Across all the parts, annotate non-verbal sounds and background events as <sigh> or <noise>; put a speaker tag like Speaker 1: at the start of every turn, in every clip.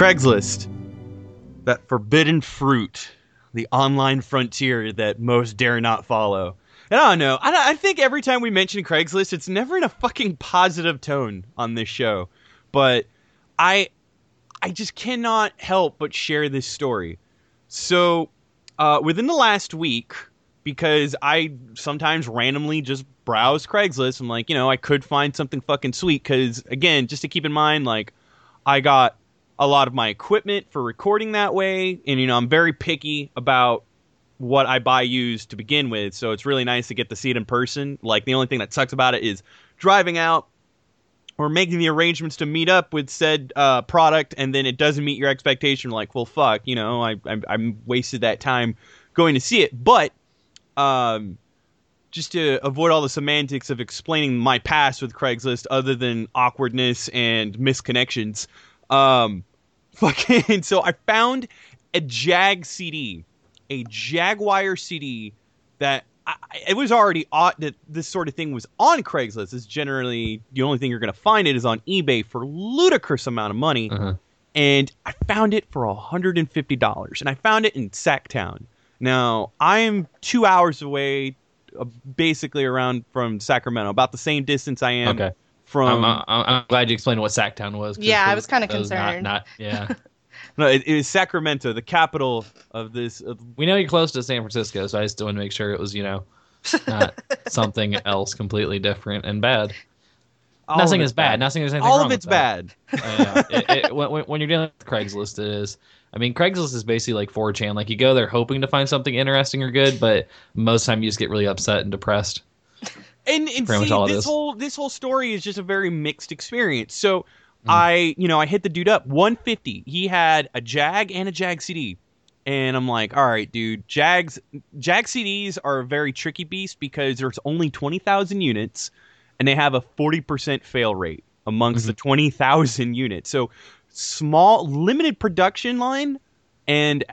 Speaker 1: Craigslist, that forbidden fruit, the online frontier that most dare not follow. And I don't know. I, I think every time we mention Craigslist, it's never in a fucking positive tone on this show. But I, I just cannot help but share this story. So, uh, within the last week, because I sometimes randomly just browse Craigslist, I'm like, you know, I could find something fucking sweet. Because again, just to keep in mind, like, I got a lot of my equipment for recording that way, and you know, I'm very picky about what I buy used to begin with. So it's really nice to get to see it in person. Like the only thing that sucks about it is driving out or making the arrangements to meet up with said uh, product, and then it doesn't meet your expectation. Like, well, fuck, you know, I I, I wasted that time going to see it. But um, just to avoid all the semantics of explaining my past with Craigslist, other than awkwardness and misconnections, um, fucking. <laughs> So I found a Jag CD, a Jaguar CD that I, it was already on, that this sort of thing was on Craigslist. Is generally the only thing you're going to find it is on eBay for ludicrous amount of money.
Speaker 2: Uh-huh.
Speaker 1: And I found it for $150. And I found it in Sacktown. Now, I'm two hours away, uh, basically around from Sacramento, about the same distance I am
Speaker 2: Okay.
Speaker 1: From.
Speaker 2: I'm, I'm, I'm glad you explained what Sacktown was.
Speaker 3: Yeah, I was kinda
Speaker 2: that not-
Speaker 3: concerned.
Speaker 2: Not, yeah. <laughs>
Speaker 1: no, it, it is Sacramento, the capital of this. Of,
Speaker 2: we know you're close to San Francisco, so I just want to make sure it was, you know, not <laughs> something else completely different and bad.
Speaker 1: all
Speaker 2: Nothing is
Speaker 1: it's
Speaker 2: bad. Nothing is anything
Speaker 1: All
Speaker 2: wrong
Speaker 1: of it's
Speaker 2: with
Speaker 1: bad. <laughs>
Speaker 2: Uh, it, it, when, when you're dealing with Craigslist, it is. I mean, Craigslist is basically like 4chan. Like you go there hoping to find something interesting or good, but most of the time you just get really upset and depressed.
Speaker 1: And, and see this whole this whole story is just a very mixed experience so
Speaker 2: Hmm.
Speaker 1: i you know i hit the dude up 150 he had a jag and a jag cd and i'm like all right dude jags jag cds are a very tricky beast because there's only 20000 units and they have a 40% fail rate amongst
Speaker 2: Mm-hmm.
Speaker 1: the 20000 units so small limited production line and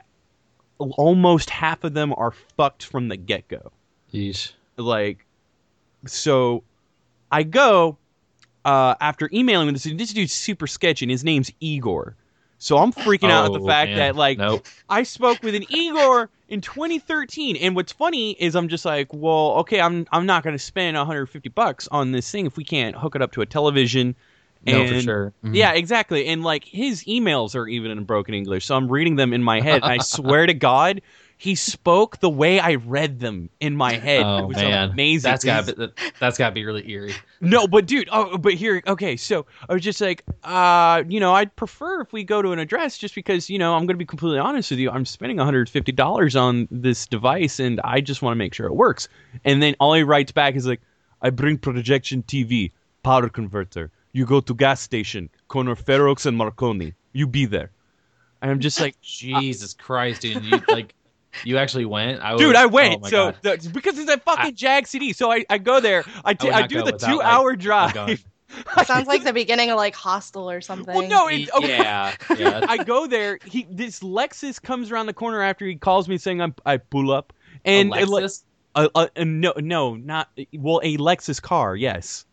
Speaker 1: almost half of them are fucked from the get-go
Speaker 2: Yeesh.
Speaker 1: like so I go uh, after emailing with this dude. This dude's super sketchy, and his name's Igor. So I'm freaking out at the
Speaker 2: Oh,
Speaker 1: fact
Speaker 2: man.
Speaker 1: that like
Speaker 2: Nope.
Speaker 1: I spoke with an Igor in 2013, and what's funny is I'm just like, well, okay, I'm I'm not going to spend 150 bucks on this thing if we can't hook it up to a television.
Speaker 2: No, for
Speaker 1: And-
Speaker 2: sure. Mhm.
Speaker 1: Yeah, exactly. And like his emails are even in broken English, so I'm reading them in my head, and I swear to God, he spoke the way I read them in my head.
Speaker 2: Oh
Speaker 1: it was
Speaker 2: man,
Speaker 1: amazing.
Speaker 2: That's got that, that's got to be really eerie.
Speaker 1: No, but dude, oh, but here, okay, so I was just like, uh, you know, I'd prefer if we go to an address just because, you know, I'm going to be completely honest with you. I'm spending $150 on this device and I just want to make sure it works. And then all he writes back is like, I bring projection TV, power converter. You go to gas station, corner Fair and Marconi. You be there. And I'm just like,
Speaker 2: Jesus Christ, dude! You like, you actually went? I
Speaker 1: Dude,
Speaker 2: would-
Speaker 1: I
Speaker 2: oh
Speaker 1: went.
Speaker 2: my
Speaker 1: so the, because it's a fucking Jag CD, so I, I go there. I, t-
Speaker 2: would
Speaker 1: I do the two
Speaker 2: like,
Speaker 1: hour
Speaker 2: a
Speaker 1: drive. <laughs>
Speaker 3: Sounds like the beginning of like Hostel or something.
Speaker 1: Well, no, it, okay.
Speaker 2: yeah, yeah. <laughs>
Speaker 1: I go there. He this Lexus comes around the corner after he calls me saying I'm, I pull up and
Speaker 2: a Lexus?
Speaker 1: a, a, a- no no not well a Lexus car yes.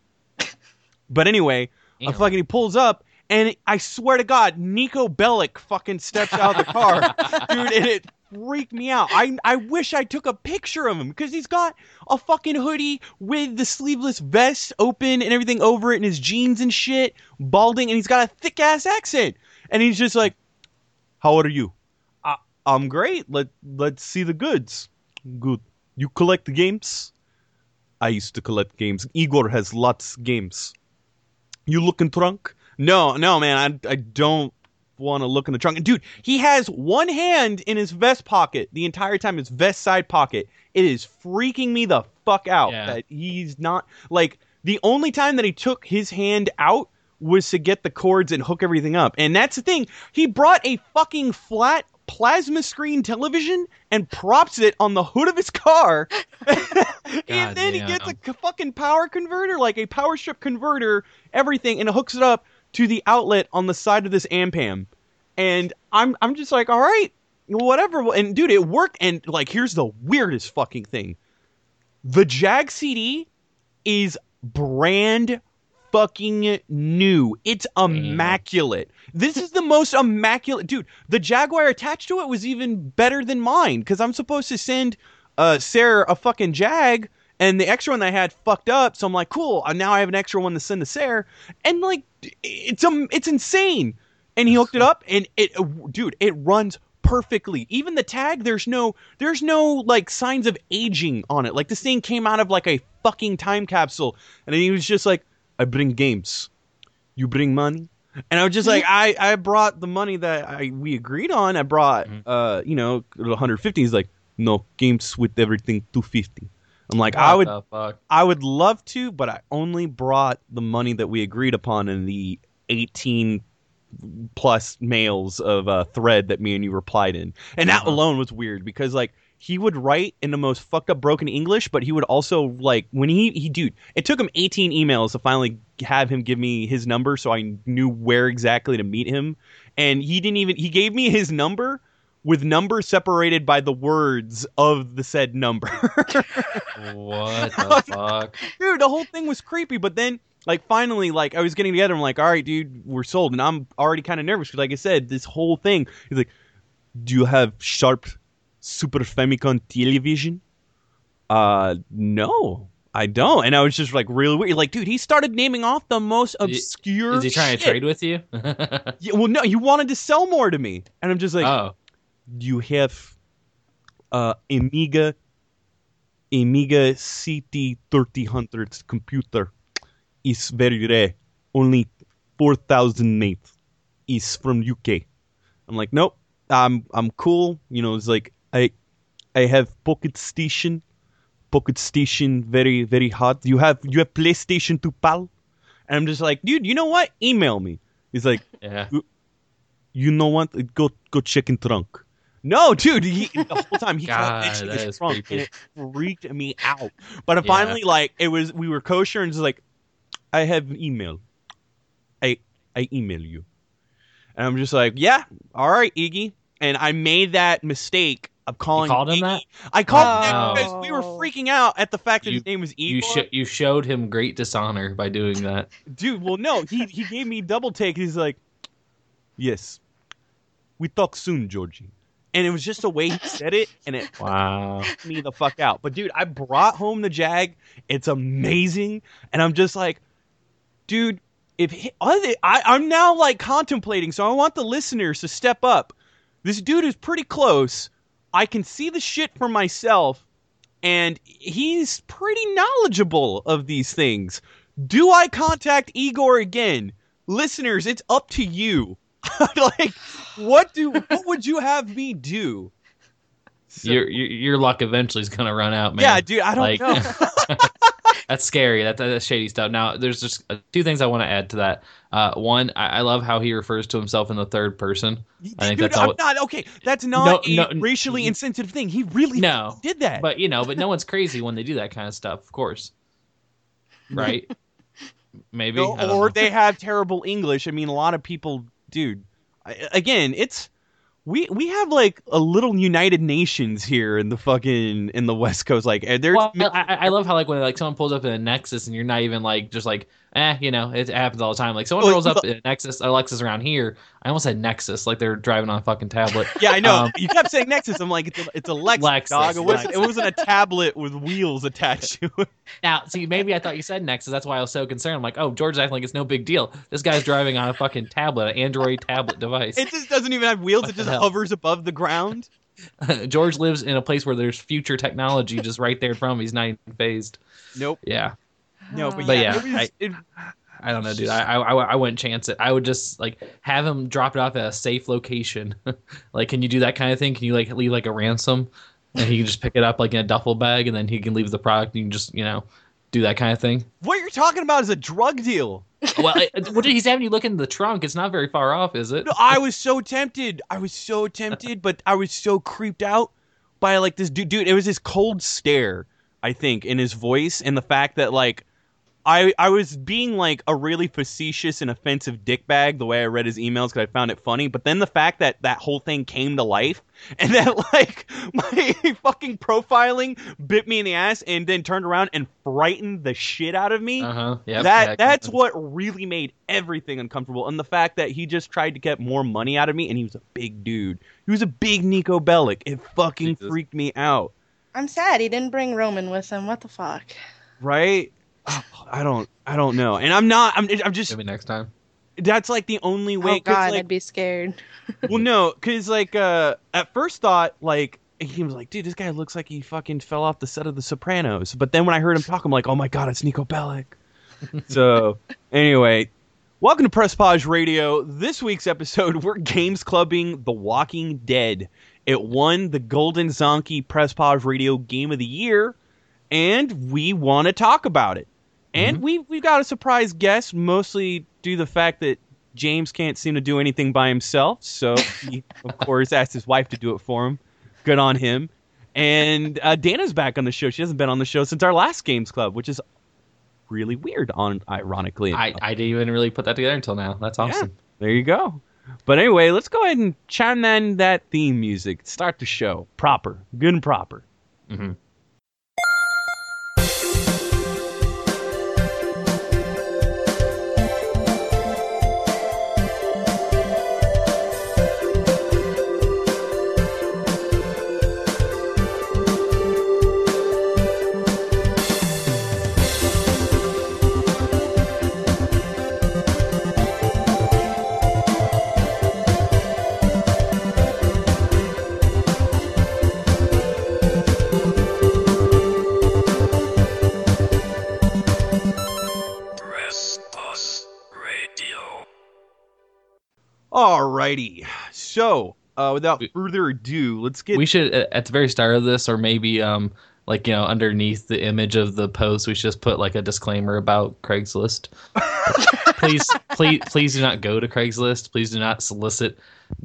Speaker 1: But anyway, a fucking he pulls up and I swear to God, Niko Bellic fucking steps out of the car, <laughs> dude, and it freaked me out. I I wish I took a picture of him because he's got a fucking hoodie with the sleeveless vest open and everything over it, and his jeans and shit, balding, and he's got a thick ass accent, and he's just like, "How are you? I, I'm great. Let let's see the goods. Good. You collect the games? I used to collect games. Igor has lots games. You looking trunk? No, no, man. I I don't want to look in the trunk. And dude, he has one hand in his vest pocket the entire time. His vest side pocket. It is freaking me the fuck out
Speaker 2: Yeah.
Speaker 1: that he's not like the only time that he took his hand out was to get the cords and hook everything up. And that's the thing. He brought a fucking flat plasma screen television and props it on the hood of his car. <laughs> and then he gets a fucking power converter, like a power strip converter, everything, and hooks it up to the outlet on the side of this Ampam. And I'm I'm just like, all right, whatever. And dude, it worked. And like, here's the weirdest fucking thing: the Jag CD is brand fucking new. It's immaculate. This is the most immaculate, dude. The Jaguar attached to it was even better than mine because I'm supposed to send uh Sarah a fucking Jag, and the extra one that I had fucked up. So I'm like, cool. uh, Now I have an extra one to send to Sarah, and like, it's um, it's insane. And he hooked it up, and it, dude, it runs perfectly. Even the tag, there's no, there's no like signs of aging on it. Like this thing came out of like a fucking time capsule, and he was just like, I bring games, you bring money. And I was just like, I, I brought the money that I we agreed on. I brought,
Speaker 2: Mhm.
Speaker 1: uh, you know, 150. He's like, no games with everything 250. I'm like, I would? I would love to, but I only brought the money that we agreed upon in the 18 plus mails of uh, thread that me and you replied in. And that
Speaker 2: Uh-huh.
Speaker 1: alone was weird because like he would write in the most fucked up broken English, but he would also like when he he dude, it took him 18 emails to finally have him give me his number so I knew where exactly to meet him. And he didn't even he gave me his number with numbers separated by the words of the said number.
Speaker 2: What <laughs> the fuck?
Speaker 1: dude the whole thing was creepy but then like finally like i was getting together i'm like all right dude we're sold and i'm already kind of nervous because like i said this whole thing he's like do you have sharp super famicom television uh no i don't and i was just like really weird like dude he started naming off the most obscure
Speaker 2: Is he trying to trade with you? <laughs>
Speaker 1: yeah, well no you wanted to sell more to me and i'm just like
Speaker 2: oh,
Speaker 1: you have uh Amiga Amiga CT 3000 computer is very rare. Only 4000 made. Is from UK. I'm like, nope. I'm I'm cool. You know, it's like I I have Pocket Station. Pocket Station very very hot. You have you have PlayStation 2 pal? And I'm just like, dude, you know what? Email me. He's like,
Speaker 2: yeah.
Speaker 1: you know what? Go go check in trunk. No, dude. He, the whole time he <laughs>
Speaker 2: God, that
Speaker 1: his
Speaker 2: is
Speaker 1: trunk, and it freaked me out. But
Speaker 2: Yeah.
Speaker 1: finally, like it was, we were kosher, and just like, I have an email. I I email you, and I'm just like, yeah, all right, Iggy. And I made that mistake of calling.
Speaker 2: You called him
Speaker 1: Iggy.
Speaker 2: that?
Speaker 1: I called him
Speaker 3: Oh.
Speaker 1: that because we were freaking out at the fact that
Speaker 2: You-
Speaker 1: his name was Igor.
Speaker 2: You sh- you showed him great dishonor by doing that.
Speaker 1: Dude, well, no, he he gave me double take. He's like, "Yes, we talk soon, Georgie," and it was just the way he said it, and it
Speaker 2: Wow.
Speaker 1: me the fuck out. But dude, I brought home the Jag. It's amazing, and I'm just like, dude, if he, I I'm now like contemplating. So I want the listeners to step up. This dude is pretty close. I can see the shit for myself, and he's pretty knowledgeable of these things. Do I contact Igor again? Listeners, it's up to you. <laughs> like, what do what would you have me do? So-
Speaker 2: your, your your luck eventually is gonna run out, man.
Speaker 1: yeah, dude, I don't
Speaker 2: like
Speaker 1: know. <laughs>
Speaker 2: that's scary. That, that's shady stuff. Now, there's just uh, two things I want to add to that. Uh, one, I, I love how he refers to himself in the third person. I think
Speaker 1: Dude,
Speaker 2: that's
Speaker 1: I'm
Speaker 2: all-
Speaker 1: not okay. That's not
Speaker 2: No,
Speaker 1: a
Speaker 2: no,
Speaker 1: racially insensitive thing. He really
Speaker 2: No,
Speaker 1: did that.
Speaker 2: but you know, but no one's crazy when they do that kind of stuff. Of course, right? <laughs> Maybe
Speaker 1: No, or
Speaker 2: know.
Speaker 1: they have terrible English. I mean, a lot of people, dude. Again, it's we we have like a little United Nations here in the fucking in the West Coast. Like, there's
Speaker 2: Well, I I love how like when like someone pulls up in a Nexus and you're not even like just like eh, you know, it happens all the time. Like someone rolls up in a Nexus, a Lexus around here. I almost said Nexus, like they're driving on a fucking tablet. <laughs>
Speaker 1: yeah, I know.
Speaker 2: um,
Speaker 1: you kept saying Nexus. I'm like, it's a, it's a Lexus,
Speaker 2: Lexus,
Speaker 1: dog. It wasn't, it wasn't a tablet with wheels attached to it.
Speaker 2: Now, see, maybe I thought you said Nexus. That's why I was so concerned. I'm like, oh, George's acting like it's no big deal. This guy's driving on a fucking tablet, an Android tablet device.
Speaker 1: It just doesn't even have wheels.
Speaker 2: What
Speaker 1: It just
Speaker 2: hell?
Speaker 1: hovers above the ground. <laughs>
Speaker 2: George lives in a place where there's future technology just right there from him. He's not even phased.
Speaker 1: Nope.
Speaker 2: Yeah.
Speaker 1: No, but,
Speaker 2: But
Speaker 1: yeah,
Speaker 2: yeah, I-
Speaker 1: it,
Speaker 2: I don't know, dude. I, I I wouldn't chance it. I would just like have him drop it off at a safe location. <laughs> like, can you do that kind of thing? Can you like leave like a ransom, and he can just pick it up like in a duffel bag, and then he can leave the product, and you can just you know do that kind of thing.
Speaker 1: what you're talking about is a drug deal. <laughs>
Speaker 2: well, what he's having you look in the trunk? It's not very far off, is it?
Speaker 1: No, I was so tempted. I was so tempted, but I was so creeped out by like this dude. Dude, it was his cold stare. I think in his voice and the fact that like I I was being like a really facetious and offensive dickbag the way I read his emails because I found it funny. But then the fact that that whole thing came to life <laughs> and that like <laughs> my fucking profiling bit me in the ass and then turned around and frightened the shit out of me.
Speaker 2: Uh huh. Yeah.
Speaker 1: that that's what really made everything uncomfortable, and the fact that he just tried to get more money out of me, and he was a big dude. He was a big Niko Bellic. It fucking
Speaker 2: Jesus.
Speaker 1: freaked me out.
Speaker 3: I'm sad he didn't bring Roman with him. What the fuck?
Speaker 1: Right? I don't. I don't know. And I'm not. I'm. I'm just.
Speaker 2: Maybe next time.
Speaker 1: That's like the only way.
Speaker 3: oh
Speaker 1: 'cause,
Speaker 3: god,
Speaker 1: like,
Speaker 3: I'd be scared. <laughs>
Speaker 1: well, no, because like uh, at first thought like he was like, dude, this guy looks like he fucking fell off the set of The Sopranos. But then when I heard him talk, I'm like, oh my god, it's Niko Bellic. <laughs> so anyway, welcome to Press Pause Radio. This week's episode, <laughs> we're games clubbing The Walking Dead. It won the Golden Zonkey Press Pause Radio Game of the Year, and we want to talk about it. And we we've got a surprise guest, mostly due to the fact that James can't seem to do anything by himself. So he, of <laughs> course, asked his wife to do it for him. Good on him. And uh, Dana's back on the show. She hasn't been on the show since our last Games Club, which is really weird. On ironically,
Speaker 2: I. I didn't even really put that together until now. That's awesome.
Speaker 1: there you go. But anyway, let's go ahead and chime in that theme music. Start the show proper, good and proper.
Speaker 2: hmm
Speaker 1: Alrighty. So, uh, without further ado, let's get.
Speaker 2: We should at at the very start of this, or maybe um, like you know, underneath the image of the post, we should just put like a disclaimer about Craigslist. <laughs> please, please, please do not go to Craigslist. Please do not solicit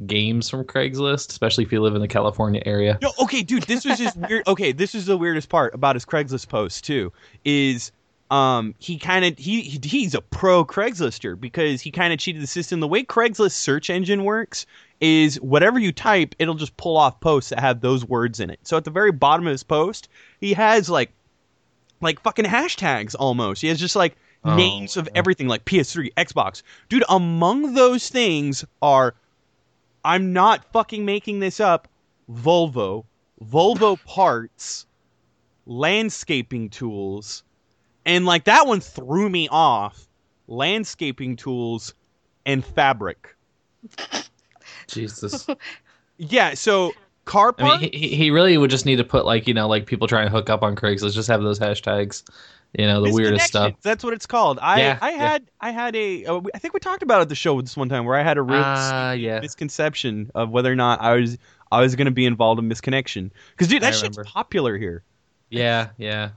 Speaker 2: games from Craigslist, especially if you live in the California area.
Speaker 1: No, okay, dude, this was just weird. Okay, this is the weirdest part about his Craigslist post too. Is um he kind of he he- he's a pro Craigslister because he kind of cheated the system. The way Craigslist search engine works is whatever you type, it'll just pull off posts that have those words in it. So at the very bottom of his post, he has like like fucking hashtags almost. He has just like
Speaker 2: Oh,
Speaker 1: names of everything like PS3, Xbox. Dude, among those things are I'm not fucking making this up. Volvo, Volvo <laughs> parts, landscaping tools, and like that one threw me off. Landscaping tools and fabric.
Speaker 2: Jesus.
Speaker 1: Yeah, so car
Speaker 2: I mean, he, he really would just need to put like you know, like people trying to hook up on Craigslist. Just have those hashtags. You know, the weirdest stuff.
Speaker 1: That's what it's called. I
Speaker 2: Yeah,
Speaker 1: I
Speaker 2: yeah.
Speaker 1: had I had a uh, I think we talked about it at the show this one time where I had a real
Speaker 2: Ah, yeah.
Speaker 1: misconception of whether or not I was I was going to be involved in misconnection. Because dude,
Speaker 2: I
Speaker 1: that shit's
Speaker 2: remember.
Speaker 1: popular here.
Speaker 2: Yeah, yeah.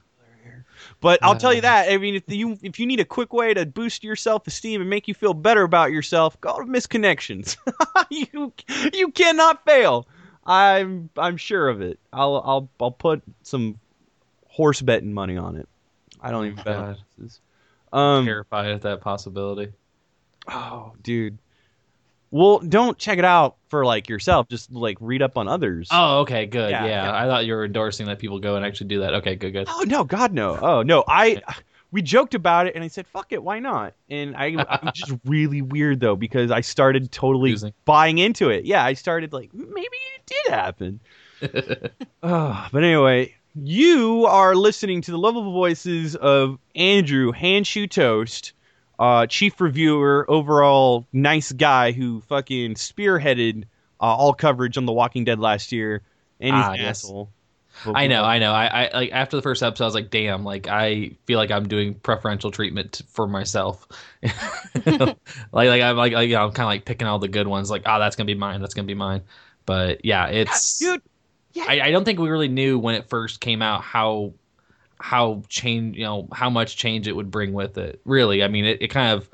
Speaker 1: But I'll tell you
Speaker 2: Uh.
Speaker 1: that. I mean, if you if you need a quick way to boost your self esteem and make you feel better about yourself, go to misconnections. <laughs> you you cannot fail. I'm I'm sure of it. I'll I'll I'll put some horse betting money on it. I don't even bet on
Speaker 2: God.
Speaker 1: horses. Um,
Speaker 2: Terrified at that possibility.
Speaker 1: oh, dude. Well, don't check it out for like yourself. Just like read up on others.
Speaker 2: Oh, okay, good.
Speaker 1: Yeah,
Speaker 2: Yeah,
Speaker 1: yeah.
Speaker 2: I thought you were endorsing that people go and actually do that. Okay, good, good.
Speaker 1: Oh no, God no. Oh no, I <sighs> we joked about it and I said fuck it, why not? And I I'm <laughs> just really weird though because I started totally
Speaker 2: Confusing.
Speaker 1: buying into it. Yeah, I started like maybe it did happen. <laughs> Oh, but anyway, you are listening to the lovable voices of Andrew Handshoe Toast, uh, chief reviewer, overall nice guy who fucking spearheaded uh, all coverage on The Walking Dead last year, and he's
Speaker 2: Ah,
Speaker 1: an
Speaker 2: yes.
Speaker 1: asshole.
Speaker 2: I know, I know. I, I like after the first episode, I was like, "Damn!" Like I feel like I'm doing preferential treatment for myself. <laughs> like, like I'm like, like you know, I'm kind of like picking all the good ones. Like, oh, that's gonna be mine. That's gonna be mine. But yeah, it's.
Speaker 1: dude.
Speaker 2: I, I don't think we really knew when it first came out how how change you know how much change it would bring with it. Really, I mean, it, it kind of.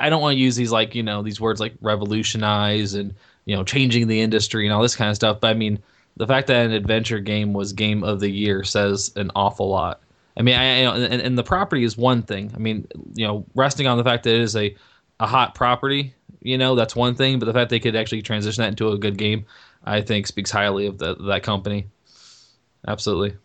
Speaker 2: I, don't want to use these like you know these words like revolutionize and you know changing the industry and all this kind of stuff. But I mean, the fact that an adventure game was game of the year says an awful lot. I mean, I, you know, and, and the property is one thing. I mean, you know, resting on the fact that it is a a hot property, you know, that's one thing. But the fact they could actually transition that into a good game, I think, speaks highly of the, that company. Absolutely.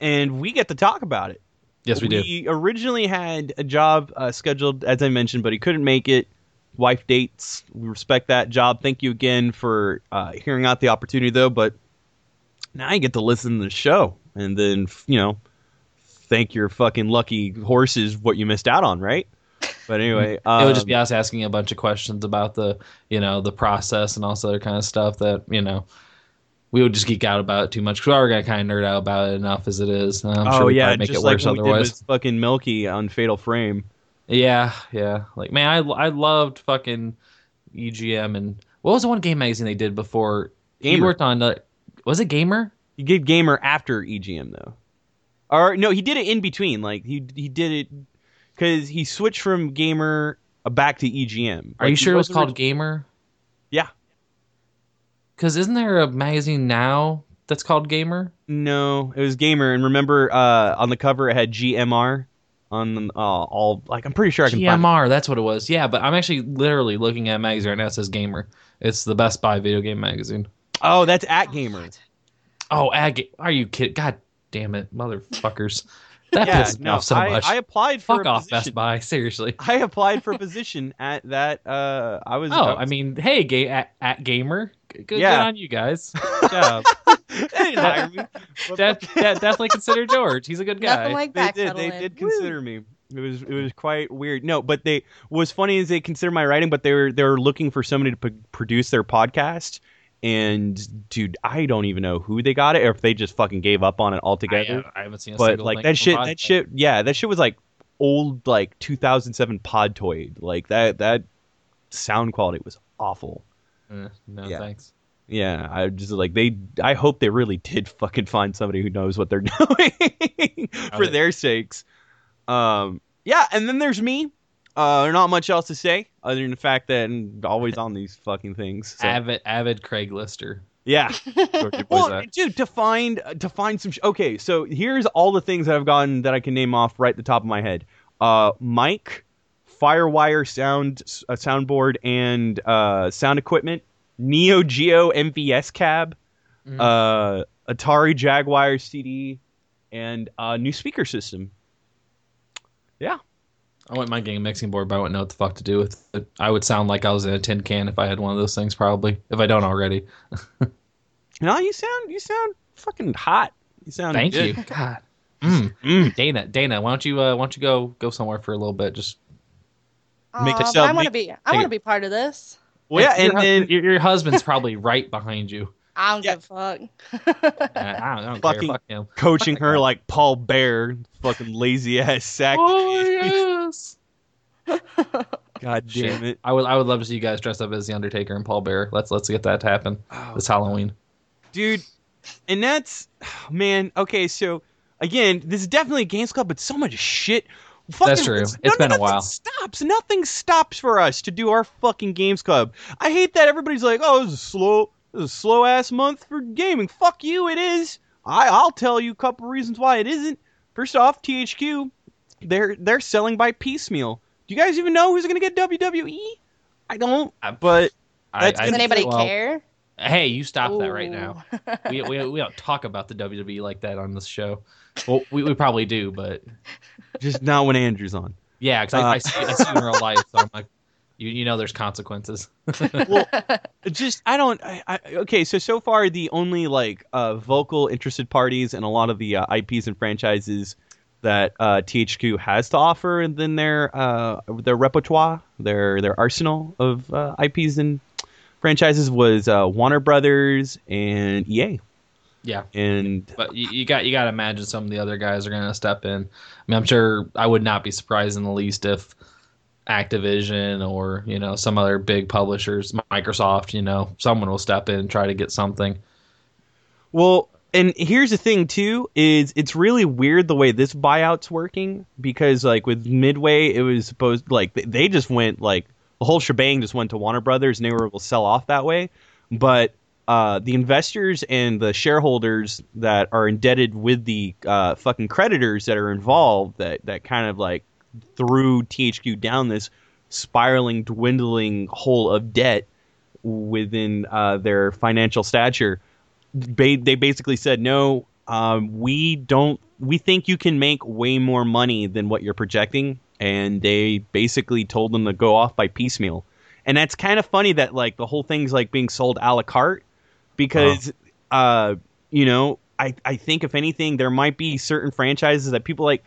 Speaker 1: And we get to talk about it.
Speaker 2: Yes, we, do.
Speaker 1: He originally had a job uh, scheduled, as I mentioned, but he couldn't make it. Wife dates. We respect that job. Thank you again for uh, hearing out the opportunity, though. But now you get to listen to the show, and then you know, thank your fucking lucky horses what you missed out on, right? But anyway, <laughs>
Speaker 2: it would just
Speaker 1: um,
Speaker 2: be us asking a bunch of questions about the, you know, the process and all this other kind of stuff that you know we would just geek out about it too much because we already got kind of nerd out about it enough as it is. I'm
Speaker 1: oh
Speaker 2: sure
Speaker 1: yeah,
Speaker 2: make
Speaker 1: just
Speaker 2: it
Speaker 1: like
Speaker 2: worse
Speaker 1: we did with fucking Milky on Fatal Frame.
Speaker 2: Yeah, yeah. Like man, I I loved fucking EGM and what was the one game magazine they did before? He
Speaker 1: Gamer.
Speaker 2: worked on. Uh, was it Gamer?
Speaker 1: He did Gamer after EGM though, or no, he did it in between. Like he he did it because he switched from Gamer uh, back to EGM.
Speaker 2: Are
Speaker 1: Like,
Speaker 2: you sure it was called Gamer?
Speaker 1: Yeah.
Speaker 2: Because isn't there a magazine now that's called Gamer?
Speaker 1: No, it was Gamer, and remember uh, on the cover it had GMR on the, uh, all. Like I'm pretty sure I can find.
Speaker 2: GMR, that's what it was. Yeah, but I'm actually literally looking at a magazine right now. It says Gamer. It's the Best Buy video game magazine.
Speaker 1: Oh, that's at Gamer.
Speaker 2: Oh, Ag- are you kidding? God damn it, motherfuckers! <laughs> That
Speaker 1: yeah,
Speaker 2: pisses me
Speaker 1: no,
Speaker 2: off so
Speaker 1: I,
Speaker 2: much.
Speaker 1: I applied for
Speaker 2: Fuck
Speaker 1: a
Speaker 2: off,
Speaker 1: position.
Speaker 2: Best Buy. Seriously.
Speaker 1: I applied for a position at that. Uh, I was.
Speaker 2: Oh,
Speaker 1: I
Speaker 2: I mean, hey, ga- at, at Gamer, good, good on you guys. <laughs> Good job.
Speaker 1: they didn't hire me. But
Speaker 2: that, that definitely consider George. He's a good guy.
Speaker 3: Nothing like
Speaker 1: they did. They
Speaker 3: backpedaling.
Speaker 1: did
Speaker 3: Woo.
Speaker 1: consider me. It was it was quite weird. No, but they what's funny is they consider my writing, but they were they were looking for somebody to p- produce their podcast. And dude, I don't even know who they got it, or if they just fucking gave up on it altogether.
Speaker 2: uh, I haven't seen a
Speaker 1: but
Speaker 2: single
Speaker 1: like that shit,
Speaker 2: Podcast.
Speaker 1: that shit, yeah, that shit was like old, like 2007 Podtoid. Like that that sound quality was awful.
Speaker 2: Eh, no,
Speaker 1: Yeah.
Speaker 2: thanks.
Speaker 1: Yeah, I just like they. I hope they really did <laughs> fucking find somebody who knows what they're <laughs> doing for
Speaker 2: they-
Speaker 1: their sakes. Um, yeah, and then there's me. Uh, not much else to say other than the fact that I'm always on these fucking things. So,
Speaker 2: Avid, avid Craiglister.
Speaker 1: yeah, <laughs> well, dude, to find to find some. Sh- okay, so here's all the things that I've gotten that I can name off right at the top of my head. Uh, mic, FireWire sound, uh, soundboard, and uh, sound equipment. Neo Geo MVS cab,
Speaker 2: Mhm.
Speaker 1: uh, Atari Jaguar CD, and a new speaker system. Yeah.
Speaker 2: I wouldn't mind getting a mixing board, but I wouldn't know what the fuck to do with it. I would sound like I was in a tin can if I had one of those things, probably. If I don't already. <laughs>
Speaker 1: No, you sound you sound fucking hot. You sound
Speaker 2: Thank
Speaker 1: good.
Speaker 2: you. God. Mm.
Speaker 1: Mm.
Speaker 2: Dana, Dana, why don't you uh, why don't you go go somewhere for a little bit? Just
Speaker 1: Make
Speaker 3: Aw,
Speaker 1: yourself-
Speaker 3: I want to be. I want to be part of this.
Speaker 1: Well, yeah,
Speaker 2: your,
Speaker 1: and then
Speaker 2: your, your husband's probably right behind you. <laughs>
Speaker 3: I don't
Speaker 1: Yeah.
Speaker 3: give a
Speaker 2: Uh,
Speaker 3: fuck.
Speaker 2: I don't, I don't
Speaker 1: Fucking-
Speaker 2: care. Fuck him.
Speaker 1: coaching her like Paul Bear, fucking lazy ass sack.
Speaker 2: Oh <laughs> yes. <laughs>
Speaker 1: God damn it.
Speaker 2: I would I would love to see you guys dressed up as the Undertaker and Paul Bear. Let's let's get that to happen
Speaker 1: Oh,
Speaker 2: this Halloween.
Speaker 1: dude and that's <sighs> man okay so again this is definitely a games club but so much shit fucking,
Speaker 2: That's true.
Speaker 1: it's-
Speaker 2: It's been a while.
Speaker 1: stops. Nothing stops for us to do our fucking games club. I hate that everybody's like oh this is slow this is a slow ass month for gaming. Fuck you it is. I i'll tell you a couple reasons why it isn't. First off thq they're they're selling by piecemeal. Do you guys even know who's gonna get wwe i don't.
Speaker 2: Uh,
Speaker 1: but
Speaker 2: I-
Speaker 1: That's
Speaker 2: I-
Speaker 3: Does
Speaker 1: gonna-
Speaker 3: anybody
Speaker 2: well,
Speaker 3: care?
Speaker 2: Hey, you stop that right now. We, we, we don't talk about the WWE like that on this show. Well, we, we probably do, but
Speaker 1: just not when andrew's on
Speaker 2: yeah, because I,
Speaker 1: Uh,
Speaker 2: I, see, I see you in real life, so I'm like, you, you know, there's consequences. <laughs>
Speaker 1: well, just I don't. I, I, okay, so so far the only like uh, vocal interested parties and a lot of the uh, IPs and franchises that uh, THQ has to offer, and then their uh, their repertoire, their their arsenal of uh, IPs and franchises was uh, Warner Brothers and EA,
Speaker 2: yeah,
Speaker 1: and
Speaker 2: but you, you got you got to imagine some of the other guys are going to step in. I mean, I'm sure I would not be surprised in the least if Activision or you know some other big publishers, Microsoft, you know, someone will step in and try to get something.
Speaker 1: Well, and here's the thing too is it's really weird the way this buyout's working because like with Midway it was supposed like they- they just went like the whole shebang just went to Warner Brothers and they were able to sell off that way, but uh, the investors and the shareholders that are indebted with the uh, fucking creditors that are involved that that kind of like threw THQ down this spiraling, dwindling hole of debt within uh, their financial stature. Ba- they basically said, no, um, we don't. We think you can make way more money than what you're projecting, and they basically told them to go off by piecemeal. And that's kind of funny that like the whole thing's like being sold a la carte because uh, you know I I think if anything there might be certain franchises that people like.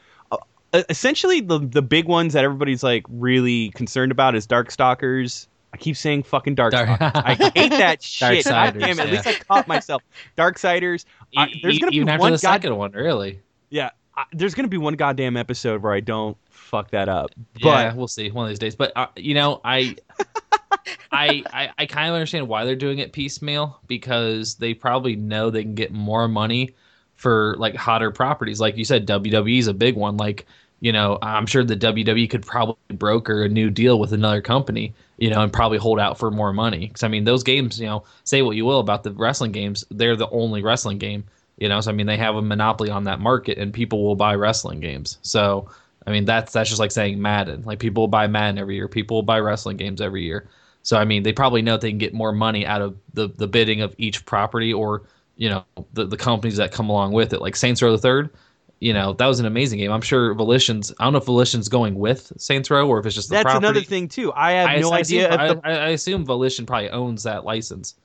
Speaker 1: Uh, essentially, the the big ones that everybody's like really concerned about is Darkstalkers. I keep saying fucking Darkstalkers.
Speaker 2: Dark-
Speaker 1: I <laughs> hate that shit. God damn it! At
Speaker 2: yeah.
Speaker 1: least I caught myself. Darksiders. I-
Speaker 2: E-
Speaker 1: there's gonna be
Speaker 2: even after
Speaker 1: one
Speaker 2: the
Speaker 1: god-
Speaker 2: second one, really.
Speaker 1: Yeah, there's gonna be one goddamn episode where I don't fuck that up. But
Speaker 2: yeah, we'll see one of these days. But uh, you know, I, <laughs> I, I, I kind of understand why they're doing it piecemeal because they probably know they can get more money for like hotter properties. Like you said, WWE is a big one. Like you know, I'm sure the WWE could probably broker a new deal with another company, you know, and probably hold out for more money. Because I mean, those games, you know, say what you will about the wrestling games, they're the only wrestling game. You know, so I mean, they have a monopoly on that market, and people will buy wrestling games. So I mean, that's that's just like saying Madden. Like people buy Madden every year. People buy wrestling games every year. So I mean, they probably know they can get more money out of the the bidding of each property or you know the the companies that come along with it. Like Saints Row the Third, you know that was an amazing game. I'm sure Volition's. I don't know if Volition's going with Saints Row or if it's just the
Speaker 1: that's
Speaker 2: property.
Speaker 1: another thing too. I have
Speaker 2: I,
Speaker 1: no
Speaker 2: I
Speaker 1: idea
Speaker 2: Assume,
Speaker 1: the
Speaker 2: I, I assume Volition probably owns that license.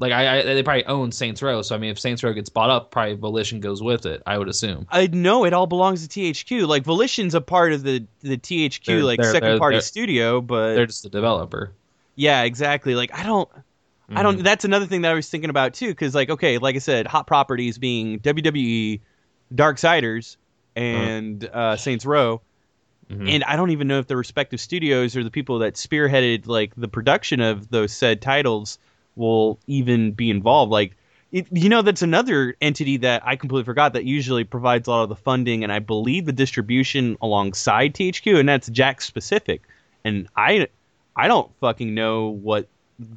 Speaker 2: Like I, I, they probably own Saints Row. So I mean, if Saints Row gets bought up, probably Volition goes with it. I would assume.
Speaker 1: I know it all belongs to THQ. Like Volition's a part of the the THQ
Speaker 2: They're-
Speaker 1: like
Speaker 2: they're-
Speaker 1: 2nd
Speaker 2: they're-
Speaker 1: party studio, but
Speaker 2: They're just the developer.
Speaker 1: yeah, exactly. Like I don't I
Speaker 2: Mm-hmm.
Speaker 1: don't that's another thing that I was thinking about too cuz like okay, like I said, hot properties being WWE, Dark Darksiders and uh Saints Row
Speaker 2: Mhm.
Speaker 1: and I don't even know if the respective studios or the people that spearheaded like the production of those said titles will even be involved. Like, it, you know, that's another entity that I completely forgot that usually provides a lot of the funding and I believe the distribution alongside THQ, and that's Jakks Pacific. And I, I don't fucking know what.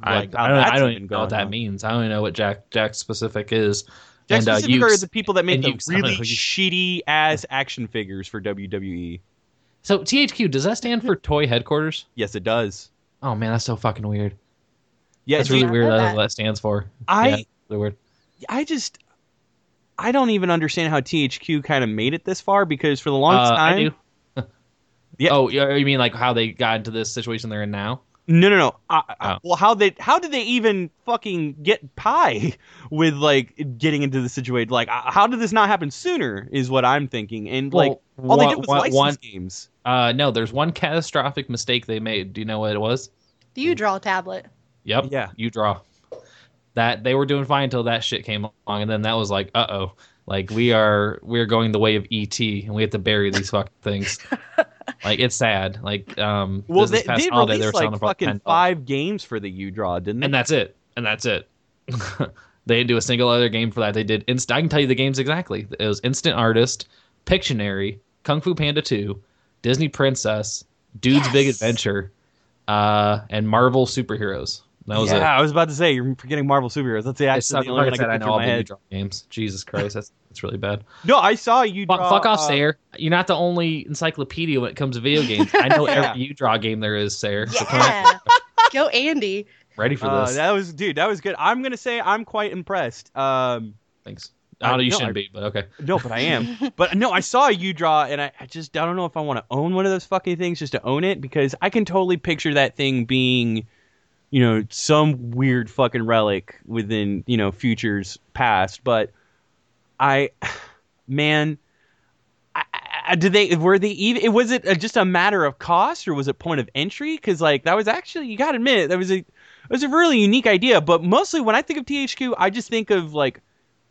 Speaker 2: I,
Speaker 1: Like, how
Speaker 2: I don't, I don't
Speaker 1: even
Speaker 2: know what that
Speaker 1: on.
Speaker 2: means. I don't even know what Jack Jakks Pacific is.
Speaker 1: Jack
Speaker 2: and uh,
Speaker 1: specific are the people that make the
Speaker 2: Ukes, I
Speaker 1: really <laughs> shitty ass action figures for. WWE.
Speaker 2: So THQ does that stand for Toy Headquarters?
Speaker 1: Yes, it does.
Speaker 2: Oh man, that's so fucking weird.
Speaker 1: Yeah,
Speaker 2: That's
Speaker 1: see,
Speaker 2: really
Speaker 3: I
Speaker 2: weird.
Speaker 3: know
Speaker 2: That's
Speaker 3: that.
Speaker 2: what that stands for.
Speaker 1: I
Speaker 2: Yeah, really weird.
Speaker 1: I just I don't even understand how THQ kind of made it this far because for the longest
Speaker 2: Uh,
Speaker 1: time
Speaker 2: I do. <laughs>
Speaker 1: Yeah.
Speaker 2: Oh, you mean like how they got into this situation they're in now?
Speaker 1: no no no I, I-
Speaker 2: Oh.
Speaker 1: well how they how did they even fucking get pie <laughs> with like getting into the situation like uh, how did this not happen sooner is what I'm thinking and like
Speaker 2: Well,
Speaker 1: all they did was
Speaker 2: one-
Speaker 1: license
Speaker 2: one-
Speaker 1: games
Speaker 2: Uh, no, there's one catastrophic mistake they made. Do you know what it was?
Speaker 3: The uDraw a tablet.
Speaker 2: Yep.
Speaker 1: Yeah.
Speaker 2: You draw. That they were doing fine until that shit came along, and then that was like, uh oh, like we are we're going the way of ET, and we have to bury these fucking things. <laughs> like it's sad. Like um,
Speaker 1: well
Speaker 2: this,
Speaker 1: they,
Speaker 2: past
Speaker 1: they
Speaker 2: holiday, they were
Speaker 1: released
Speaker 2: selling
Speaker 1: like fucking
Speaker 2: $10.
Speaker 1: five games for the uDraw didn't they
Speaker 2: and that's it. And that's it. <laughs> they didn't do a single other game for that. They did. Inst- I can tell you the games exactly. It was Instant Artist, Pictionary, Kung Fu Panda 2, Disney Princess, Dood's Big Adventure, uh, and Marvel Superheroes. That was
Speaker 1: yeah
Speaker 2: it.
Speaker 1: I was about to say you're forgetting Marvel superheroes that's the
Speaker 2: It's
Speaker 1: actually
Speaker 2: not
Speaker 1: the only
Speaker 2: like
Speaker 1: I
Speaker 2: I said, I know
Speaker 1: in
Speaker 2: all
Speaker 1: my
Speaker 2: the
Speaker 1: head
Speaker 2: draw games. Jesus Christ, that's that's really bad.
Speaker 1: no I saw you
Speaker 2: Fuck,
Speaker 1: draw
Speaker 2: fuck off,
Speaker 1: uh,
Speaker 2: Sayer. You're not the only encyclopedia when it comes to video games. I know <laughs>
Speaker 1: Yeah.
Speaker 2: every uDraw game there is, Sayer. So
Speaker 3: Yeah. <laughs> Go Andy.
Speaker 2: ready for
Speaker 1: uh,
Speaker 2: this?
Speaker 1: that was dude that was good I'm gonna say I'm quite impressed um
Speaker 2: Thanks.
Speaker 1: I-
Speaker 2: I don't know you
Speaker 1: no,
Speaker 2: shouldn't
Speaker 1: I-
Speaker 2: be, but okay.
Speaker 1: No, but I am. <laughs> but no, I saw you draw, and I, I just I don't know if I want to own one of those fucking things just to own it because I can totally picture that thing being, you know, some weird fucking relic within you know futures past. But I, <sighs> man, I, I, did they were they even? Was it just a matter of cost or was it point of entry? Because like that was actually you got to admit that was a it was a really unique idea. But mostly when I think of THQ, I just think of like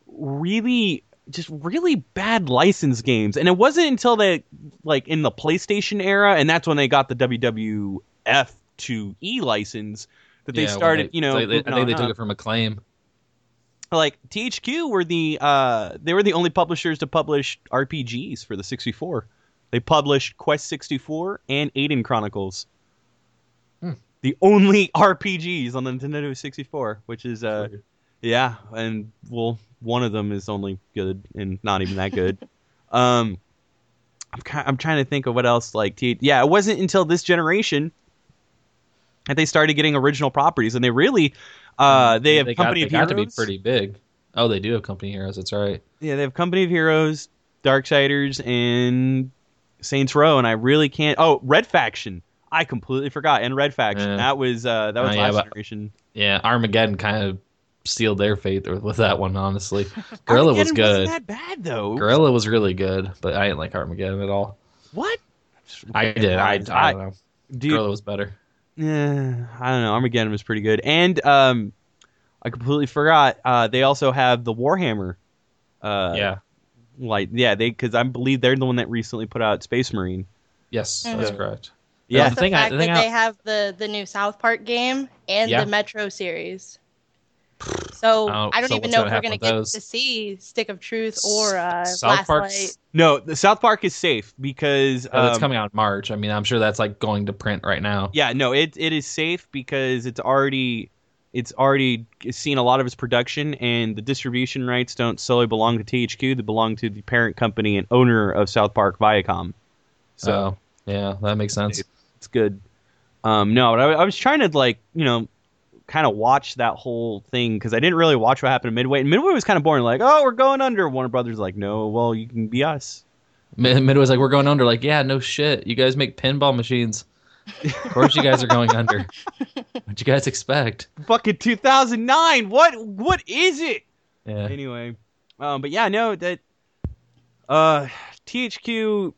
Speaker 1: really just really bad license games and it wasn't until they like in the playstation era and that's when they got the wwf 2e license that they
Speaker 2: Yeah,
Speaker 1: started
Speaker 2: they-
Speaker 1: you know
Speaker 2: they- they- I think they took
Speaker 1: up.
Speaker 2: it from Acclaim.
Speaker 1: like thq were the uh they were the only publishers to publish rpgs for the 64 they published quest 64 and aidyn chronicles
Speaker 2: Hmm.
Speaker 1: the only <laughs> rpgs on the nintendo 64 which is uh Yeah, and well, one of them is only good and not even that good. <laughs> um, I'm I'm trying to think of what else like. T- yeah, it wasn't until this generation that they started getting original properties, and they really, uh, they have
Speaker 2: got,
Speaker 1: Company
Speaker 2: they
Speaker 1: of Heroes.
Speaker 2: to be pretty big. Oh, they do have Company Heroes. That's right.
Speaker 1: Yeah, they have Company of Heroes, Darksiders, and Saints Row, and I really can't. Oh, Red Faction. I completely forgot. And Red Faction.
Speaker 2: Yeah.
Speaker 1: That was uh, that was
Speaker 2: Oh, yeah,
Speaker 1: last
Speaker 2: but-
Speaker 1: generation.
Speaker 2: Yeah, Armageddon kind of sealed their fate with that one. Honestly, <laughs> Guerrilla was good.
Speaker 1: Wasn't that bad though?
Speaker 2: Guerrilla was really good, but I didn't like Armageddon at all.
Speaker 1: What?
Speaker 2: I did. I, I don't know.
Speaker 1: dude.
Speaker 2: Guerrilla was better.
Speaker 1: Yeah, I don't know. Armageddon was pretty good, and um, I completely forgot. Uh, they also have the Warhammer. Uh,
Speaker 2: yeah.
Speaker 1: like yeah, they because I believe they're the one that recently put out Space Marine.
Speaker 2: Yes, that's
Speaker 3: Mhm.
Speaker 2: correct.
Speaker 1: Yeah,
Speaker 3: the
Speaker 2: the thing I-
Speaker 3: fact
Speaker 2: the thing
Speaker 3: that
Speaker 2: I-
Speaker 3: they have the the new South Park game and
Speaker 2: Yeah.
Speaker 3: the Metro series. So
Speaker 2: Oh,
Speaker 3: I don't
Speaker 2: so
Speaker 3: even know
Speaker 2: gonna
Speaker 3: if we're gonna get
Speaker 2: those?
Speaker 3: to see Stick of Truth or uh,
Speaker 2: South
Speaker 3: Park.
Speaker 2: Park's
Speaker 1: no, the South Park is safe because
Speaker 2: Oh, that's
Speaker 1: um,
Speaker 2: coming out in March. I mean, I'm sure that's like going to print right now.
Speaker 1: Yeah, no, it it is safe because it's already it's already seen a lot of its production, and the distribution rights don't solely belong to THQ; they belong to the parent company and owner of South Park, Viacom. So
Speaker 2: So yeah, that makes sense.
Speaker 1: it's good. Um, no, but I, I was trying to like you know kind of watch that whole thing because I didn't really watch what happened at Midway, and Midway was kind of boring. Like, oh, we're going under. Warner Brothers like, no, well, you can be us.
Speaker 2: Mid- Midway's like, we're going under. Like, yeah, no shit. You guys make pinball machines. Of course, you guys are going under. What'd you guys expect?
Speaker 1: Fucking 2009. What what is it?
Speaker 2: Yeah.
Speaker 1: anyway um but yeah no that uh thq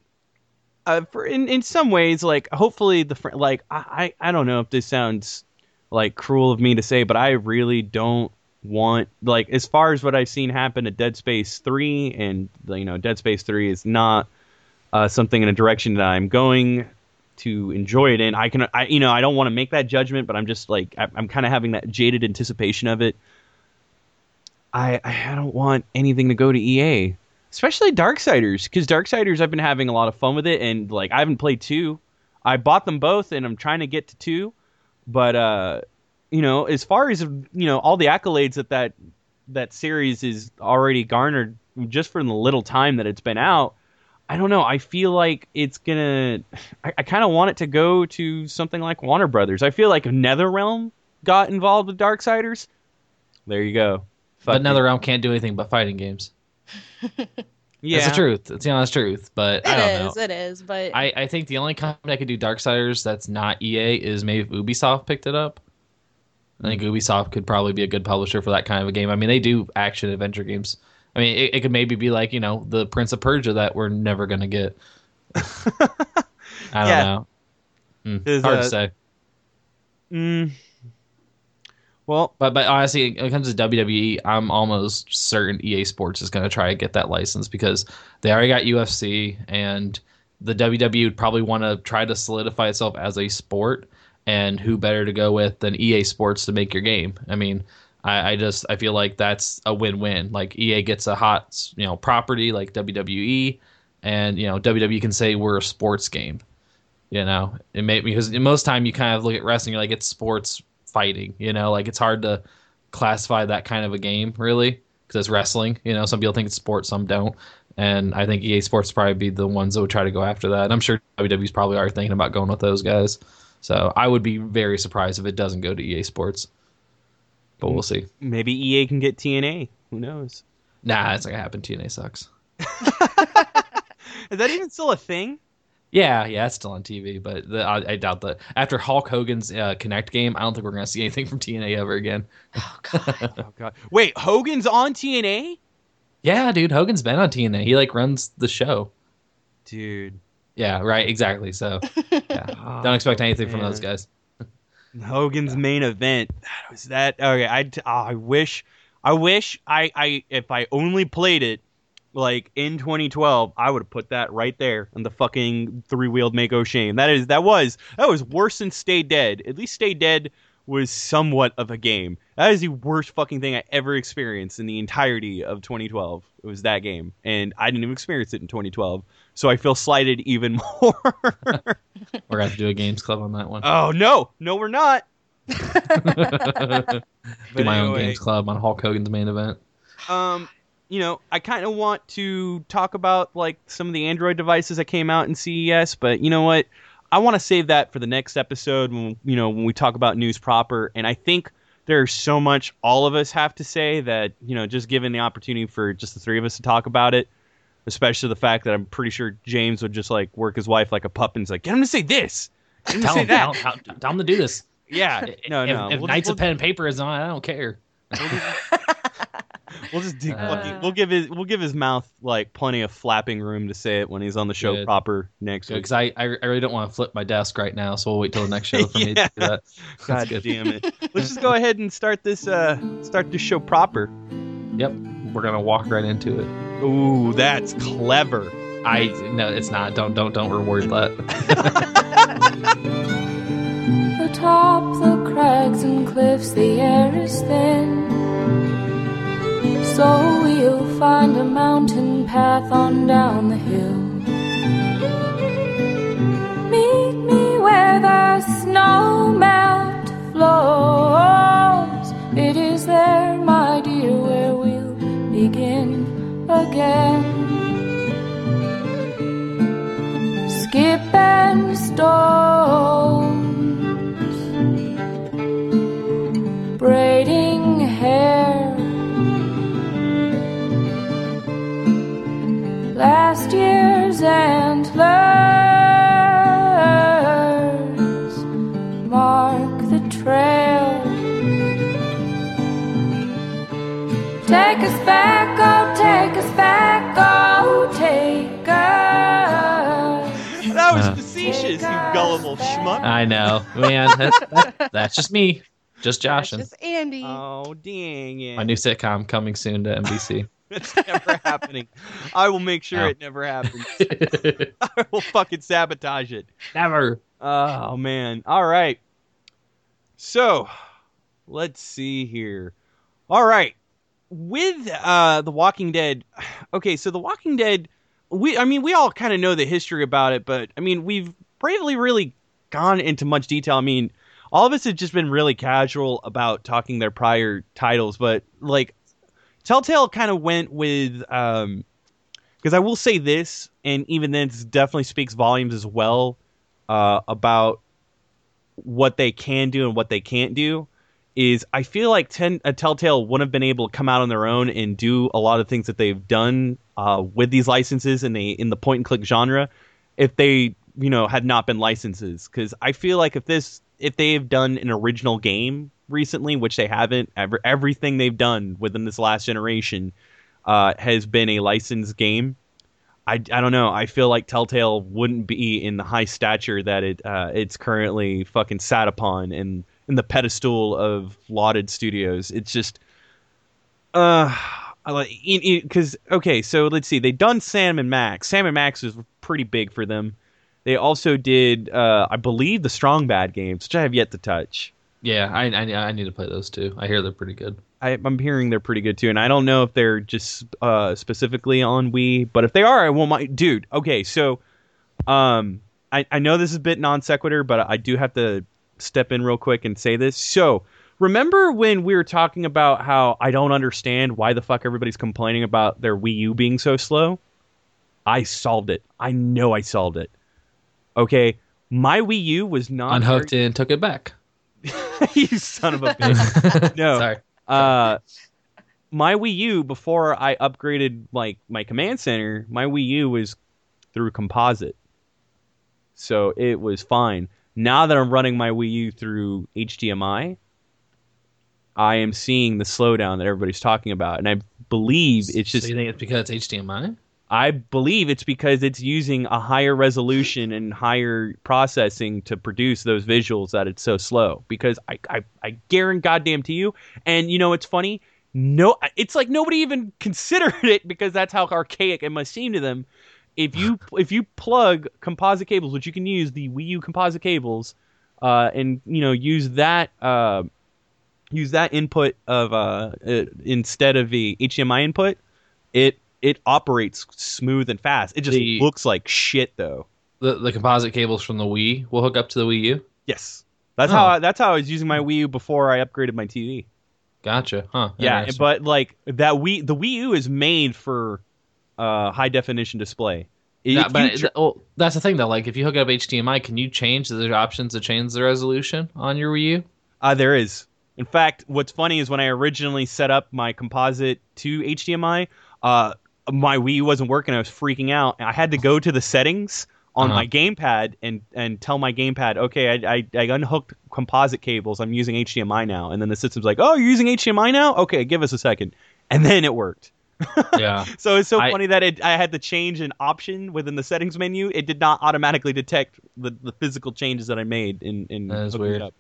Speaker 1: uh for in in some ways like hopefully the fr- like I, I i don't know if this sounds like cruel of me to say but i really don't want like as far as what i've seen happen at dead space 3 and you know dead space 3 is not uh something in a direction that i'm going to enjoy it in. I can i you know i don't want to make that judgment but i'm just like I, i'm kind of having that jaded anticipation of it. I I don't want anything to go to EA, especially Darksiders, because Darksiders I've been having a lot of fun with it, and like I haven't played two. I bought them both, and I'm trying to get to two, but uh, you know, as far as you know, all the accolades that that that series is already garnered just from the little time that it's been out. I don't know. I feel like it's gonna. I, I kind of want it to go to something like Warner Brothers. I feel like if NetherRealm got involved with Darksiders, there you go.
Speaker 2: But
Speaker 1: Fuck it.
Speaker 2: NetherRealm can't do anything but fighting games. <laughs>
Speaker 1: Yeah,
Speaker 2: It's the truth. It's the honest truth. But I don't
Speaker 3: is,
Speaker 2: know.
Speaker 3: it is. but
Speaker 2: I, I think the only company that could do Darksiders that's not EA is maybe if Ubisoft picked it up. I think Ubisoft could probably be a good publisher for that kind of a game. I mean, they do action adventure games. I mean, it, it could maybe be like you know the Prince of Persia that we're never gonna get. <laughs> I don't
Speaker 1: Yeah.
Speaker 2: know. Hmm,
Speaker 1: There's
Speaker 2: hard
Speaker 1: a-
Speaker 2: to say.
Speaker 1: Mm. Well,
Speaker 2: But but honestly, when it comes to WWE, I'm almost certain EA Sports is going to try to get that license because they already got UFC, and the WWE would probably want to try to solidify itself as a sport. And who better to go with than EA Sports to make your game? I mean, I, I just I feel like that's a win-win. Like EA gets a hot you know property like WWE, and you know WWE can say we're a sports game. You know, it may because most time you kind of look at wrestling, you're like it's sports fighting. You know, like it's hard to classify that kind of a game really because it's wrestling. You know, some people think it's sports, some don't. And I think EA Sports probably be the ones that would try to go after that. And I'm sure WWE's probably are thinking about going with those guys. So I would be very surprised if it doesn't go to EA Sports. But we'll see.
Speaker 1: maybe EA can get TNA. Who knows?
Speaker 2: Nah, it's not gonna happen. TNA sucks. <laughs>
Speaker 1: Is that even still a thing?
Speaker 2: Yeah, yeah, it's still on TV, but the, I, I doubt that after Hulk Hogan's uh, Kinect game, I don't think we're gonna see anything from TNA ever again.
Speaker 3: oh god.
Speaker 1: Oh god. Wait, Hogan's on TNA?
Speaker 2: Yeah, dude, Hogan's been on TNA. He like runs the show.
Speaker 1: Dude.
Speaker 2: Yeah, right, exactly. So yeah,
Speaker 1: Oh, <laughs>
Speaker 2: don't expect anything from those guys.
Speaker 1: Hogan's main event. That was that. Okay, I oh, I wish I wish I I if I only played it like in 2012, I would have put that right there on the fucking three-wheeled Mako shame. That is that was that was worse than Stay Dead. At least Stay Dead was somewhat of a game. That is the worst fucking thing I ever experienced in the entirety of 2012. It was that game, and I didn't even experience it in 2012. So I feel slighted even <laughs> more.
Speaker 2: We're gonna have to do a games club on that one.
Speaker 1: oh no, no, we're not. <laughs> <laughs>
Speaker 2: Do my own games club on Hulk Hogan's main event.
Speaker 1: um you know i kind of want to talk about like some of the android devices that came out in ces but you know what i want to save that for the next episode when you know when we talk about news proper and i think there's so much all of us have to say that you know just given the opportunity for just the three of us to talk about it especially the fact that i'm pretty sure james would just like work his wife like a pup and he's like get him to say this get him to
Speaker 2: Tell
Speaker 1: say
Speaker 2: him,
Speaker 1: that
Speaker 2: tell, tell, tell him to do this.
Speaker 1: yeah <laughs> no
Speaker 2: if,
Speaker 1: no
Speaker 2: If
Speaker 1: We'll-
Speaker 2: Knights
Speaker 1: we'll-
Speaker 2: of Pen and Paper is on, I don't care.
Speaker 1: We'll <laughs> <laughs> just dig
Speaker 2: Uh.
Speaker 1: fucking, we'll give his we'll give his mouth like plenty of flapping room to say it when he's on the show
Speaker 2: Good.
Speaker 1: proper next week.
Speaker 2: Because I, I I really don't want to flip my desk right now, so we'll wait till the next show for me to <laughs> do that.
Speaker 1: God
Speaker 2: good.
Speaker 1: damn it! <laughs> Let's just go ahead and start this uh start this show proper.
Speaker 2: Yep, we're gonna walk right into it.
Speaker 1: Ooh, that's clever.
Speaker 2: I no, it's not. Don't don't don't reward that.
Speaker 4: Atop the crags and cliffs, the air is thin. So we'll find a mountain path on down the hill. Meet me where the snow melt flows. It is there, my dear, where we'll begin again. Skip and stones, braiding Last year's antlers mark the trail. Take us back, oh, take us back, oh, take us.
Speaker 1: That was
Speaker 2: Uh.
Speaker 1: facetious, you gullible schmuck.
Speaker 2: I know, man. That, that, that's just me, just
Speaker 3: That's
Speaker 2: Joshing.
Speaker 3: just Andy.
Speaker 1: Oh dang it!
Speaker 2: My new sitcom coming soon to NBC. <laughs>
Speaker 1: It's never happening. I will make sure
Speaker 2: No.
Speaker 1: it never happens. <laughs> I will fucking sabotage it.
Speaker 2: Never.
Speaker 1: Oh man. All right. So, let's see here. All right. With uh The Walking Dead. <sighs> Okay, so The Walking Dead we I mean, we all kind of know the history about it, but I mean, we've bravely really gone into much detail. I mean, all of us have just been really casual about talking their prior titles, but like Telltale kind of went with um because I will say this, and even then, this definitely speaks volumes as well uh, about what they can do and what they can't do. Is I feel like ten, uh, Telltale wouldn't have been able to come out on their own and do a lot of things that they've done uh, with these licenses in the in the point and click genre if they you know had not been licenses. Because I feel like if this if they've done an original game recently, which they haven't, ever everything they've done within this last generation uh, has been a licensed game. I, I don't know. I feel like Telltale wouldn't be in the high stature that it uh, it's currently fucking sat upon in in the pedestal of lauded studios. It's just uh I like because okay, so let's see. They done Sam and Max. Sam and Max was pretty big for them. They also did, uh, I believe, the Strong Bad games, which I have yet to touch.
Speaker 2: Yeah, I, I I need to play those too. I hear they're pretty good.
Speaker 1: I, I'm hearing they're pretty good too, and I don't know if they're just uh, specifically on Wii, but if they are, I won't mind. Dude, okay, so um, I, I know this is a bit non sequitur, but I do have to step in real quick and say this. So remember when we were talking about how I don't understand why the fuck everybody's complaining about their Wii U being so slow? I solved it. I know I solved it. Okay, my Wii U was not
Speaker 2: Unhooked and took it back. <laughs>
Speaker 1: you son of a bitch. <laughs> No.
Speaker 2: sorry.
Speaker 1: uh my Wii U before I upgraded like my command center, my Wii U was through composite. So it was fine. Now that I'm running my Wii U through HDMI, I am seeing the slowdown that everybody's talking about and I believe it's just
Speaker 2: so you think it's because it's HDMI?
Speaker 1: I believe it's because it's using a higher resolution and higher processing to produce those visuals that it's so slow. Because I, I, I guarantee goddamn to you, and you know it's funny. No, it's like nobody even <laughs> considered it because that's how archaic it must seem to them. If you <laughs> if you plug composite cables, which you can use the Wii U composite cables, uh, and you know use that uh, use that input of uh, uh, instead of the HDMI input, it it operates smooth and fast. It just
Speaker 2: The-
Speaker 1: looks like shit though.
Speaker 2: The the composite cables from the Wii will hook up to the Wii U.
Speaker 1: Yes. That's
Speaker 2: Oh.
Speaker 1: how I, that's how I was using my Wii U before I upgraded my TV.
Speaker 2: Gotcha. Huh.
Speaker 1: Yeah, but like that Wii the Wii U is made for uh, high definition display. If
Speaker 2: but
Speaker 1: tr-
Speaker 2: well, that's the thing though. Like, if you hook up HDMI, can you change the options to change the resolution on your Wii U?
Speaker 1: Uh, there is. In fact, what's funny is when I originally set up my composite to HDMI, uh, my Wii U wasn't working. I was freaking out. I had to go to the settings on
Speaker 2: Uh-huh.
Speaker 1: my gamepad and and tell my gamepad, okay, I, I I unhooked composite cables. I'm using HDMI now. And then the system's like, oh, you're using HDMI now? Okay, give us a second. And then it worked. <laughs>
Speaker 2: Yeah.
Speaker 1: So it's so
Speaker 2: I-
Speaker 1: funny that it, I had to change an option within the settings menu. It did not automatically detect the, the physical changes that I made in in
Speaker 2: That is
Speaker 1: hooking it
Speaker 2: weird.
Speaker 1: up.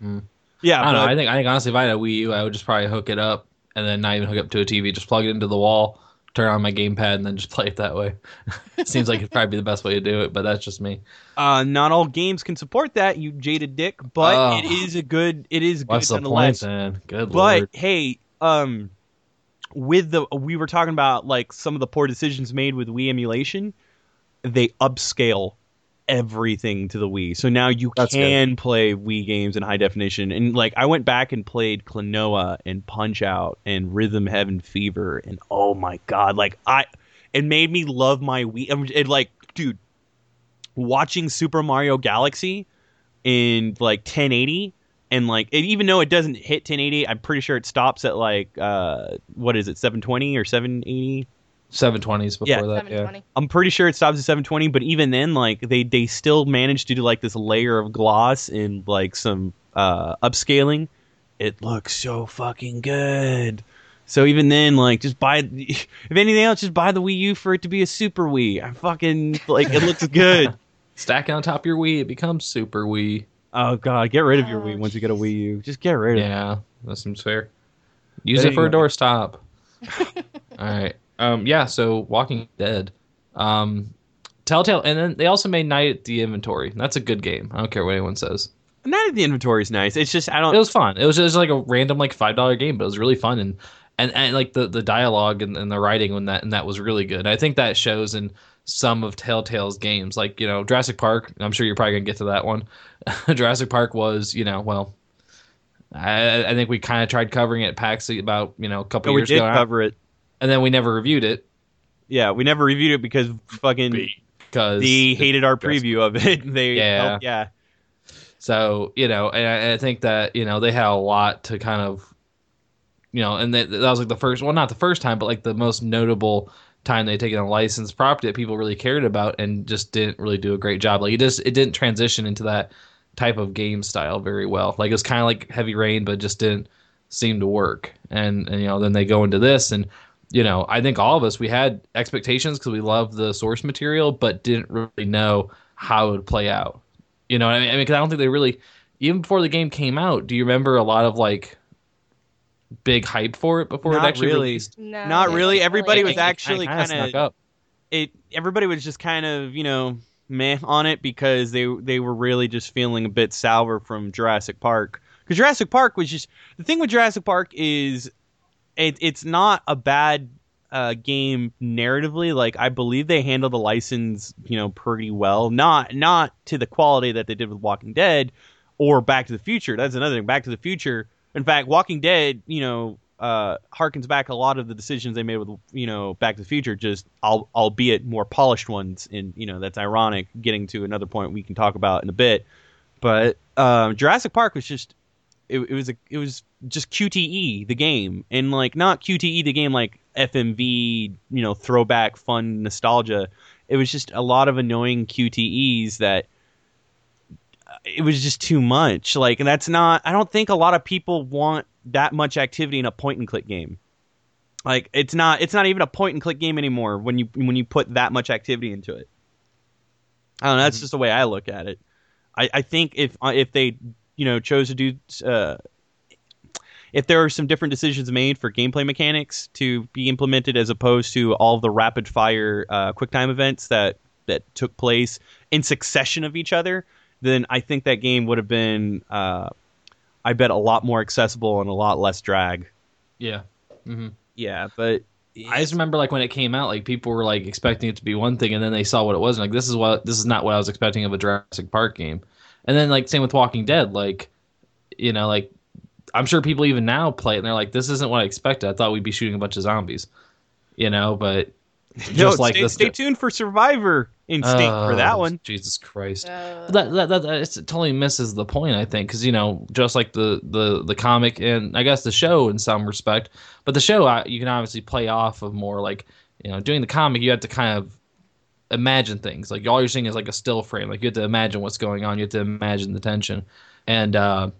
Speaker 2: Hmm.
Speaker 1: Yeah,
Speaker 2: I don't know. I think I think honestly, if I had a Wii U, I would just probably hook it up and then not even hook up to a TV. Just plug it into the wall, turn on my gamepad, and then just <laughs> play it that way. <laughs> Seems like it'd probably be the best way to do it, but that's just me.
Speaker 1: Uh, not all games can support that, you jaded dick, but
Speaker 2: Oh.
Speaker 1: it is a good. It is good
Speaker 2: What's the point then? Good
Speaker 1: But
Speaker 2: lord.
Speaker 1: hey, um, with the we were talking about like some of the poor decisions made with Wii emulation, they upscale everything to the Wii. So now you
Speaker 2: That's
Speaker 1: can play Wii games in high definition. And like I went back and played Klonoa and Punch Out and Rhythm Heaven Fever and oh my god, like I it made me love my Wii. um, It like dude, watching Super Mario Galaxy in like 1080 and like it, even though it doesn't hit 1080 i'm pretty sure it stops at like uh what is it 720 or 780
Speaker 2: 720s before
Speaker 1: Yeah.
Speaker 2: that. Yeah.
Speaker 1: i'm pretty sure it stops at 720 but even then like they they still managed to do like this layer of gloss and like some uh upscaling it looks so fucking good so even then like just buy <laughs> if anything else just buy the wii u for it to be a super wii i fucking like it looks good <laughs>
Speaker 2: Stack it on top of your Wii, it becomes Super Wii.
Speaker 1: oh god get rid of your
Speaker 3: Oh,
Speaker 1: wii once you get a wii u just get rid of it
Speaker 2: Yeah, that seems fair. Use
Speaker 1: But
Speaker 2: it for a
Speaker 1: anyway.
Speaker 2: doorstop. <laughs> All right. Um. Yeah. So Walking Dead. Um. Telltale, and then they also made Night at the Inventory. That's a good game. I don't care what anyone says.
Speaker 1: Night at the Inventory is nice. It's just I don't.
Speaker 2: It was fun. It was just like a random like five dollar game, but it was really fun and and, and like the the dialogue and, and the writing when that and that was really good. I think that shows in some of Telltale's games, like you know Jurassic Park. I'm sure you're probably gonna get to that one. <laughs> Jurassic Park was you know well. I, I think we kind of tried covering it at PAX about you know a couple
Speaker 1: No,
Speaker 2: years ago.
Speaker 1: we did
Speaker 2: ago,
Speaker 1: cover it.
Speaker 2: And then we never reviewed it
Speaker 1: Yeah, we never reviewed it because fucking
Speaker 2: because
Speaker 1: they hated our preview of it. <laughs> They oh,
Speaker 2: Yeah.
Speaker 1: oh, yeah.
Speaker 2: So you know, and I, and I think that you know they had a lot to kind of, you know, and that, that was like the first, well, not the first time, but like the most notable time they taken a licensed property that people really cared about and just didn't really do a great job. Like it just it didn't transition into that type of game style very well. Like it was kind of like Heavy Rain, but just didn't seem to work. And and you know then they go into this and. You know, I think all of us we had expectations because we loved the source material, but didn't really know how it would play out. You know, what I mean, I mean, 'cause I don't think they really, even before the game came out. Do you remember a lot of like big hype for it before
Speaker 1: Not
Speaker 2: it actually
Speaker 1: really.
Speaker 2: released?
Speaker 3: No,
Speaker 1: Not really. Everybody
Speaker 2: I
Speaker 1: was
Speaker 2: it
Speaker 1: actually
Speaker 2: kinda
Speaker 1: kinda-
Speaker 2: up.
Speaker 1: It everybody was just kind of you know meh on it because they they were really just feeling a bit sour from Jurassic Park. Because Jurassic Park was just the thing with Jurassic Park is it, it's not a bad uh, game narratively. Like I believe they handle the license, you know, pretty well. Not not to the quality that they did with Walking Dead or Back to the Future. That's another thing. Back to the Future. In fact, Walking Dead, you know, uh, harkens back a lot of the decisions they made with you know Back to the Future, just al- albeit more polished ones. And you know that's ironic. Getting to another point we can talk about in a bit, but um, Jurassic Park was just it, it was a it was just QTE the game and like not QTE the game like FMV you know throwback fun nostalgia. It was just a lot of annoying QTEs that uh, it was just too much. Like and that's not I don't think a lot of people want that much activity in a point and click game. Like it's not it's not even a point and click game anymore when you when you put that much activity into it. I don't know. That's just the way I look at it. I, I think if uh, if they you know chose to do uh, if there are some different decisions made for gameplay mechanics to be implemented as opposed to all the rapid fire uh, QuickTime events that that took place in succession of each other, then I think that game would have been uh, I bet a lot more accessible and a lot less drag.
Speaker 2: Yeah. hmm
Speaker 1: Yeah, but
Speaker 2: I just remember like when it came out, like people were like expecting it to be one thing, and then they saw what it was, and like this is what this is not what I was expecting of a Jurassic Park game. And then like same with Walking Dead, like you know, like I'm sure people even now play it and they're like, this isn't what I expected. I thought we'd be shooting a bunch of zombies, you know, but <laughs>
Speaker 1: Yo,
Speaker 2: just like
Speaker 1: stay,
Speaker 2: this.
Speaker 1: stay tuned for Survival Instinct for that one.
Speaker 2: Jesus Christ.
Speaker 3: Uh,
Speaker 2: that, that, that, that it totally misses the point i think because you know just like the, the the comic and i guess the show in some respect but the show uh, you can obviously play off of more like you know doing the comic you have to kind of imagine things like all you're seeing is like a still frame like you have to imagine what's going on you have to imagine the tension and uh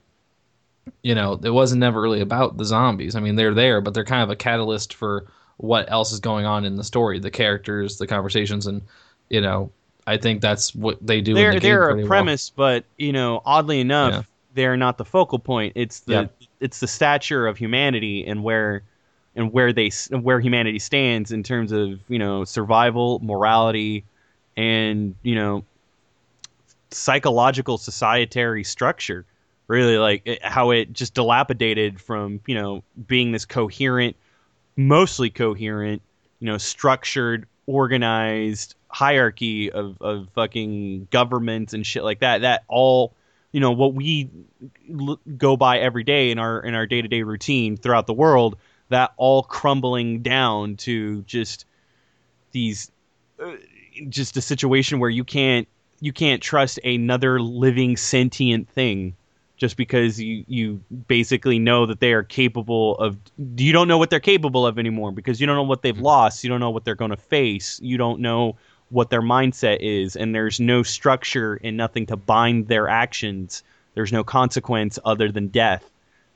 Speaker 2: you know it wasn't never really about the zombies i mean they're there but they're kind of a catalyst for what else is going on in the story the characters the conversations and you know i think that's what they do
Speaker 1: They're
Speaker 2: the
Speaker 1: they're a
Speaker 2: well.
Speaker 1: premise, but you know, oddly enough,
Speaker 2: Yeah.
Speaker 1: they're not the focal point. It's the
Speaker 2: Yeah.
Speaker 1: it's the stature of humanity and where and where they where humanity stands in terms of you know survival, morality, and you know psychological societary structure. Really, like it, how it just dilapidated from you know being this coherent, mostly coherent, you know, structured, organized hierarchy of, of fucking governments and shit like that. That all, you know, what we l- go by every day in our in our day to day routine throughout the world. That all crumbling down to just these, uh, just a situation where you can't you can't trust another living sentient thing just because you you basically know that they are capable of you don't know what they're capable of anymore because you don't know what they've lost. You don't know what they're going to face. You don't know what their mindset is and there's no structure and nothing to bind their actions. There's no consequence other than death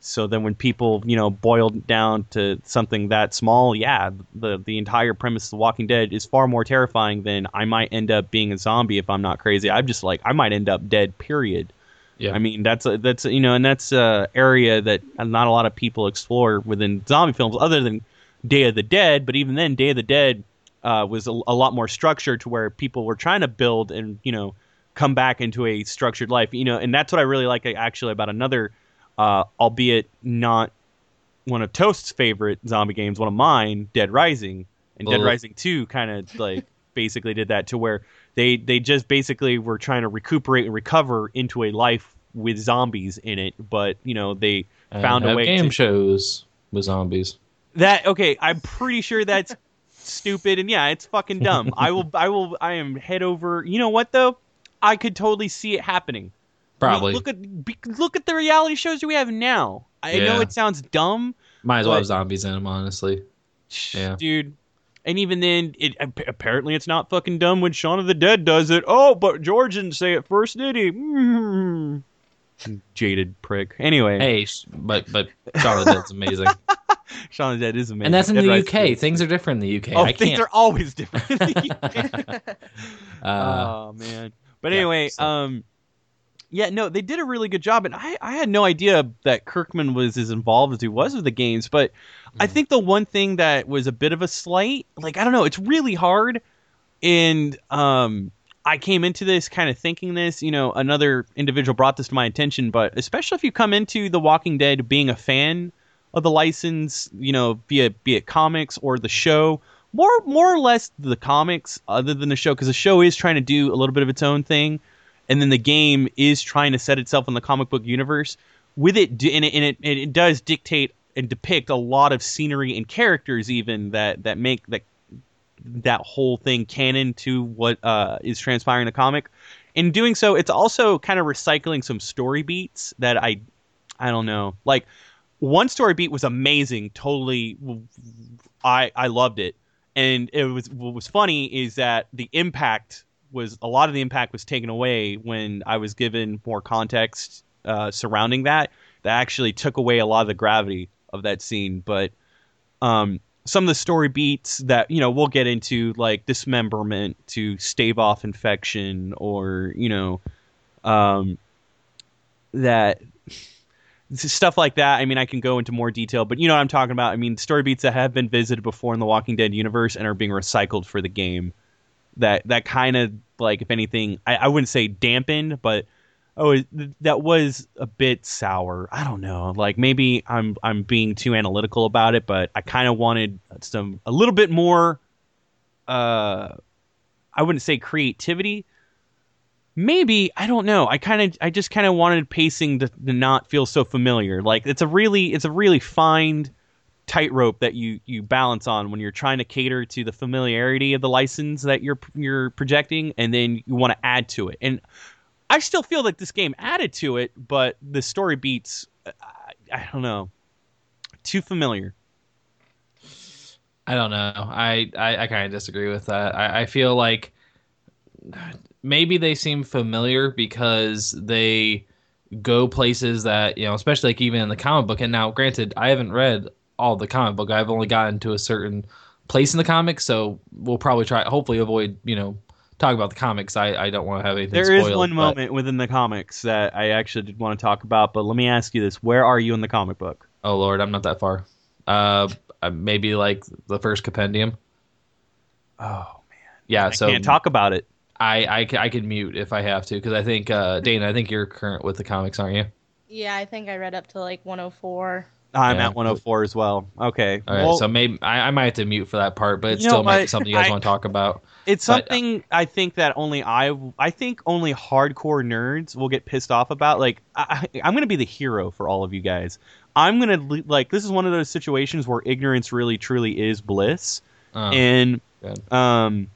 Speaker 1: so then when people you know boiled down to something that small yeah the the entire premise of the walking dead is far more terrifying than i might end up being a zombie if i'm not crazy i'm just like i might end up dead period
Speaker 2: Yeah.
Speaker 1: I mean, that's a, that's a, you know, and that's a area that not a lot of people explore within zombie films, other than Day of the Dead. But even then, Day of the Dead uh, was a, a lot more structured to where people were trying to build and you know come back into a structured life. You know, and that's what I really like actually about another, uh, albeit not one of Toast's favorite zombie games, one of mine, Dead Rising, and Dead
Speaker 2: Ugh.
Speaker 1: Rising Two kind of like <laughs> basically did that to where they they just basically were trying to recuperate and recover into a life with zombies in it, but you know they found a
Speaker 2: have
Speaker 1: way
Speaker 2: game
Speaker 1: to
Speaker 2: shows with zombies.
Speaker 1: that okay. I'm pretty sure that's stupid and yeah, it's fucking dumb. <laughs> I will I will I am head over. You know what though? I could totally see it happening.
Speaker 2: Probably
Speaker 1: look at look at the reality shows we have now. I know it sounds dumb,
Speaker 2: might as well have zombies in them. Honestly, Yeah.
Speaker 1: dude. And even then, it apparently it's not fucking dumb when Shaun of the Dead does it. Oh, but George didn't say it first, did he? Mm. <laughs> Jaded prick. Anyway,
Speaker 2: hey, but but Shaun of the Dead's amazing, <laughs>
Speaker 1: Shaun of the Dead is amazing.
Speaker 2: and that's in
Speaker 1: Dead
Speaker 2: the UK.
Speaker 1: is-
Speaker 2: Things are different in the UK.
Speaker 1: Oh,
Speaker 2: I
Speaker 1: things
Speaker 2: can't.
Speaker 1: are always different. in the UK. <laughs>
Speaker 2: uh,
Speaker 1: oh man. But
Speaker 2: yeah,
Speaker 1: anyway,
Speaker 2: so-
Speaker 1: um yeah, no, they did a really good job and I I had no idea that Kirkman was as involved as he was with the games, but I
Speaker 2: Mhm.
Speaker 1: think the one thing that was a bit of a slight, like I don't know, it's really hard and um I came into this kind of thinking this, you know, another individual brought this to my attention, but especially if you come into The Walking Dead being a fan of the license, you know, via be it comics or the show, more more or less the comics other than the show because the show is trying to do a little bit of its own thing and then the game is trying to set itself in the comic book universe with it and it, and it, and it does dictate and depict a lot of scenery and characters even that that make that that whole thing canon to what uh, is transpiring in the comic. In doing so it's also kind of recycling some story beats that i i don't know. Like one story beat was amazing totally i i loved it. And it was what was funny is that the impact was a lot of the impact was taken away when I was given more context uh, surrounding that. That actually took away a lot of the gravity of that scene. But um, some of the story beats that you know we'll get into, like dismemberment to stave off infection, or you know, um, that stuff like that. I mean, I can go into more detail, but you know what I'm talking about. I mean, story beats that have been visited before in the Walking Dead universe and are being recycled for the game. That that kind of like, if anything, I, I wouldn't say dampened, but oh, that was a bit sour. I don't know. Like maybe I'm I'm being too analytical about it, but I kind of wanted some a little bit more. Uh, I wouldn't say creativity, maybe I don't know. I kind of I just kind of wanted pacing to, to not feel so familiar. Like it's a really it's a really fine tightrope that you you balance on when you're trying to cater to the familiarity of the license that you're you're projecting, and then you want to add to it. And I still feel like this game added to it, but the story beats. I, I don't know, too familiar.
Speaker 2: I don't know. I I, I kind of disagree with that. I, I feel like maybe they seem familiar because they go places that you know, especially like even in the comic book. And now, granted, I haven't read all the comic book. I've only gotten to a certain place in the comics, so we'll probably try, hopefully, avoid you know talk about the comics. I, I don't want to have anything.
Speaker 1: There is
Speaker 2: spoiled,
Speaker 1: one
Speaker 2: but-
Speaker 1: moment within the comics that I actually did want to talk about, but let me ask you this: Where are you in the comic book?
Speaker 2: Oh Lord, I'm not that far. Uh, uh, maybe like the first compendium.
Speaker 1: Oh, man.
Speaker 2: Yeah,
Speaker 1: I
Speaker 2: so
Speaker 1: can't talk about it.
Speaker 2: I I, I can mute if I have to because I think uh, Dana, I think you're current with the comics, aren't you?
Speaker 3: Yeah, I think I read up to like 104.
Speaker 1: I'm
Speaker 2: Yeah.
Speaker 1: at 104 as well. Okay.
Speaker 2: All right,
Speaker 1: Well,
Speaker 2: so maybe I, I might have to mute for that part, but it
Speaker 1: You know
Speaker 2: still might be something you guys
Speaker 1: I-
Speaker 2: want to talk about.
Speaker 1: it's
Speaker 2: but- uh,
Speaker 1: something I think that only I I think only hardcore nerds will get pissed off about. Like I, I- I'm gonna be the hero for all of you guys. I'm gonna like this is one of those situations where ignorance really truly is bliss,
Speaker 2: Um,
Speaker 1: and
Speaker 2: good.
Speaker 1: um,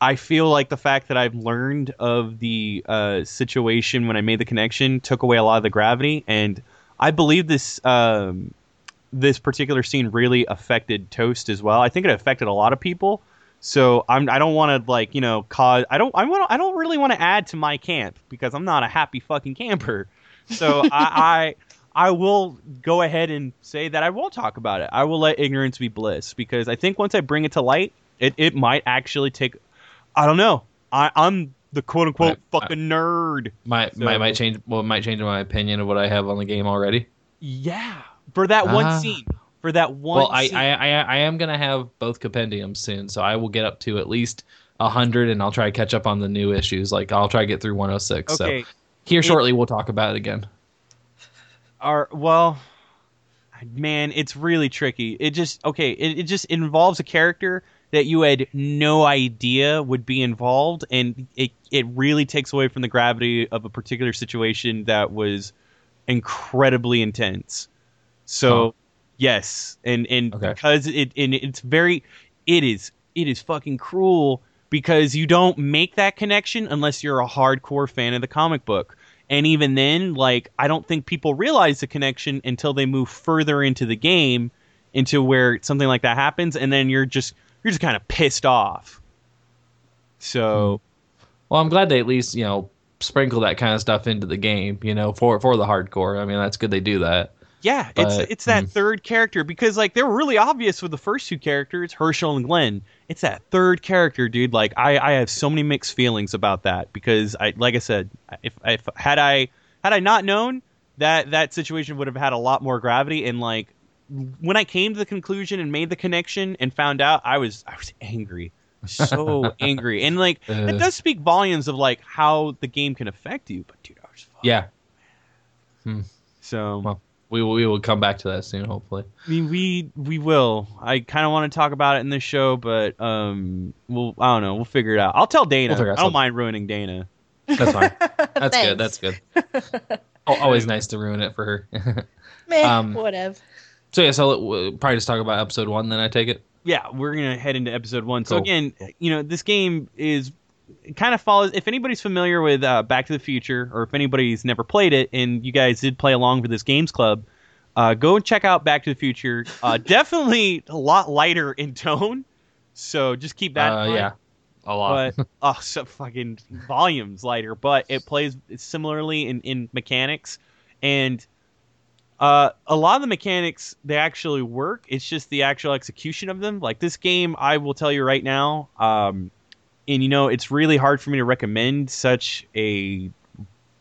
Speaker 1: I feel like the fact that I've learned of the uh, situation when I made the connection took away a lot of the gravity, and I believe this um, this particular scene really affected Toast as well. I think it affected a lot of people. So I'm I don't want to like you know cause I don't I want I don't really want to add to my camp because I'm not a happy fucking camper. So <laughs> I, I I will go ahead and say that I will talk about it. I will let ignorance be bliss because I think once I bring it to light, it, it might actually take. I don't know. I, I'm the quote unquote
Speaker 2: I- I-
Speaker 1: fucking nerd.
Speaker 2: might
Speaker 1: so-
Speaker 2: might might change. Well, might change my opinion of what I have on the game already.
Speaker 1: Yeah, for that one
Speaker 2: Ah.
Speaker 1: scene. For that one.
Speaker 2: well, I. I I I am gonna have both compendiums soon, so I will get up to at least hundred, and I'll try to catch up on the new issues. Like I'll try to get through 106.
Speaker 1: okay.
Speaker 2: So here shortly, we'll talk about it again.
Speaker 1: are well man it's really tricky it just okay it, it just involves a character that you had no idea would be involved and it, it really takes away from the gravity of a particular situation that was incredibly intense. So yes and and
Speaker 2: Okay.
Speaker 1: because it and it's very it is it is fucking cruel because you don't make that connection unless you're a hardcore fan of the comic book. And even then like i don't think people realize the connection until they move further into the game into where something like that happens and then you're just you're just kind of pissed off so
Speaker 2: Well, I'm glad they at least you know sprinkle that kind of stuff into the game. You know, for for the hardcore. I mean, that's good they do that.
Speaker 1: yeah it's it's that
Speaker 2: mm.
Speaker 1: third character because like they were really obvious with the first two characters hershel and glenn it's that third character dude like i i have so many mixed feelings about that because i like i said if if had i had i not known that that situation would have had a lot more gravity and like when I came to the conclusion and made the connection and found out, I was I was angry, so <laughs> angry, and like it
Speaker 2: Uh.
Speaker 1: does speak volumes of like how the game can affect you. But dude, I was fucking,
Speaker 2: Yeah,
Speaker 1: So
Speaker 2: Well, we will we will come back to that soon, hopefully.
Speaker 1: I mean, we we will. I kind of want to talk about it in this show, but um, we'll I don't know. We'll figure it out. I'll tell Dana.
Speaker 2: We'll
Speaker 1: I don't
Speaker 2: something.
Speaker 1: mind ruining Dana.
Speaker 2: That's fine. <laughs> That's good. That's good. Al- Always <laughs> nice to ruin it for her.
Speaker 3: Meh,
Speaker 2: Um,
Speaker 3: whateve.
Speaker 2: So yeah, so we'll probably just talk about episode one. Then I take it.
Speaker 1: yeah, we're gonna head into episode one. So
Speaker 2: Cool.
Speaker 1: again, you know, this game is kind of follows. If anybody's familiar with uh, Back to the Future, or if anybody's never played it, and you guys did play along for this games club, uh, go and check out Back to the Future. Uh, <laughs> definitely a lot lighter in tone. So just keep that. in
Speaker 2: Uh,
Speaker 1: mind.
Speaker 2: yeah, a lot.
Speaker 1: but oh, so fucking volumes lighter. But it plays similarly in in mechanics, and uh, a lot of the mechanics they actually work. It's just the actual execution of them. Like this game, I will tell you right now. Um, and you know, it's really hard for me to recommend such a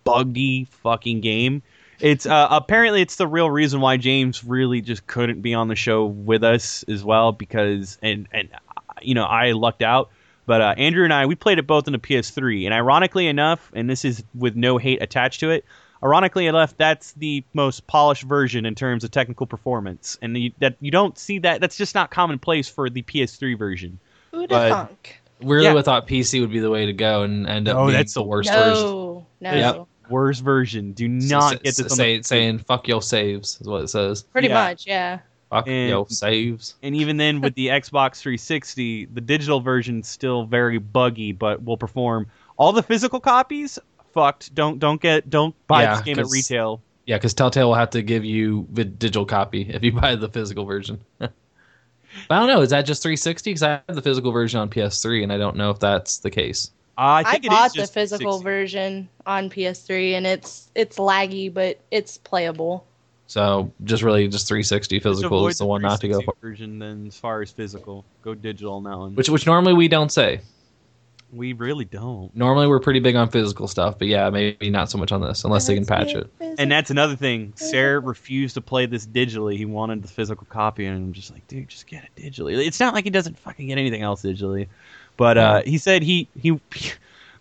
Speaker 1: buggy fucking game. It's uh, apparently it's the real reason why James really just couldn't be on the show with us as well because and and uh, you know I lucked out. But uh, Andrew and I we played it both on the PS3, and ironically enough, and this is with no hate attached to it. Ironically enough, that's the most polished version in terms of technical performance, and the, that you don't see that. That's just not commonplace for the PS3 version.
Speaker 3: Who'da
Speaker 1: but-
Speaker 3: thunk?
Speaker 2: really
Speaker 1: Yeah.
Speaker 2: would thought PC would be the way to go and end up
Speaker 1: No,
Speaker 2: being
Speaker 1: that's
Speaker 2: the
Speaker 1: the
Speaker 2: worst version.
Speaker 3: No, no.
Speaker 2: Yep.
Speaker 1: Worst version. Do not
Speaker 2: s-
Speaker 1: get this on
Speaker 2: say,
Speaker 1: the
Speaker 2: saying "fuck your saves" is what it says.
Speaker 3: Pretty
Speaker 1: Yeah.
Speaker 3: much, yeah.
Speaker 2: Fuck
Speaker 1: And-
Speaker 2: your saves.
Speaker 1: And even then, with the Xbox 360, the digital version's still very buggy, but will perform. All the physical copies, fucked. Don't don't get don't buy
Speaker 2: Yeah,
Speaker 1: this game at retail.
Speaker 2: Yeah, because Telltale will have to give you the digital copy if you <laughs> buy the physical version. but <laughs> I don't know. Is that just 360? Because I have the physical version on PS3, and I don't know if that's the case.
Speaker 1: I
Speaker 3: I,
Speaker 1: think it is
Speaker 3: bought the
Speaker 1: just
Speaker 3: physical version on PS3, and it's it's laggy, but it's playable.
Speaker 2: So just really just 360 physical
Speaker 1: avoid
Speaker 2: is the one not to go for.
Speaker 1: Version then, as far as physical, go digital on that one.
Speaker 2: Which which normally we don't say.
Speaker 1: We really don't.
Speaker 2: Normally we're pretty big on physical stuff, but yeah, maybe not so much on this unless they can patch it.
Speaker 1: And that's another thing. Sarah refused to play this digitally. He wanted the physical copy, and I'm just like, dude, just get it digitally. It's not like he doesn't fucking get anything else digitally. But uh, he said he he. <laughs>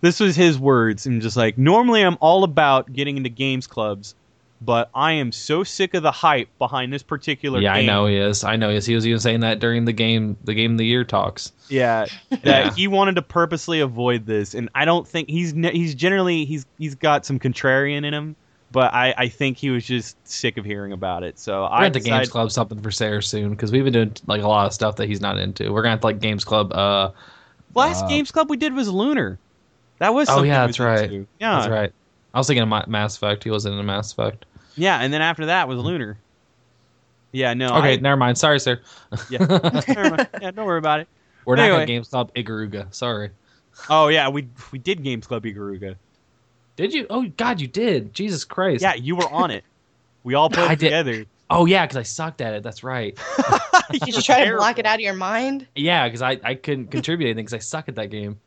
Speaker 1: This was his words, and just like normally I'm all about getting into games clubs, but I am so sick of the hype behind this particular. Game.
Speaker 2: Yeah, I know he is. I know he is. He was even saying that during the game, the game of the year talks.
Speaker 1: Yeah, <laughs> that
Speaker 2: Yeah.
Speaker 1: he wanted to purposely avoid this, and I don't think he's he's generally he's he's got some contrarian in him, but I I think he was just sick of hearing about it. So
Speaker 2: We're
Speaker 1: I
Speaker 2: at the Games Club something for Sarah soon because we've been doing like a lot of stuff that he's not into. We're gonna have to like Games Club. Uh,
Speaker 1: last
Speaker 2: uh,
Speaker 1: Games Club we did was Lunar. That was
Speaker 2: Oh, yeah, that's right.
Speaker 1: into. Yeah,
Speaker 2: that's right. I was thinking of Ma- Mass Effect. He wasn't in a Mass Effect.
Speaker 1: yeah, and then after that was mm-hmm. Lunar. Yeah, no.
Speaker 2: Okay,
Speaker 1: I-
Speaker 2: never mind. Sorry, sir. <laughs>
Speaker 1: yeah, Never mind. <laughs> yeah, don't worry about it.
Speaker 2: We're not
Speaker 1: Anyway.
Speaker 2: at Games Club Ikaruga. Sorry.
Speaker 1: Oh yeah, we we did Games Club Ikaruga.
Speaker 2: Did you? Oh God, you did. Jesus Christ.
Speaker 1: Yeah, you were on it. We all <laughs> played
Speaker 2: I
Speaker 1: it
Speaker 2: did.
Speaker 1: together.
Speaker 2: Oh yeah, because I sucked at it. That's right.
Speaker 3: Did you try to block it out of your mind?
Speaker 2: Yeah, because I, I couldn't contribute anything because I suck at that game.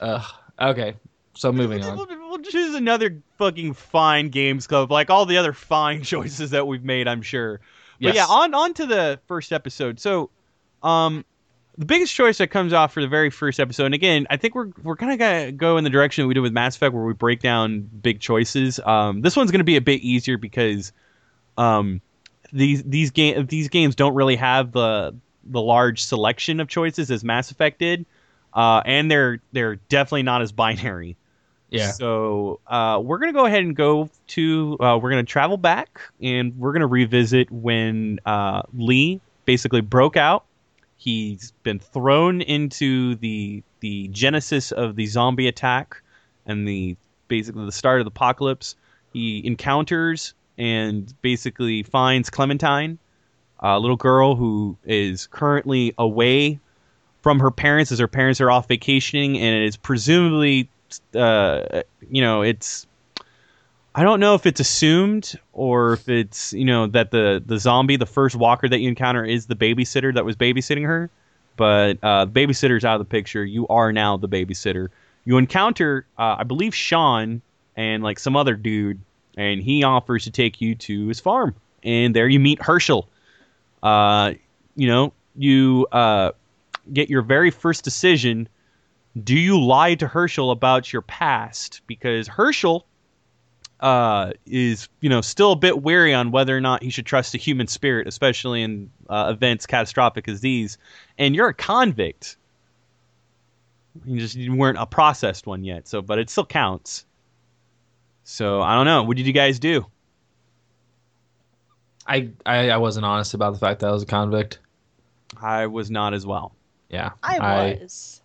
Speaker 2: Ugh. Okay. So moving on.
Speaker 1: we'll- we'll choose another fucking fine games club, like all the other fine <laughs> choices that we've made. I'm sure. But
Speaker 2: Yes.
Speaker 1: yeah, on on to the first episode. So, um, the biggest choice that comes off for the very first episode, and again, I think we're we're kind of gonna go in the direction that we did with Mass Effect, where we break down big choices. Um, this one's gonna be a bit easier because, um, these these game these games don't really have the the large selection of choices as Mass Effect did, uh, and they're they're definitely not as binary.
Speaker 2: Yeah.
Speaker 1: So uh, we're gonna go ahead and go to. Uh, we're gonna travel back, and we're gonna revisit when uh, Lee basically broke out. He's been thrown into the the genesis of the zombie attack and the basically the start of the apocalypse. He encounters and basically finds Clementine, a little girl who is currently away from her parents as her parents are off vacationing, and is presumably, uh, you know, it's. I don't know if it's assumed or if it's you know that the the zombie, the first walker that you encounter, is the babysitter that was babysitting her, but uh, the babysitter's out of the picture. You are now the babysitter. You encounter, uh, I believe, Shawn and like some other dude, and he offers to take you to his farm, and there you meet Hershel. Uh, you know, you uh, get your very first decision. Do you lie to Hershel about your past? Because Hershel uh, is, you know, still a bit wary on whether or not he should trust a human spirit, especially in uh, events catastrophic as these. And you're a convict. You just you weren't a processed one yet, so but it still counts. So I don't know. What did you guys do?
Speaker 2: I, I I wasn't honest about the fact that I was a convict.
Speaker 1: I was not as well.
Speaker 2: Yeah.
Speaker 3: I was.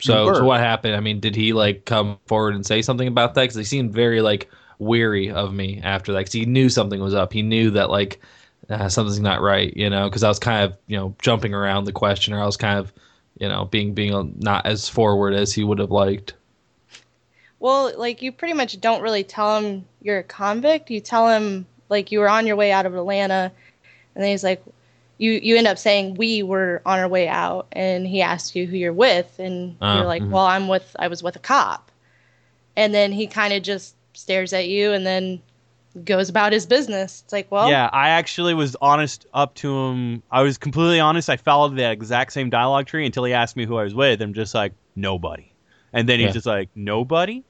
Speaker 2: So, so what happened? I mean, did he like come forward and say something about that? Because he seemed very like weary of me after that. Because he knew something was up. He knew that like uh, something's not right. You know, because I was kind of you know jumping around the question, or I was kind of you know being being not as forward as he would have liked.
Speaker 3: Well, like you pretty much don't really tell him you're a convict. You tell him like you were on your way out of Atlanta, and then he's like, you you end up saying we were on our way out, and he asks you who you're with, and
Speaker 2: Oh,
Speaker 3: you're like,
Speaker 2: mhm.
Speaker 3: well, I'm with I was with a cop, and then he kind of just stares at you, and then goes about his business. It's like, well,
Speaker 1: Yeah, I actually was honest up to him. I was completely honest. I followed the exact same dialogue tree until he asked me who I was with. I'm just like, nobody. And then he's
Speaker 2: Yeah.
Speaker 1: just like, nobody?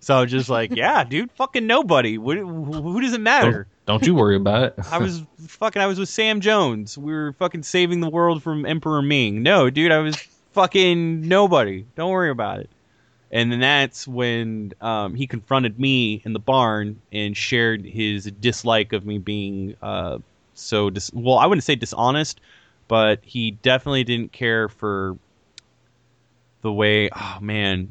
Speaker 1: So I was just like, <laughs> yeah, dude, fucking nobody. What, who, who does it matter?
Speaker 2: Don't you worry about it.
Speaker 1: I was fucking, I was with Sam Jones. We were fucking saving the world from Emperor Ming. No, dude, I was fucking nobody. Don't worry about it. And then that's when um, he confronted me in the barn and shared his dislike of me being uh, so dis- well. I wouldn't say dishonest, but he definitely didn't care for the way. Oh man,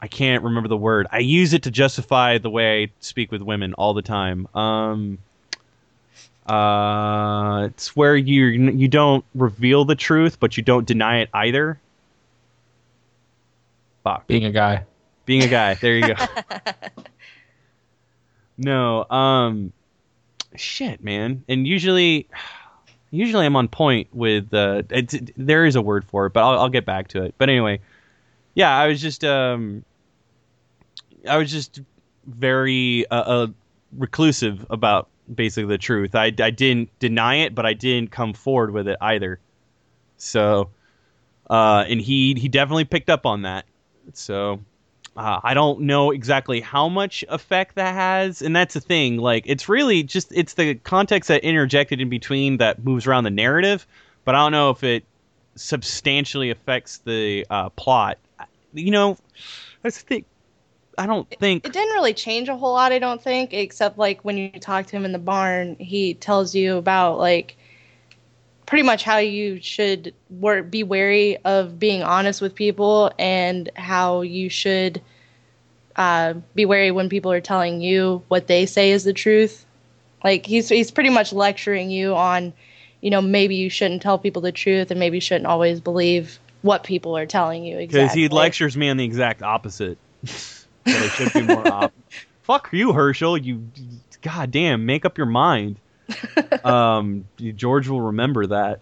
Speaker 1: I can't remember the word. I use it to justify the way I speak with women all the time. Um, uh, it's where you you don't reveal the truth, but you don't deny it either. Fuck.
Speaker 2: Being a guy.
Speaker 1: Being a guy. There you go. <laughs> no, um shit, man. And usually usually I'm on point with uh it's, there is a word for it, but I'll, I'll get back to it. But anyway, yeah, I was just um I was just very uh, uh reclusive about basically the truth. I I didn't deny it, but I didn't come forward with it either. So uh and he he definitely picked up on that. So uh, I don't know exactly how much effect that has, and that's the thing. Like, it's really just it's the context that interjected in between that moves around the narrative, but I don't know if it substantially affects the uh, plot. You know, that's the thing. I don't think
Speaker 3: It didn't really change a whole lot, I don't think, except like when you talk to him in the barn, he tells you about like pretty much how you should wor- be wary of being honest with people and how you should uh, be wary when people are telling you what they say is the truth. Like he's he's pretty much lecturing you on, you know, maybe you shouldn't tell people the truth and maybe you shouldn't always believe what people are telling you
Speaker 1: because
Speaker 3: exactly.
Speaker 1: he lectures me on the exact opposite. <laughs> that I should be more <laughs> op- Fuck you, Hershel. You, goddamn, make up your mind. <laughs> um, George will remember that.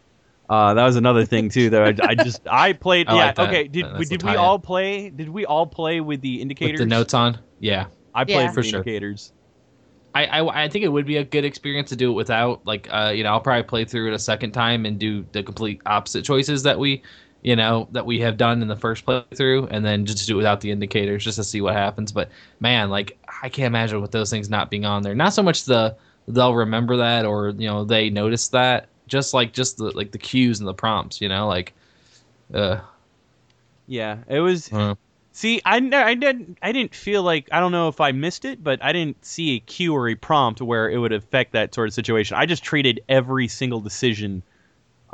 Speaker 1: Uh, that was another thing too. That I, I just I played. <laughs>
Speaker 2: I
Speaker 1: yeah.
Speaker 2: like.
Speaker 1: Okay. Did
Speaker 2: That's
Speaker 1: did we all play? Did we all play with the indicators?
Speaker 2: With the notes on. Yeah.
Speaker 1: I played
Speaker 3: Yeah.
Speaker 2: For sure.
Speaker 1: indicators.
Speaker 2: I, I, I think it would be a good experience to do it without like uh you know I'll probably play through it a second time and do the complete opposite choices that we you know that we have done in the first playthrough and then just do it without the indicators just to see what happens but man like I can't imagine with those things not being on there not so much the they'll remember that or you know they notice that just like just the like the cues and the prompts you know like uh,
Speaker 1: Yeah. It was.
Speaker 2: uh
Speaker 1: See, I, I didn't I didn't feel like I don't know if I missed it, but I didn't see a cue or a prompt where it would affect that sort of situation. I just treated every single decision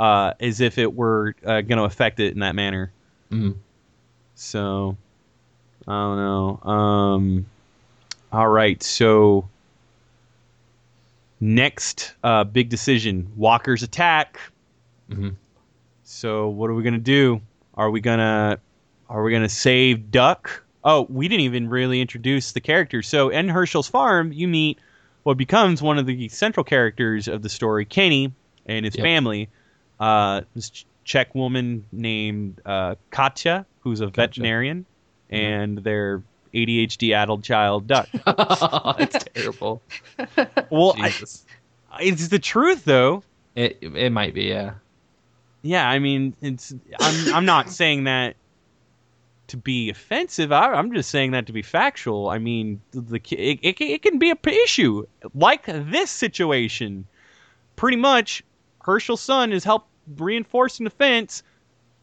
Speaker 1: uh, as if it were uh, going to affect it in that manner.
Speaker 2: mm.
Speaker 1: So I don't know. Um, all right, so next uh, big decision: Walker's attack.
Speaker 2: Mhm.
Speaker 1: So what are we gonna do? Are we gonna are we gonna save Duck? Oh, we didn't even really introduce the characters. So in Hershel's farm, you meet what becomes one of the central characters of the story, Kenny and his
Speaker 2: Yep.
Speaker 1: family. Uh, this Czech woman named uh, Katjaa, who's a veterinarian, and their ADHD addled child, Duck.
Speaker 2: it's <laughs> terrible <laughs>
Speaker 1: Well, I, it's the truth, though.
Speaker 2: it it might be yeah
Speaker 1: Yeah, I mean, it's. I'm. I'm not saying that to be offensive. I, I'm just saying that to be factual. I mean, the, the it, it, it can be a p- issue like this situation. Pretty much, Hershel's son is help reinforcing the fence.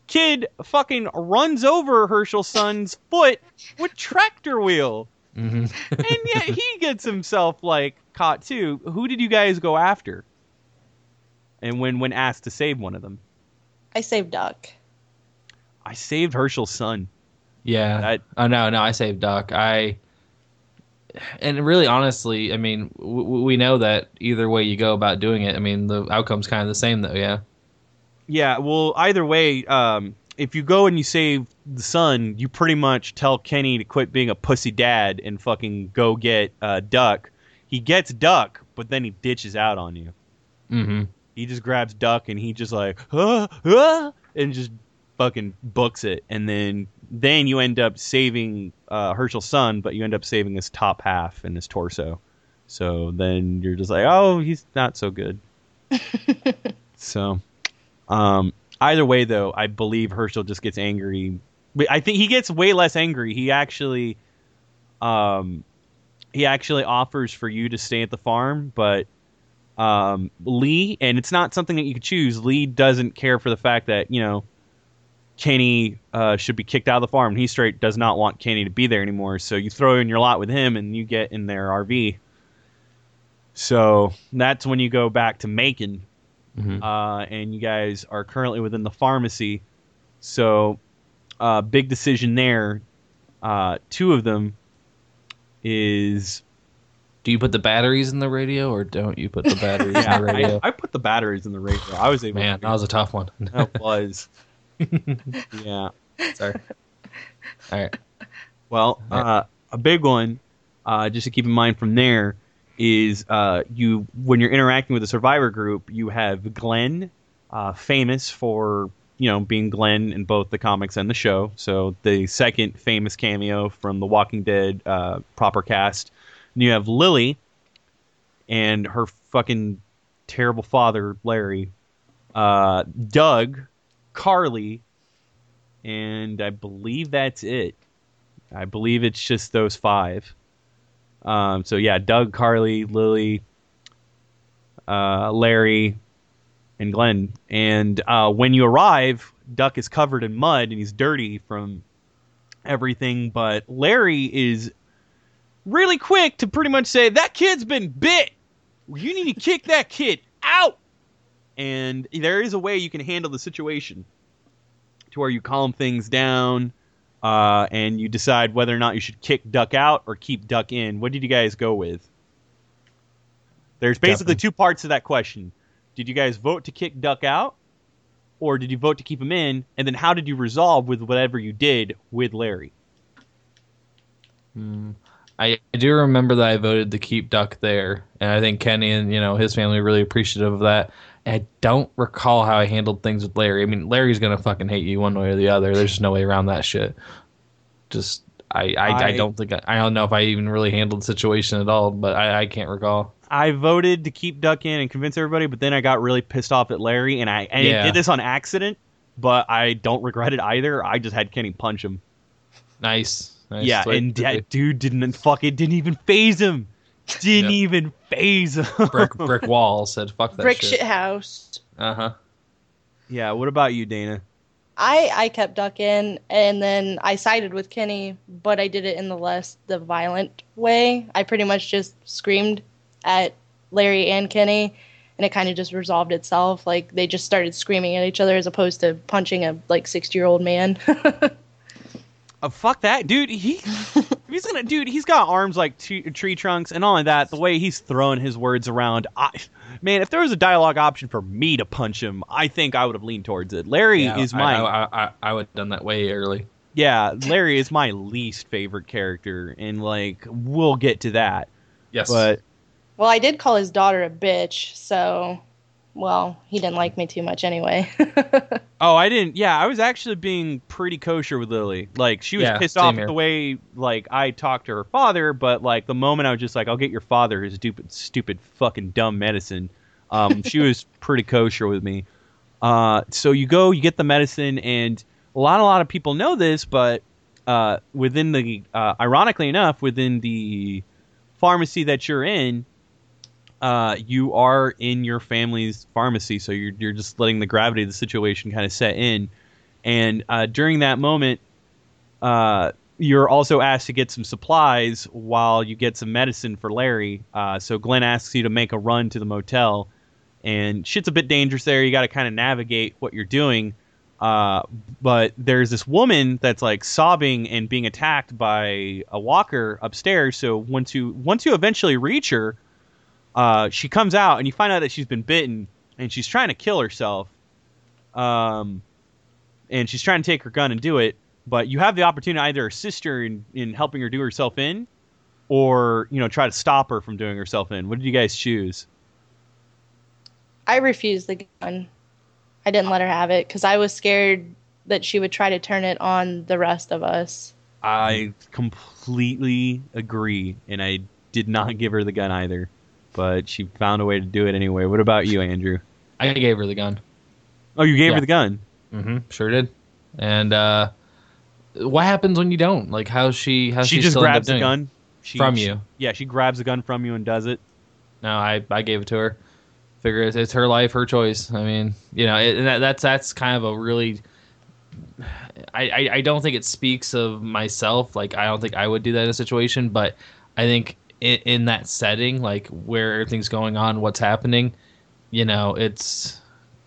Speaker 1: Kid fucking runs over Hershel's son's foot with tractor wheel,
Speaker 2: hmm
Speaker 1: and yet he gets himself like caught too. Who did you guys go after? And when when asked to save one of them.
Speaker 3: I saved Duck.
Speaker 1: I saved Hershel's son.
Speaker 2: Yeah.
Speaker 1: That-
Speaker 2: oh no, no, I saved Duck. I and really, honestly, I mean, w- w- we know that either way you go about doing it, I mean, the outcome's kind of the same, though. Yeah.
Speaker 1: Yeah, well, either way, um, if you go and you save the son, you pretty much tell Kenny to quit being a pussy dad and fucking go get uh, Duck. He gets Duck, but then he ditches out on you.
Speaker 2: Mm-hmm.
Speaker 1: He just grabs Duck and he just like, ah, ah, and just fucking books it. And then then you end up saving uh, Hershel's son, but you end up saving his top half and his torso. So then you're just like, oh, he's not so good. <laughs> so, um, either way, though, I believe Hershel just gets angry. I think he gets way less angry. He actually, um, he actually offers for you to stay at the farm, but um, Lee, and it's not something that you could choose. Lee doesn't care for the fact that you know Kenny uh, should be kicked out of the farm. He straight does not want Kenny to be there anymore. So you throw in your lot with him, and you get in their RV. So that's when you go back to Macon,
Speaker 2: Mhm.
Speaker 1: uh, and you guys are currently within the pharmacy. So, uh, big decision there. Uh, two of them is
Speaker 2: Do you put the batteries in the radio or don't you put the <laughs> batteries
Speaker 1: yeah.
Speaker 2: in the radio?
Speaker 1: I, I put the batteries in the radio. I was able.
Speaker 2: Man, that was a tough one.
Speaker 1: that was. <laughs> yeah.
Speaker 2: Sorry. All right.
Speaker 1: Well,
Speaker 2: Yeah.
Speaker 1: uh, a big one, uh, just to keep in mind from there, is uh, you when you're interacting with a survivor group, you have Glenn, uh, famous for you know being Glenn in both the comics and the show. So the second famous cameo from the Walking Dead uh, proper cast. And you have Lily, and her fucking terrible father Larry, uh, Doug, Carly, and I believe that's it. I believe it's just those five. Um, so yeah, Doug, Carly, Lily, uh, Larry, and Glenn. And uh, when you arrive, Duck is covered in mud and he's dirty from everything. But Larry is really quick to pretty much say that kid's been bit. You need to kick that kid out. And there is a way you can handle the situation to where you calm things down uh, and you decide whether or not you should kick Duck out or keep Duck in. What did you guys go with? There's basically
Speaker 2: Definitely.
Speaker 1: two parts to that question. Did you guys vote to kick Duck out, or did you vote to keep him in? And then how did you resolve with whatever you did with Larry?
Speaker 2: Hmm. I, I do remember that I voted to keep Duck there, and I think Kenny and you know his family really appreciative of that. I don't recall how I handled things with Larry. I mean, Larry's gonna fucking hate you one way or the other. There's just no way around that shit. Just I I, I,
Speaker 1: I-
Speaker 2: don't think I, I don't know if I even really handled the situation at all, but I, I can't recall.
Speaker 1: I voted to keep Duck in and convince everybody, but then I got really pissed off at Larry, and I, and
Speaker 2: Yeah.
Speaker 1: I did this on accident, but I don't regret it either. I just had Kenny punch him.
Speaker 2: Nice. nice.
Speaker 1: yeah, and that dude didn't fucking didn't even phase him. Didn't
Speaker 2: Yeah.
Speaker 1: even phase him.
Speaker 2: brick <laughs> brick wall said fuck that
Speaker 3: Brick
Speaker 2: shit.
Speaker 3: shit house.
Speaker 2: Uh huh.
Speaker 1: yeah. What about you, Dana?
Speaker 3: I I kept ducking, and then I sided with Kenny, but I did it in the less the violent way. I pretty much just screamed at Larry and Kenny, and it kind of just resolved itself. Like they just started screaming at each other as opposed to punching a like sixty year old man. <laughs>
Speaker 1: Oh fuck that, dude. He <laughs> he's gonna, dude. He's got arms like t- tree trunks and all of that. The way he's throwing his words around, I, man. If there was a dialogue option for me to punch him, I think I would have leaned towards it. Larry
Speaker 2: Yeah,
Speaker 1: is my,
Speaker 2: I, I, I, I would have done that way early.
Speaker 1: yeah. Larry is my least favorite character, and like we'll get to that.
Speaker 2: Yes.
Speaker 1: But
Speaker 3: well, I did call his daughter a bitch, so well, he didn't like me too much anyway. <laughs>
Speaker 1: Oh, I didn't. Yeah, I was actually being pretty kosher with Lily. Like she was
Speaker 2: Yeah,
Speaker 1: pissed off
Speaker 2: here.
Speaker 1: at the way like I talked to her father, but like the moment I was just like, "I'll get your father his stupid, stupid, fucking dumb medicine." Um, she was <laughs> pretty kosher with me. Uh, so you go, you get the medicine, and a lot, a lot of people know this, but uh, within the, uh, ironically enough, within the pharmacy that you're in, uh, you are in your family's pharmacy, so you're you're just letting the gravity of the situation kind of set in, and uh, during that moment, uh, you're also asked to get some supplies while you get some medicine for Larry. Uh, so Glenn asks you to make a run to the motel, and shit's a bit dangerous there. You got to kind of navigate what you're doing. Uh, but there's this woman that's like sobbing and being attacked by a walker upstairs. So once you once you eventually reach her, uh, she comes out and you find out that she's been bitten and she's trying to kill herself. Um, and she's trying to take her gun and do it, but you have the opportunity to either assist her in, in helping her do herself in, or you know try to stop her from doing herself in. What did you guys choose?
Speaker 3: I refused the gun. I didn't let her have it because I was scared that she would try to turn it on the rest of us.
Speaker 1: I completely agree, and I did not <laughs> give her the gun either, but she found a way to do it anyway. What about you, Andrew?
Speaker 2: I gave her the gun.
Speaker 1: Oh, you gave
Speaker 2: Yeah.
Speaker 1: her the gun.
Speaker 2: Mm-hmm. Sure did. And uh, what happens when you don't? Like, how she? How's
Speaker 1: she
Speaker 2: she,
Speaker 1: just grabs the gun she,
Speaker 2: from
Speaker 1: she-
Speaker 2: you.
Speaker 1: Yeah, she grabs the gun from you and does it.
Speaker 2: No, I, I gave it to her. Figure it's, it's her life, her choice. I mean, you know, it, and that, that's that's kind of a really I, I I don't think it speaks of myself. Like I don't think I would do that in a situation, but I think in, in that setting, like where everything's going on, what's happening, you know, it's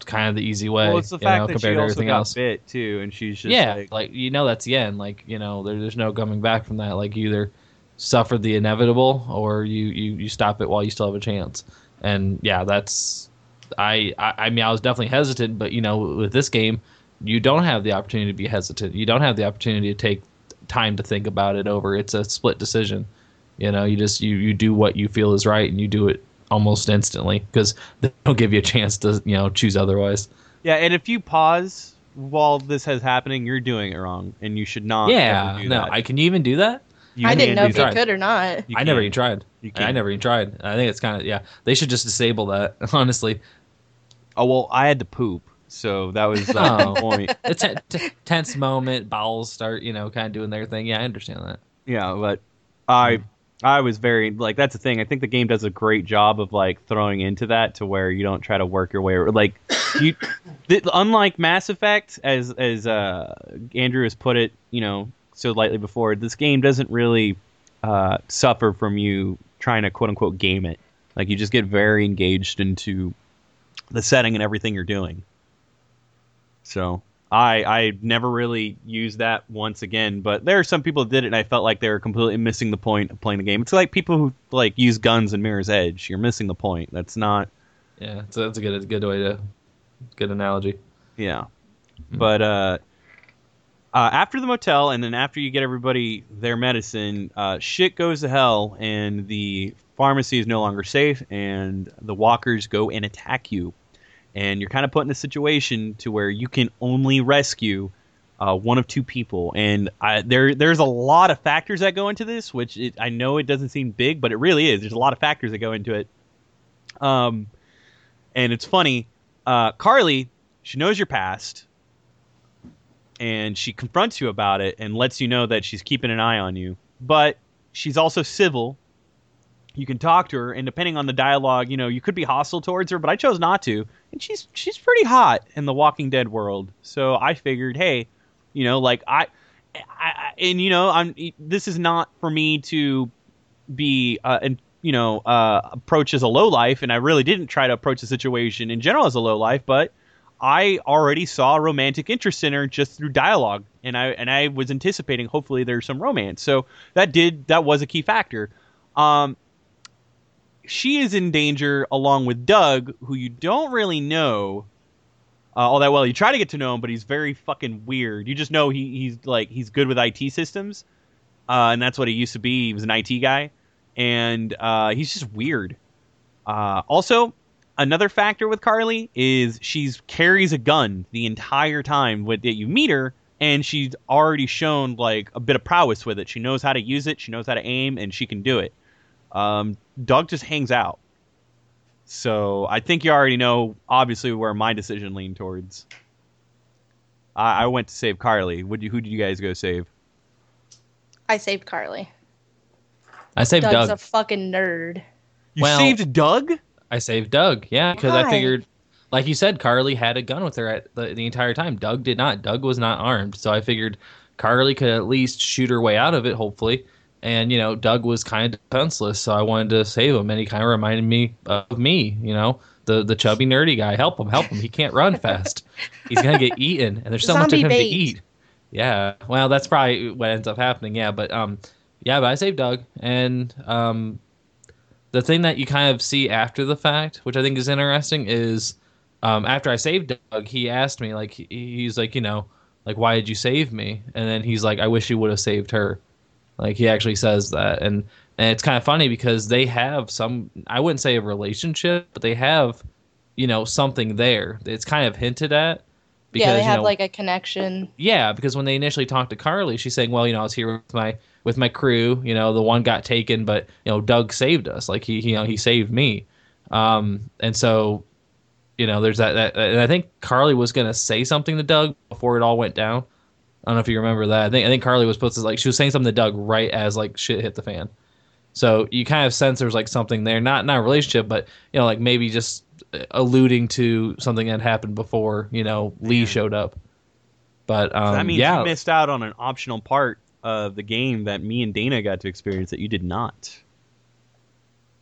Speaker 2: kind of the easy way.
Speaker 1: Well, it's the
Speaker 2: you
Speaker 1: fact
Speaker 2: know,
Speaker 1: that
Speaker 2: compared
Speaker 1: she
Speaker 2: to
Speaker 1: also
Speaker 2: everything
Speaker 1: got
Speaker 2: else.
Speaker 1: bit too, and she's just
Speaker 2: yeah,
Speaker 1: like,
Speaker 2: like, you know that's the end. Like you know, there, there's no coming back from that. Like you either suffer the inevitable or you you you stop it while you still have a chance. And yeah, that's I I, I mean I was definitely hesitant, but you know with this game, you don't have the opportunity to be hesitant. You don't have the opportunity to take time to think about it over. It's a split decision. You know, you just you you do what you feel is right, and you do it almost instantly because <laughs> they don't give you a chance to you know choose otherwise.
Speaker 1: yeah. And if you pause while this has happening, you're doing it wrong, and you should not.
Speaker 2: yeah,
Speaker 1: do
Speaker 2: no,
Speaker 1: that.
Speaker 2: I can you even do that?
Speaker 1: You
Speaker 3: I didn't know if you
Speaker 2: that.
Speaker 3: could or not.
Speaker 1: You
Speaker 2: I never even tried.
Speaker 1: You
Speaker 2: I never even tried. I think it's kind of yeah. They should just disable that. <laughs> Honestly,
Speaker 1: Oh well, I had to poop, so that was uh,
Speaker 2: Oh.
Speaker 1: the point. <laughs>
Speaker 2: it's a t- tense moment. Bowels start, you know, kind of doing their thing. Yeah, I understand that.
Speaker 1: Yeah, but I I was very like that's the thing. I think the game does a great job of like throwing into that to where you don't try to work your way like you <coughs> th- unlike Mass Effect as as uh Andrew has put it, you know, so lightly before, this game doesn't really uh suffer from you trying to quote unquote game it. Like you just get very engaged into the setting and everything you're doing. So I I never really used that once again, but there are some people that did it, and I felt like they were completely missing the point of playing the game. It's like people who like use guns in Mirror's Edge. You're missing the point. That's not
Speaker 2: Yeah, so that's a good, good way to, good analogy.
Speaker 1: yeah. But uh, uh, after the motel, and then after you get everybody their medicine, uh, shit goes to hell, and the pharmacy is no longer safe, and the walkers go and attack you, and you're kind of put in a situation to where you can only rescue uh, one of two people, and I, there there's a lot of factors that go into this, which it, I know it doesn't seem big, but it really is. There's a lot of factors that go into it. Um, and it's funny. Uh, Carly, she knows your past, and she confronts you about it and lets you know that she's keeping an eye on you. But she's also civil. You can talk to her, and depending on the dialogue, you know, you could be hostile towards her. But I chose not to, and she's she's pretty hot in the Walking Dead world. So I figured, hey, you know, like I, I, and you know, I'm. This is not for me to be uh, and you know uh, approach as a low life, and I really didn't try to approach the situation in general as a low life, but I already saw romantic interest in her just through dialogue, and I and I was anticipating hopefully there's some romance. So that did that was a key factor. Um, she is in danger along with Doug, who you don't really know uh, all that well. You try to get to know him, but he's very fucking weird. You just know he, he's like he's good with IT systems, uh, and that's what he used to be. He was an IT guy, and uh, he's just weird. Uh, also, another factor with Carly is she's carries a gun the entire time with that you meet her, and she's already shown like a bit of prowess with it. She knows how to use it, she knows how to aim, and she can do it. Um, Doug just hangs out. So I think you already know, obviously, where my decision leaned towards. I, I went to save Carly. Would you? Who did you guys go save?
Speaker 3: I saved Carly.
Speaker 2: I saved
Speaker 3: Doug's
Speaker 2: Doug.
Speaker 3: a fucking nerd.
Speaker 1: You
Speaker 2: Well-
Speaker 1: saved Doug.
Speaker 2: I saved Doug. Yeah, because I figured, like you said, Carly had a gun with her at the, the entire time. Doug did not. Doug was not armed, so I figured Carly could at least shoot her way out of it, hopefully. And you know, Doug was kind of defenseless, so I wanted to save him, and he kind of reminded me of me. You know, the the chubby nerdy guy. Help him, help him. He can't run <laughs> fast. He's gonna get eaten, and there's so much of him
Speaker 3: bait.
Speaker 2: to eat. Yeah, well, that's probably what ends up happening. Yeah, but um, yeah, but I saved Doug, and um, the thing that you kind of see after the fact, which I think is interesting, is um, after I saved Doug, he asked me like he- he's like you know like why did you save me? And then he's like I wish you would have saved her. Like he actually says that, and and it's kind of funny because they have some I wouldn't say a relationship, but they have you know something there. It's kind of hinted at. Because,
Speaker 3: yeah, they
Speaker 2: you
Speaker 3: have
Speaker 2: know,
Speaker 3: like a connection.
Speaker 2: yeah, because when they initially talked to Carly, she's saying, "Well, you know, I was here with my with my crew. You know, the one got taken, but you know, Doug saved us. Like he, you know, he saved me." Um, and so, you know, there's that. that and I think Carly was gonna say something to Doug before it all went down. I don't know if you remember that. I think I think Carly was supposed to like she was saying something to Doug right as like shit hit the fan. So you kind of sense there's like something there, not not a relationship, but you know, like maybe just alluding to something that happened before you know Lee
Speaker 1: Man.
Speaker 2: showed up. But um,
Speaker 1: So that means
Speaker 2: yeah,
Speaker 1: you missed out on an optional part of the game that me and Dana got to experience that you did not.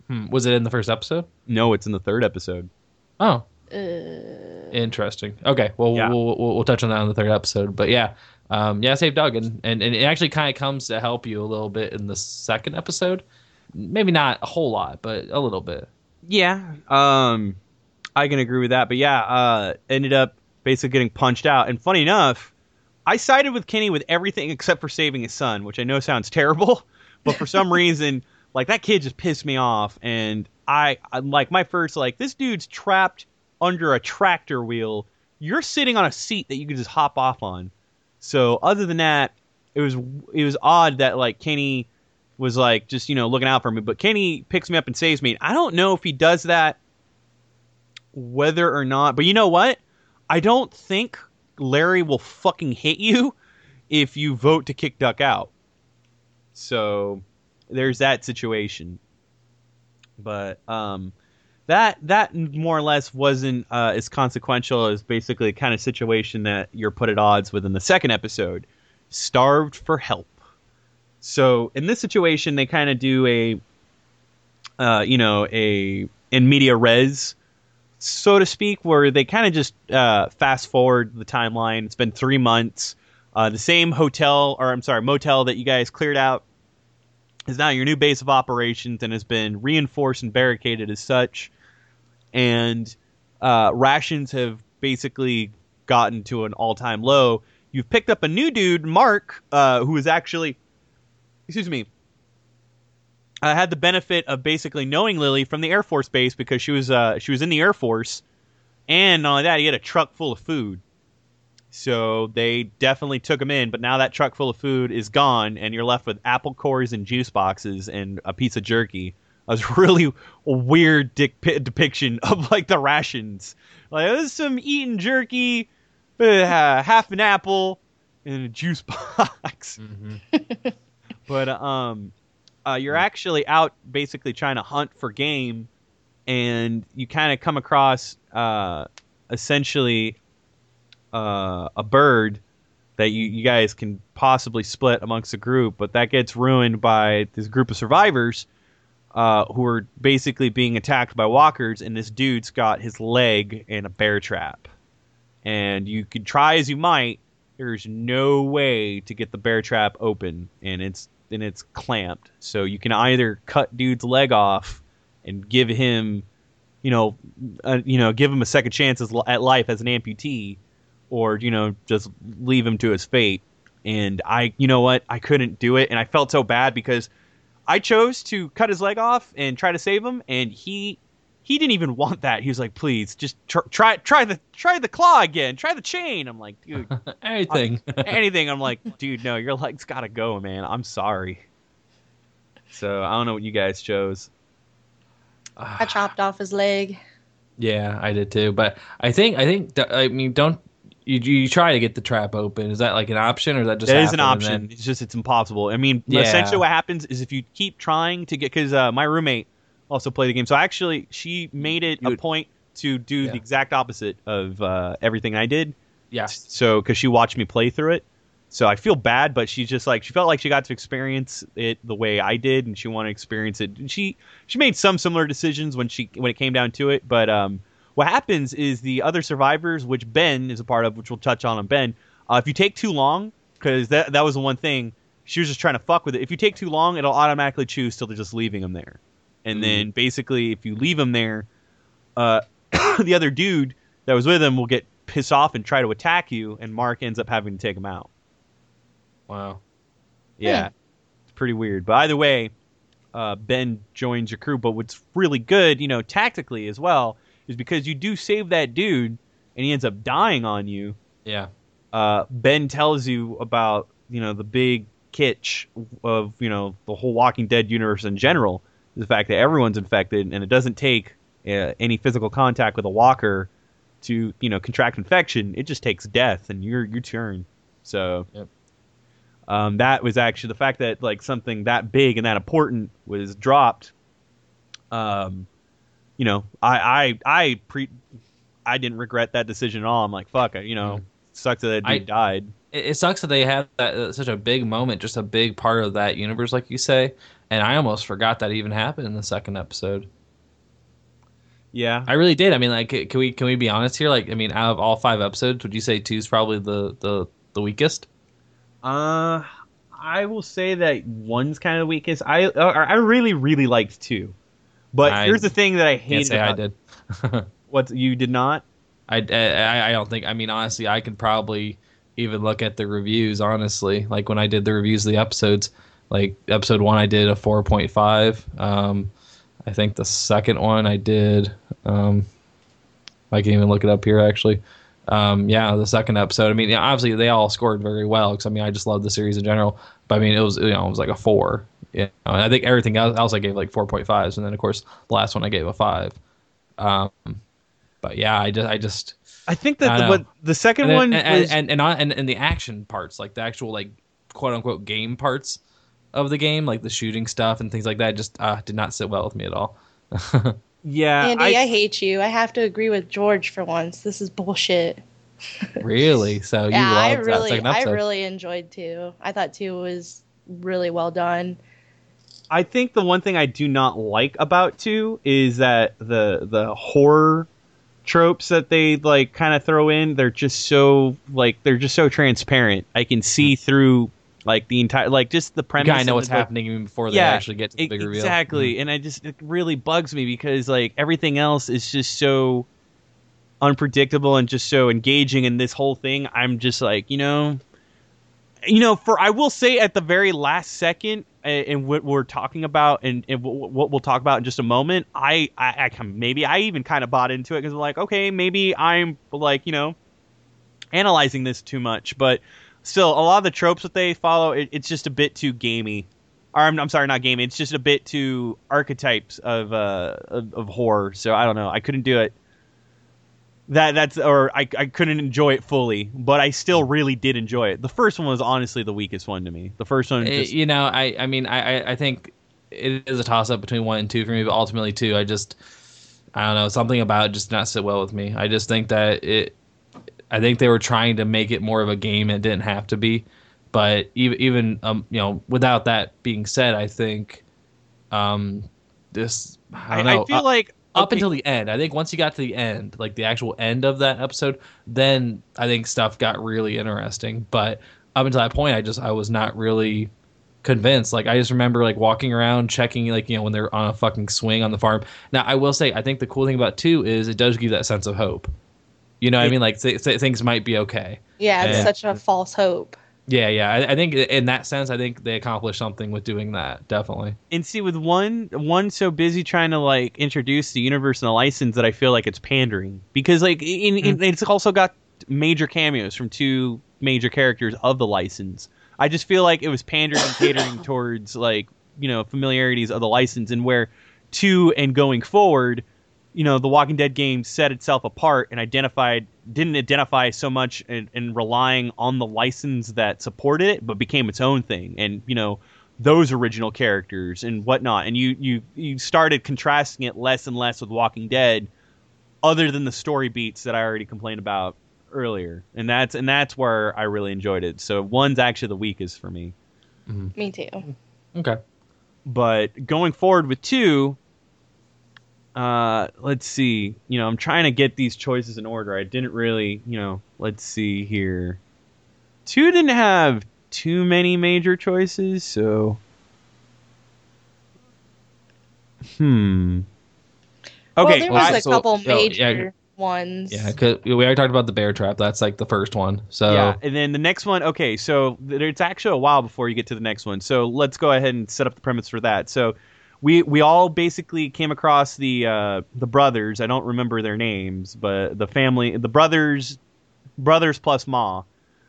Speaker 2: Hmm, was it in the first episode?
Speaker 1: No, it's in the third episode.
Speaker 2: Oh,
Speaker 3: Uh,
Speaker 2: interesting. Okay, well,
Speaker 1: Yeah.
Speaker 2: we'll, we'll we'll touch on that in the third episode. But yeah, um, yeah, save Doug, and and, and it actually kind of comes to help you a little bit in the second episode. Maybe not a whole lot, but a little bit.
Speaker 1: Yeah, um, I can agree with that. But yeah, uh, ended up basically getting punched out. And funny enough, I sided with Kenny with everything except for saving his son, which I know sounds <laughs> terrible, but for some <laughs> reason, like that kid just pissed me off. And I, I like my first like this dude's trapped under a tractor wheel. You're sitting on a seat that you can just hop off on. So other than that, it was it was odd that like Kenny was like just you know looking out for me, but Kenny picks me up and saves me. I don't know if he does that whether or not, but you know what? I don't think Larry will fucking hit you if you vote to kick Duck out. So there's that situation. But um that that more or less wasn't uh, as consequential as basically kind of situation that you're put at odds with in the second episode. Starved for help. So in this situation, they kind of do a, uh, you know, a in media res, so to speak, where they kind of just uh, fast forward the timeline. It's been three months. Uh, the same hotel, or I'm sorry, motel that you guys cleared out is now your new base of operations and has been reinforced and barricaded as such. And uh, rations have basically gotten to an all-time low. You've picked up a new dude, Mark, uh, who is actually, excuse me, I had the benefit of basically knowing Lily from the Air Force base because she was uh, she was in the Air Force, and not only that, he had a truck full of food. So they definitely took him in, but now that truck full of food is gone, and you're left with apple cores and juice boxes and a piece of jerky. Was really a weird dic- depiction of like the rations. Like there's some eating jerky, uh, half an apple, and a juice <laughs> box.
Speaker 2: Mm-hmm. <laughs>
Speaker 1: But um, uh, you're actually out basically trying to hunt for game, and you kind of come across uh, essentially uh, a bird that you, you guys can possibly split amongst the group, but that gets ruined by this group of survivors uh, who are basically being attacked by walkers, and this dude's got his leg in a bear trap. And you could try as you might, there's no way to get the bear trap open, and it's and it's clamped. So you can either cut dude's leg off and give him, you know, uh, you know, give him a second chance as, at life as an amputee, or you know, just leave him to his fate. And I, you know what, I couldn't do it, and I felt so bad because I chose to cut his leg off and try to save him, and he he didn't even want that. He was like, "Please, just tr- try try the try the claw again, try the chain." I'm like, dude, <laughs>
Speaker 2: Anything. <laughs>
Speaker 1: anything. I'm like, dude, no, your leg's gotta go, man. I'm sorry. So I don't know what you guys chose.
Speaker 3: I chopped off his leg.
Speaker 2: Yeah, I did too. But I think I think I mean, don't you you try to get the trap open? Is that like an option, or is that just
Speaker 1: That is an option.
Speaker 2: then-
Speaker 1: It's just it's impossible. I mean,
Speaker 2: Yeah.
Speaker 1: essentially what happens is if you keep trying to get because uh, my roommate also played the game, so actually she made it
Speaker 2: You
Speaker 1: a
Speaker 2: would-
Speaker 1: point to do
Speaker 2: Yeah.
Speaker 1: the exact opposite of uh, everything I did.
Speaker 2: yeah,
Speaker 1: So because she watched me play through it, so I feel bad, but she's just like she felt like she got to experience it the way I did, and she wanted to experience it. And she she made some similar decisions when she when it came down to it. But um, what happens is the other survivors, which Ben is a part of, which we'll touch on on Ben. Uh, if you take too long, because that that was the one thing she was just trying to fuck with it. If you take too long, it'll automatically choose till they're just leaving him there, and then basically if you leave him there, uh, <coughs> the other dude that was with him will get pissed off and try to attack you, and Mark ends up having to take him out.
Speaker 2: wow.
Speaker 1: Yeah,
Speaker 3: Hmm.
Speaker 1: it's pretty weird. But either way, uh, Ben joins your crew. But what's really good, you know, tactically as well, is because you do save that dude, and he ends up dying on you.
Speaker 2: Yeah,
Speaker 1: Uh, ben tells you about you know the big kitsch of you know the whole Walking Dead universe in general, the fact that everyone's infected, and it doesn't take uh, any physical contact with a walker to you know contract infection. It just takes death, and your your turn. So.
Speaker 2: Yep.
Speaker 1: Um, that was actually the fact that like something that big and that important was dropped. Um, you know, I I I pre I didn't regret that decision at all. I'm like, fuck you know, sucked that that dude
Speaker 2: I-
Speaker 1: died.
Speaker 2: it, it sucks that they had that uh, such a big moment, just a big part of that universe, like you say. And I almost forgot that even happened in the second episode.
Speaker 1: Yeah.
Speaker 2: I really did. I mean, like, can we can we be honest here? Like, I mean, out of all five episodes, would you say two's probably the the the weakest?
Speaker 1: Uh, I will say that one's kind of the weakest. I uh, I really really liked two, but
Speaker 2: I
Speaker 1: here's the thing that I
Speaker 2: Can't
Speaker 1: hated.
Speaker 2: say I did. <laughs>
Speaker 1: What you did not?
Speaker 2: I, I I don't think. I mean, honestly, I could probably even look at the reviews. Honestly, like when I did the reviews of the episodes, like episode one, I did a four point five. Um, I think the second one I did. Um, I can even look it up here actually. Um, yeah, the second episode. I mean, obviously they all scored very well because I mean I just love the series in general. But I mean it was you know it was like a four. You know, and I think everything else, else I gave like four point fives, and then of course the last one I gave a five. Um, but yeah, I just I just
Speaker 1: I think that
Speaker 2: I
Speaker 1: the, what the second
Speaker 2: and,
Speaker 1: one
Speaker 2: and,
Speaker 1: was,
Speaker 2: and, and, and, and, and the action parts, like the actual like quote unquote game parts of the game, like the shooting stuff and things like that, just uh, did not sit well with me at all. <laughs>
Speaker 1: yeah.
Speaker 3: Andy,
Speaker 1: I,
Speaker 3: I, hate you. I have to agree with George for once. This is bullshit. <laughs>
Speaker 2: really? So you
Speaker 3: yeah, I
Speaker 2: loved that
Speaker 3: really,
Speaker 2: second
Speaker 3: I really enjoyed two. I thought two was really well done.
Speaker 1: I think the one thing I do not like about two is that the the horror tropes that they like kind of throw in, they're just so like they're just so transparent. I can see hmm. through like the entire like just the premise.
Speaker 2: gotta know what's happening even before they
Speaker 1: Yeah,
Speaker 2: actually get to the big reveal.
Speaker 1: Exactly, hmm. and I just it really bugs me because like everything else is just so unpredictable and just so engaging in this whole thing. I'm just like, you know, you know, for I will say at the very last second, and what we're talking about, and, and what we'll talk about in just a moment, I, I, I maybe I even kind of bought into it because I'm like, okay, maybe I'm like, you know, analyzing this too much, but still, a lot of the tropes that they follow, it, it's just a bit too gamey. Or I'm, I'm sorry, not gamey. It's just a bit too archetypes of uh of, of horror. So I don't know. I couldn't do it. That that's or I I couldn't enjoy it fully, but I still really did enjoy it. The first one was honestly the weakest one to me. The first one,
Speaker 2: Eh,
Speaker 1: just,
Speaker 2: you know, I I mean, I I- think it is a toss up between one and two for me, but ultimately two, I just I don't know something about it just not sit well with me. I just think that it. I think they were trying to make it more of a game. It didn't have to be, but even even um you know without that being said, I think um this I
Speaker 1: I,
Speaker 2: don't know
Speaker 1: I feel
Speaker 2: up,
Speaker 1: like
Speaker 2: up
Speaker 1: okay,
Speaker 2: until the end. I think once you got to the end, like the actual end of that episode, then I think stuff got really interesting. But up until that point, I just I was not really convinced. Like I just remember like walking around checking like you know when they're on a fucking swing on the farm. Now I will say I think the cool thing about two is it does give that sense of hope. You know what I mean? Like th- th- things might be okay.
Speaker 3: Yeah, it's
Speaker 2: Yeah.
Speaker 3: such a false hope.
Speaker 2: Yeah, yeah. I, I think in that sense, I think they accomplished something with doing that. Definitely.
Speaker 1: and see with one one so busy trying to like introduce the universe and the license that I feel like it's pandering because like in, in, hmm. it's also got major cameos from two major characters of the license. I just feel like it was pandering and catering <coughs> towards like you know familiarities of the license and where two and going forward, you know, the Walking Dead game set itself apart and identified didn't identify so much in, in relying on the license that supported it, but became its own thing. And you know, those original characters and whatnot. And you you you started contrasting it less and less with Walking Dead, other than the story beats that I already complained about earlier. And that's and that's where I really enjoyed it. So one's actually the weakest for me. Mm-hmm.
Speaker 3: Me too.
Speaker 2: Okay.
Speaker 1: But going forward with two, uh, let's see. You know, I'm trying to get these choices in order. I didn't really, you know, let's see here. Two didn't have too many major choices, so. Hmm.
Speaker 3: Okay, well,
Speaker 1: Okay.
Speaker 3: there
Speaker 2: well,
Speaker 3: was
Speaker 2: I-
Speaker 3: a
Speaker 2: so-
Speaker 3: couple
Speaker 2: oh, yeah.
Speaker 3: major ones.
Speaker 2: Yeah, 'cause we already talked about the bear trap. That's like the first one. So
Speaker 1: Yeah, and then the next one. Okay, so it's actually a while before you get to the next one. So let's go ahead and set up the premise for that. So we we all basically came across the uh, the brothers. I don't remember their names, but the family, the brothers, brothers plus Ma,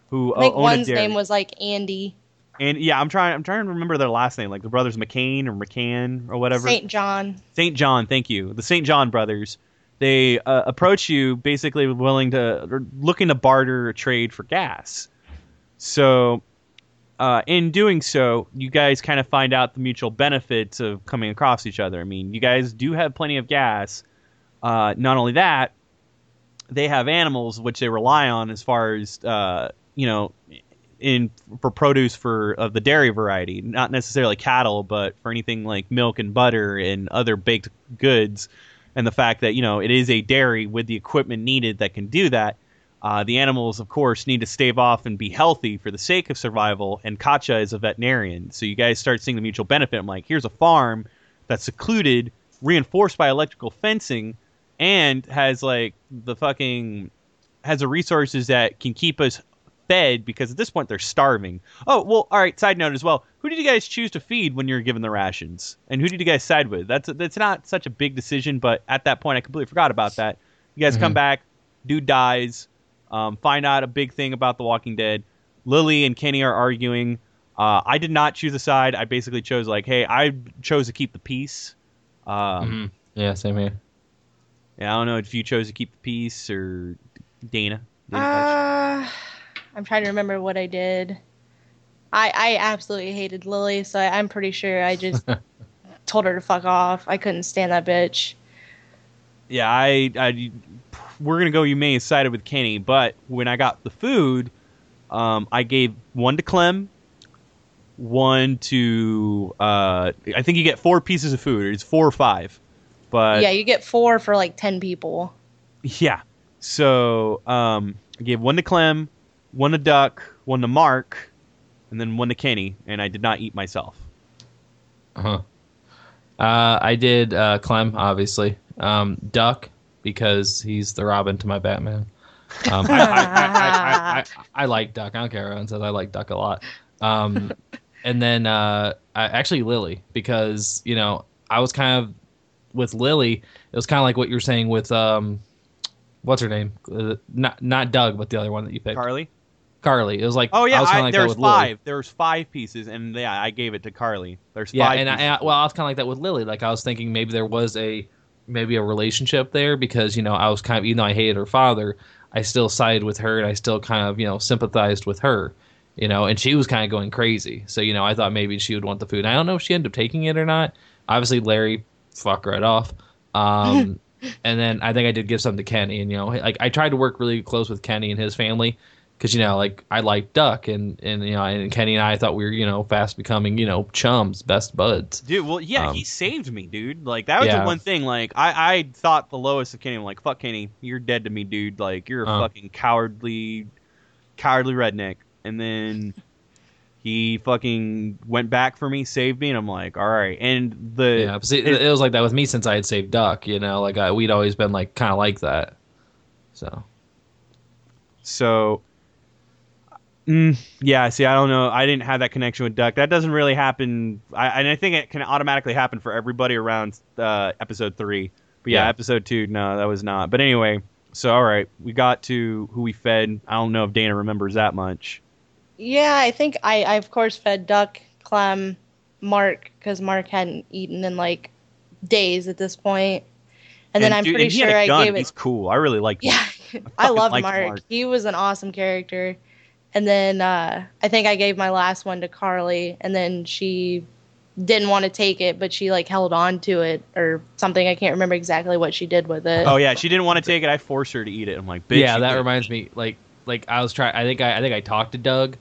Speaker 1: who
Speaker 3: I think
Speaker 1: uh, own a
Speaker 3: one's name was like Andy
Speaker 1: and yeah, I'm trying I'm trying to remember their last name, like the brothers McCain or McCann or whatever.
Speaker 3: Saint John.
Speaker 1: St. John, thank you. The St. John brothers. They uh, approach you basically willing to, or looking to barter or trade for gas. So, uh, in doing so, you guys kind of find out the mutual benefits of coming across each other. I mean, you guys do have plenty of gas. Uh, not only that, they have animals which they rely on as far as uh, you know in for produce for of the dairy variety, not necessarily cattle, but for anything like milk and butter and other baked goods. And the fact that you know it is a dairy with the equipment needed that can do that. Uh, the animals, of course, need to stave off and be healthy for the sake of survival. And Katjaa is a veterinarian, so you guys start seeing the mutual benefit. I'm like, here's a farm that's secluded, reinforced by electrical fencing, and has like the fucking has the resources that can keep us fed because at this point they're starving. Oh well, all right. Side note as well. Who did you guys choose to feed when you were given the rations, and who did you guys side with? That's that's not such a big decision, but at that point I completely forgot about that. You guys come back, dude dies, um, find out a big thing about The Walking Dead. Lily and Kenny are arguing. Uh, I did not choose a side. I basically chose like, hey, I chose to keep the peace. Um,
Speaker 2: Mhm. Yeah, same here.
Speaker 1: yeah, I don't know if you chose to keep the peace or Dana. Dana
Speaker 3: Uh, I'm trying to remember what I did. I I absolutely hated Lily, so I, I'm pretty sure I just <laughs> told her to fuck off. I couldn't stand that bitch.
Speaker 1: yeah, I, I, we're gonna go. You may have sided with Kenny, but when I got the food, um, I gave one to Clem, one to. Uh, I think you get four pieces of food. It's four or five, but
Speaker 3: yeah, you get four for like ten people.
Speaker 1: Yeah. So um, I gave one to Clem, one to Duck, one to Mark, and then one to Kenny, and I did not eat myself.
Speaker 2: Uh-huh. Uh, I did uh, Clem, obviously. Um, Duck, because he's the Robin to my Batman. Um, <laughs> I, I, I, I, I, I like Duck. I don't care what everyone says. I like Duck a lot. Um, <laughs> and then uh, I, actually Lily, because, you know, I was kind of, with Lily, it was kind of like what you're saying with, um, what's her name? Uh, not not Doug, but the other one that you picked.
Speaker 1: Carly.
Speaker 2: Carly. It was like,
Speaker 1: Oh yeah,
Speaker 2: I was
Speaker 1: I
Speaker 2: like
Speaker 1: there's
Speaker 2: with Lily.
Speaker 1: five. There's five pieces, and yeah, I gave it to Carly. There's
Speaker 2: Yeah,
Speaker 1: five.
Speaker 2: and I,
Speaker 1: pieces.
Speaker 2: and I- well, I was kind of like that with Lily. Like I was thinking maybe there was a maybe a relationship there because you know I was kind of even though I hated her father, I still sided with her and I still kind of you know sympathized with her, you know, and she was kind of going crazy. So you know I thought maybe she would want the food. I don't know if she ended up taking it or not. Obviously Larry, fuck right off. Um, <laughs> and then I think I did give some to Kenny, and you know like I tried to work really close with Kenny and his family because you know like I like Duck and and you know and Kenny and I thought we were you know fast becoming you know chums, best buds.
Speaker 1: Dude, well, yeah,
Speaker 2: Um,
Speaker 1: he saved me, dude. Like that was
Speaker 2: yeah.
Speaker 1: the one thing. Like I, I thought the lowest of Kenny. I'm like, fuck Kenny, you're dead to me, dude. Like you're a
Speaker 2: Uh.
Speaker 1: fucking cowardly, cowardly redneck. And then he fucking went back for me, saved me, and I'm like, all right. And the
Speaker 2: Yeah, see, it, it was like that with me since I had saved Duck. You know, like I, we'd always been like kind of like that. So
Speaker 1: So, mm, yeah. See, I don't know. I didn't have that connection with Duck. That doesn't really happen. I, and I think it can automatically happen for everybody around uh, episode three. But yeah,
Speaker 2: Yeah.
Speaker 1: episode two, no, that was not. But anyway, so all right, we got to who we fed. I don't know if Dana remembers that much.
Speaker 3: Yeah, I think I, I of course fed Duck, Clem, Mark because Mark hadn't eaten in like days at this point. And, then I'm pretty
Speaker 1: and he
Speaker 3: sure
Speaker 1: had a
Speaker 3: I
Speaker 1: gun.
Speaker 3: gave it.
Speaker 1: He's cool. I really like. <laughs>
Speaker 3: Yeah, I
Speaker 1: fucking
Speaker 3: love Mark.
Speaker 1: Mark.
Speaker 3: He was an awesome character. And then uh, I think I gave my last one to Carly, and then she didn't want to take it, but she like held on to it or something. I can't remember exactly what she did with it.
Speaker 1: Oh yeah, she didn't want to take it. I forced her to eat it. I'm like, bitch.
Speaker 2: yeah, that
Speaker 1: could-
Speaker 2: reminds me. Like like I was trying. I think I, I think I talked to Doug,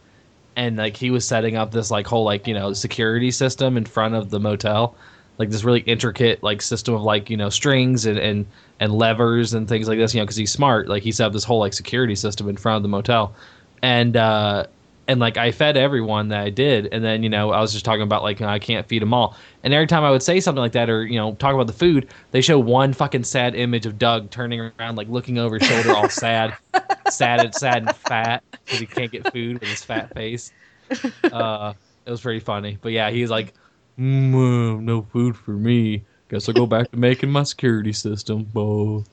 Speaker 2: and like he was setting up this like whole like you know security system in front of the motel, like this really intricate like system of like you know strings and and and levers and things like this. You know, because he's smart. Like he set up this whole like security system in front of the motel, and uh and like I fed everyone that I did, and then you know I was just talking about like I can't feed them all, and every time I would say something like that or you know talk about the food, they show one fucking sad image of Doug turning around like looking over his shoulder, all sad, <laughs> sad and sad and fat because he can't get food with his fat face. Uh, it was pretty funny, but yeah, he's like, mm, no food for me. Guess I'll go back to making my security system. Bo.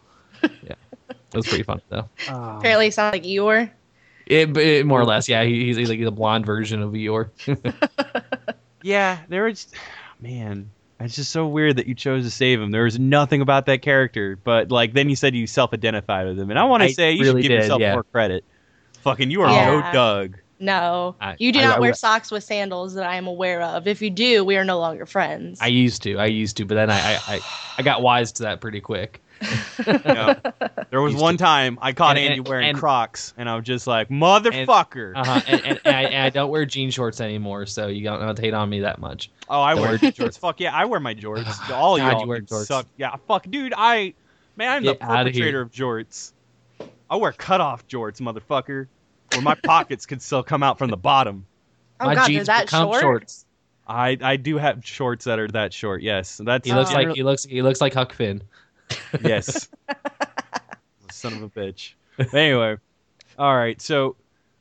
Speaker 2: Yeah, it was pretty funny though.
Speaker 3: Apparently, it sounds like Eeyore.
Speaker 2: It, it more or less, yeah. He, he's, he's like the blonde version of Eeyore. <laughs>
Speaker 1: Yeah, there was. Man, it's just so weird that you chose to save him. There was nothing about that character, but like then you said you self-identified with him, and I want to say you
Speaker 2: really
Speaker 1: should give
Speaker 2: did,
Speaker 1: yourself
Speaker 2: yeah.
Speaker 1: more credit. Fucking, you are
Speaker 3: Yeah.
Speaker 1: no Doug.
Speaker 3: No,
Speaker 2: I-
Speaker 3: you do
Speaker 2: I-
Speaker 3: not
Speaker 2: I-
Speaker 3: wear socks with sandals that I am aware of. If you do, we are no longer friends.
Speaker 2: I used to, I used to, but then I, I, I, I got wise to that pretty quick.
Speaker 1: Yeah. There was
Speaker 2: Used
Speaker 1: one
Speaker 2: to.
Speaker 1: time I caught
Speaker 2: And-
Speaker 1: Andy
Speaker 2: and-
Speaker 1: wearing
Speaker 2: and-
Speaker 1: Crocs, and I was just like, "Motherfucker!"
Speaker 2: Uh-huh. and, and, and, I, and I don't wear jean shorts anymore, so you don't have to hate on me that much.
Speaker 1: oh, I
Speaker 2: Don't
Speaker 1: wear
Speaker 2: wear
Speaker 1: jorts. Fuck yeah, I wear my jorts. <sighs> All
Speaker 2: God,
Speaker 1: y'all
Speaker 2: you wear
Speaker 1: can
Speaker 2: jorts.
Speaker 1: suck. Yeah, fuck, dude. I man, I'm
Speaker 2: Get
Speaker 1: the
Speaker 2: outta
Speaker 1: perpetrator of jorts. I wear cutoff jorts, motherfucker, where my pockets could still come out from the bottom.
Speaker 3: Oh
Speaker 2: My
Speaker 3: god,
Speaker 2: jeans
Speaker 3: that
Speaker 2: become
Speaker 3: short.
Speaker 2: shorts.
Speaker 1: I I do have shorts that are that short. Yes, that's
Speaker 2: He looks like he looks he looks like Huck Finn.
Speaker 1: Yes. <laughs> Son of a bitch. Anyway, all right. So,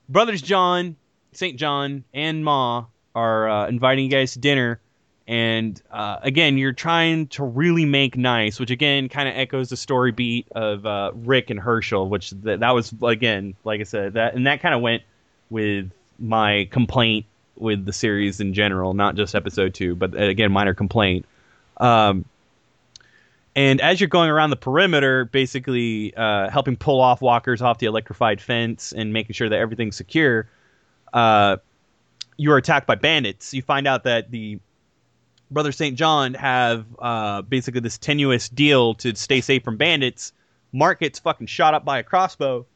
Speaker 1: brothers John, Saint John, and Ma are uh, inviting you guys to dinner, and uh, again, you're trying to really make nice, which again kind of echoes the story beat of uh, Rick and Hershel, which th- that was again, like I said, that and that kind of went with my complaint with the series in general, not just episode two, but uh, again, minor complaint. Um, and as you're going around the perimeter, basically uh, helping pull off walkers off the electrified fence and making sure that everything's secure, uh, you are attacked by bandits. You find out that the Brother St. John have uh, basically this tenuous deal to stay safe from bandits. Mark gets fucking shot up by a crossbow.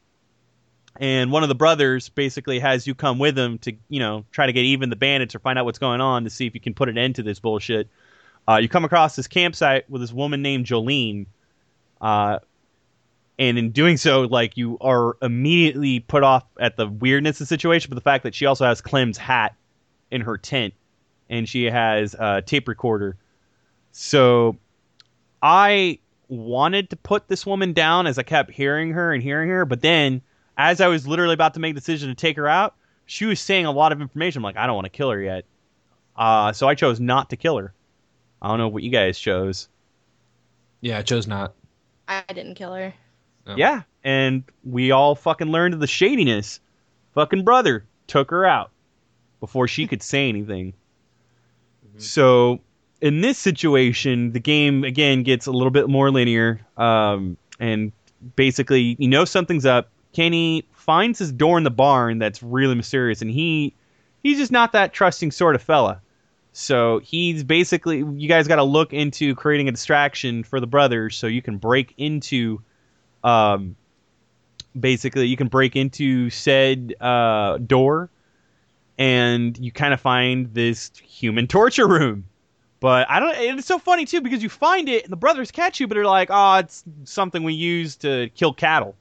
Speaker 1: And one of the brothers basically has you come with him to, you know, try to get even the bandits or find out what's going on to see if you can put an end to this bullshit. Uh, you come across this campsite with this woman named Jolene, uh, and in doing so, like you are immediately put off at the weirdness of the situation, but the fact that she also has Clem's hat in her tent, and she has a tape recorder. So, I wanted to put this woman down as I kept hearing her and hearing her, but then as I was literally about to make the decision to take her out, she was saying a lot of information. I'm like, I don't want to kill her yet. Uh, so I chose not to kill her. I don't know what you guys chose.
Speaker 2: Yeah, I chose not.
Speaker 3: I didn't kill her.
Speaker 2: Oh.
Speaker 1: Yeah, and we all fucking learned the shadiness. Fucking brother took her out before she could say anything. So in this situation, the game again gets a little bit more linear, um, and basically, you know something's up. Kenny finds his door in the barn that's really mysterious, and he he's just not that trusting sort of fella. So he's basically you guys got to look into creating a distraction for the brothers so you can break into um basically you can break into said uh door and you kind of find this human <laughs> torture room. But I don't it's so funny too because you find it and the brothers catch you but they're like, "Oh, it's something we use to kill cattle."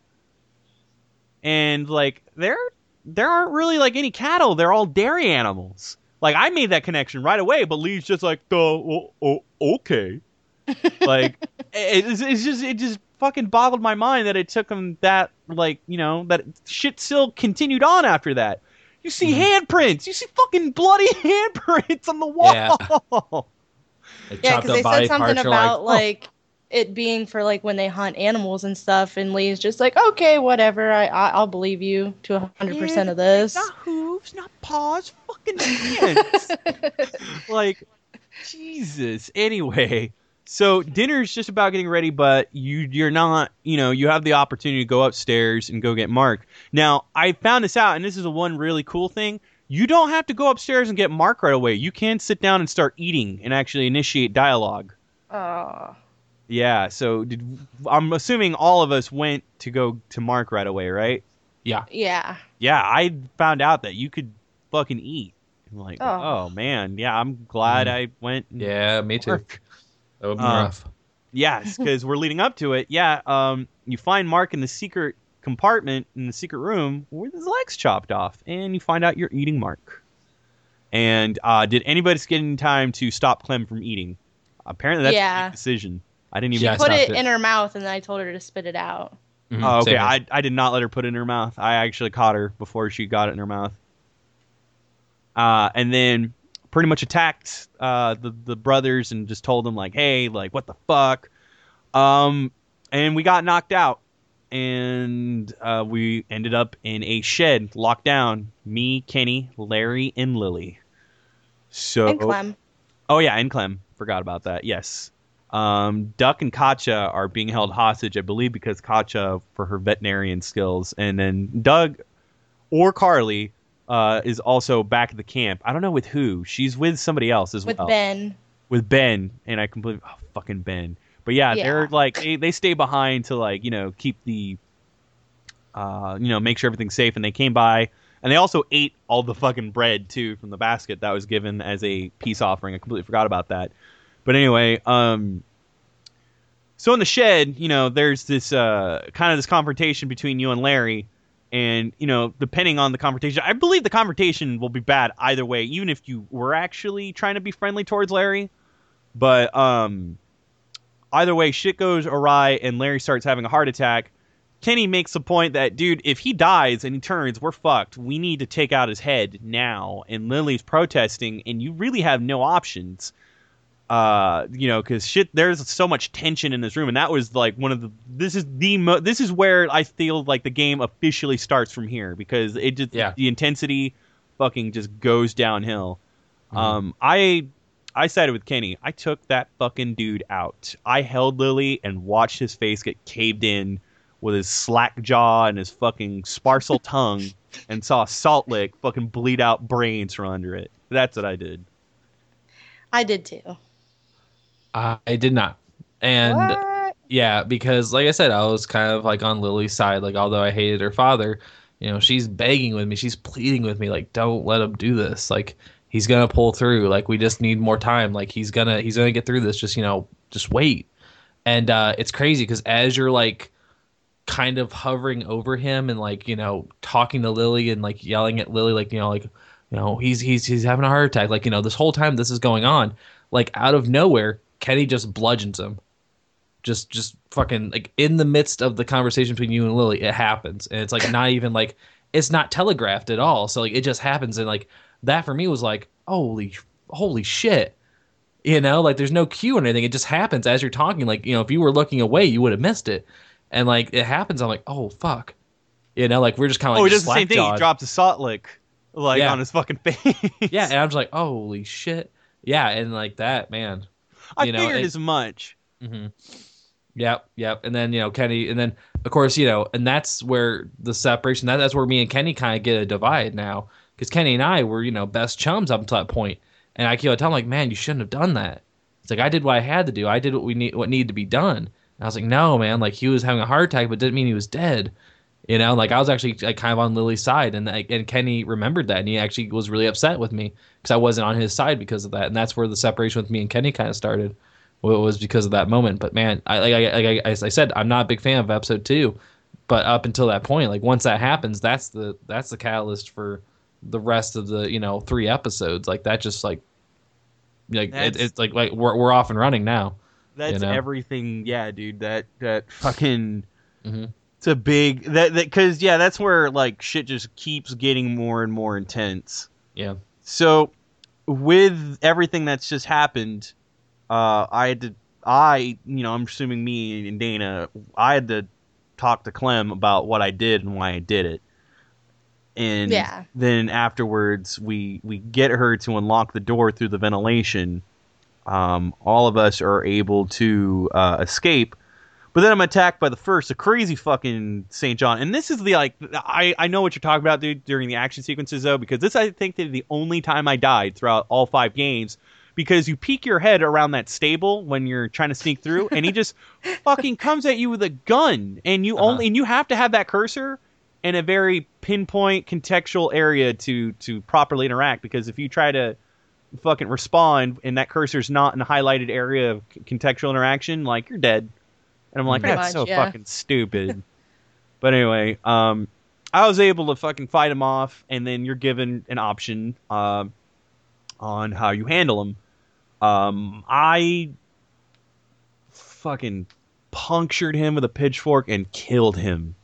Speaker 1: And like there there aren't really like any cattle, they're all dairy animals. Like I made that connection right away, but Lee's just like, "Oh, oh okay." <laughs> like it, it's, it's just it just fucking boggled my mind that it took him that like you know that shit still continued on after that. You see handprints, you see fucking bloody <laughs> handprints on the wall.
Speaker 2: Yeah. They
Speaker 3: Yeah, because they said something about
Speaker 2: like,
Speaker 3: like, it being for like when they hunt animals and stuff, and Lee's just like, okay, whatever, I, I I'll believe you to hundred percent of this.
Speaker 1: Not hooves, not paws, fucking <laughs> hands. like, Jesus. Anyway, so dinner's just about getting ready, but you you're not, you know, you have the opportunity to go upstairs and go get Mark. Now, I found this out, and this is a one really cool thing. You don't have to go upstairs and get Mark right away. You can sit down and start eating and actually initiate dialogue.
Speaker 3: Oh,
Speaker 1: Yeah, so did, I'm assuming all of us went to go to Mark right away, right?
Speaker 2: yeah.
Speaker 3: yeah.
Speaker 1: yeah, I found out that you could fucking eat. I'm like, oh,
Speaker 3: Oh.
Speaker 1: man, yeah, I'm glad
Speaker 2: Mm.
Speaker 1: I went.
Speaker 2: Yeah, me too.
Speaker 1: Mark.
Speaker 2: That would be
Speaker 1: Uh,
Speaker 2: rough.
Speaker 1: Yes, because we're leading up to it. Yeah, um, you find Mark in the secret compartment in the secret room with his legs chopped off, and you find out you're eating Mark. And uh, did anybody get in time to stop Clem from eating? Apparently, that's a
Speaker 3: Yeah.
Speaker 1: big decision. I didn't even.
Speaker 2: Yeah,
Speaker 3: Put it,
Speaker 2: it.
Speaker 3: in her mouth, and then I told her to spit it out.
Speaker 2: Mhm,
Speaker 1: Oh, okay. I, I did not let her put it in her mouth. I actually caught her before she got it in her mouth. Uh, and then pretty much attacked uh, the the brothers and just told them like, "Hey, like what the fuck?" Um, and we got knocked out, and uh, we ended up in a shed, locked down. Me, Kenny, Larry, and Lily. So
Speaker 3: And Clem.
Speaker 1: Oh yeah, and Clem. Forgot about that. Yes. Um, Duck and Katjaa are being held hostage, I believe, because Katjaa for her veterinarian skills, and then Doug or Carly uh, is also back at the camp. I don't know with who. She's with somebody else as
Speaker 3: with
Speaker 1: well.
Speaker 3: With Ben.
Speaker 1: With Ben, and I completely oh fucking Ben. But yeah,
Speaker 3: Yeah.
Speaker 1: they're like they, they stay behind to like you know keep the, uh, you know make sure everything's safe. And they came by and they also ate all the fucking bread too from the basket that was given as a peace offering. I completely forgot about that. But anyway, um, so in the shed, you know, there's this uh, kind of this confrontation between you and Larry, and you know, depending on the confrontation, I believe the confrontation will be bad either way, even if you were actually trying to be friendly towards Larry. But um, either way, shit goes awry, and Larry starts having a heart attack. Kenny makes the point that, dude, if he dies and he turns, we're fucked. We need to take out his head now. And Lily's protesting, and you really have no options uh you know because shit there's so much tension in this room and that was like one of the this is the mo- this is where i feel like the game officially starts from here because it just
Speaker 2: Yeah.
Speaker 1: the intensity fucking just goes downhill. Um i i sided with kenny. I took that fucking dude out. I held lily and watched his face get caved in with his slack jaw and his fucking sparsel <laughs> tongue and saw salt lick fucking bleed out brains from under it. That's what i did.
Speaker 3: I did too.
Speaker 2: I, did not. And
Speaker 3: What?
Speaker 2: yeah, because like I said, I was kind of like on Lily's side. Like, although I hated her father, you know, she's begging with me, she's pleading with me, like, don't let him do this. Like, he's gonna pull through. Like, we just need more time. Like, he's gonna he's gonna get through this. Just you know, just wait. And uh, it's crazy because as you're like kind of hovering over him and like you know talking to Lily and like yelling at Lily, like you know, like you know he's he's he's having a heart attack. Like you know, this whole time this is going on, like out of nowhere, Kenny just bludgeons him just just fucking like in the midst of the conversation between you and Lily, it happens, and it's like <coughs> not even like it's not telegraphed at all. So like it just happens, and like that for me was like holy holy shit, you know, like there's no cue or anything. It just happens as you're talking. Like you know, if you were looking away, you would have missed it, and like it happens. I'm like oh fuck, you know, like we're just kind of like
Speaker 1: oh, he does the same thing. He
Speaker 2: slack-jawed.
Speaker 1: drops a salt lick like
Speaker 2: Yeah.
Speaker 1: on his fucking <laughs> face.
Speaker 2: Yeah, and I'm just like holy shit, yeah, and like that man.
Speaker 1: I
Speaker 2: you know,
Speaker 1: figured
Speaker 2: it-
Speaker 1: as much.
Speaker 2: hmm Yep, yep. And then you know Kenny, and then of course you know, and that's where the separation. That, that's where me and Kenny kind of get a divide now, because Kenny and I were you know best chums up until that point. and I keep telling him like, man, you shouldn't have done that. It's like I did what I had to do. I did what we need, what needed to be done. And I was like, no, man, like he was having a heart attack, but didn't mean he was dead. You know, like I was actually like kind of on Lily's side, and like, and Kenny remembered that, and he actually was really upset with me because I wasn't on his side because of that, and that's where the separation with me and Kenny kind of started. Well, it was because of that moment. But man, I like I, like I, as I said, I'm not a big fan of episode two, but up until that point, like once that happens, that's the that's the catalyst for the rest of the you know three episodes. Like that just like like it, it's like like we're we're off and running now.
Speaker 1: That's
Speaker 2: know?
Speaker 1: everything. Yeah, dude. That that fucking.
Speaker 2: Mhm.
Speaker 1: It's a big that that because yeah, that's where like shit just keeps getting more and more intense.
Speaker 2: Yeah.
Speaker 1: So with everything that's just happened, uh, I had to. I you know I'm assuming me and Dana. I had to talk to Clem about what I did and why I did it. And
Speaker 3: Yeah.
Speaker 1: then afterwards, we we get her to unlock the door through the ventilation. Um, all of us are able to uh, escape, but then I'm attacked by the first, a crazy fucking St. John. And this is the like, I I know what you're talking about, dude, during the action sequences though, because this I think is the only time I died throughout all five games. Because you peek your head around that stable when you're trying to sneak through, and he just <laughs> fucking comes at you with a gun, and you
Speaker 2: Uh-huh.
Speaker 1: only and you have to have that cursor in a very pinpoint contextual area to to properly interact. Because if you try to fucking respond and that cursor's not in a highlighted area of contextual interaction, like you're dead. And I'm like,
Speaker 3: Pretty
Speaker 1: that's
Speaker 3: much,
Speaker 1: so
Speaker 3: yeah.
Speaker 1: fucking stupid. <laughs> but anyway, um, I was able to fucking fight him off, and then you're given an option um, on how you handle him. Um, I fucking punctured him with a pitchfork and killed him.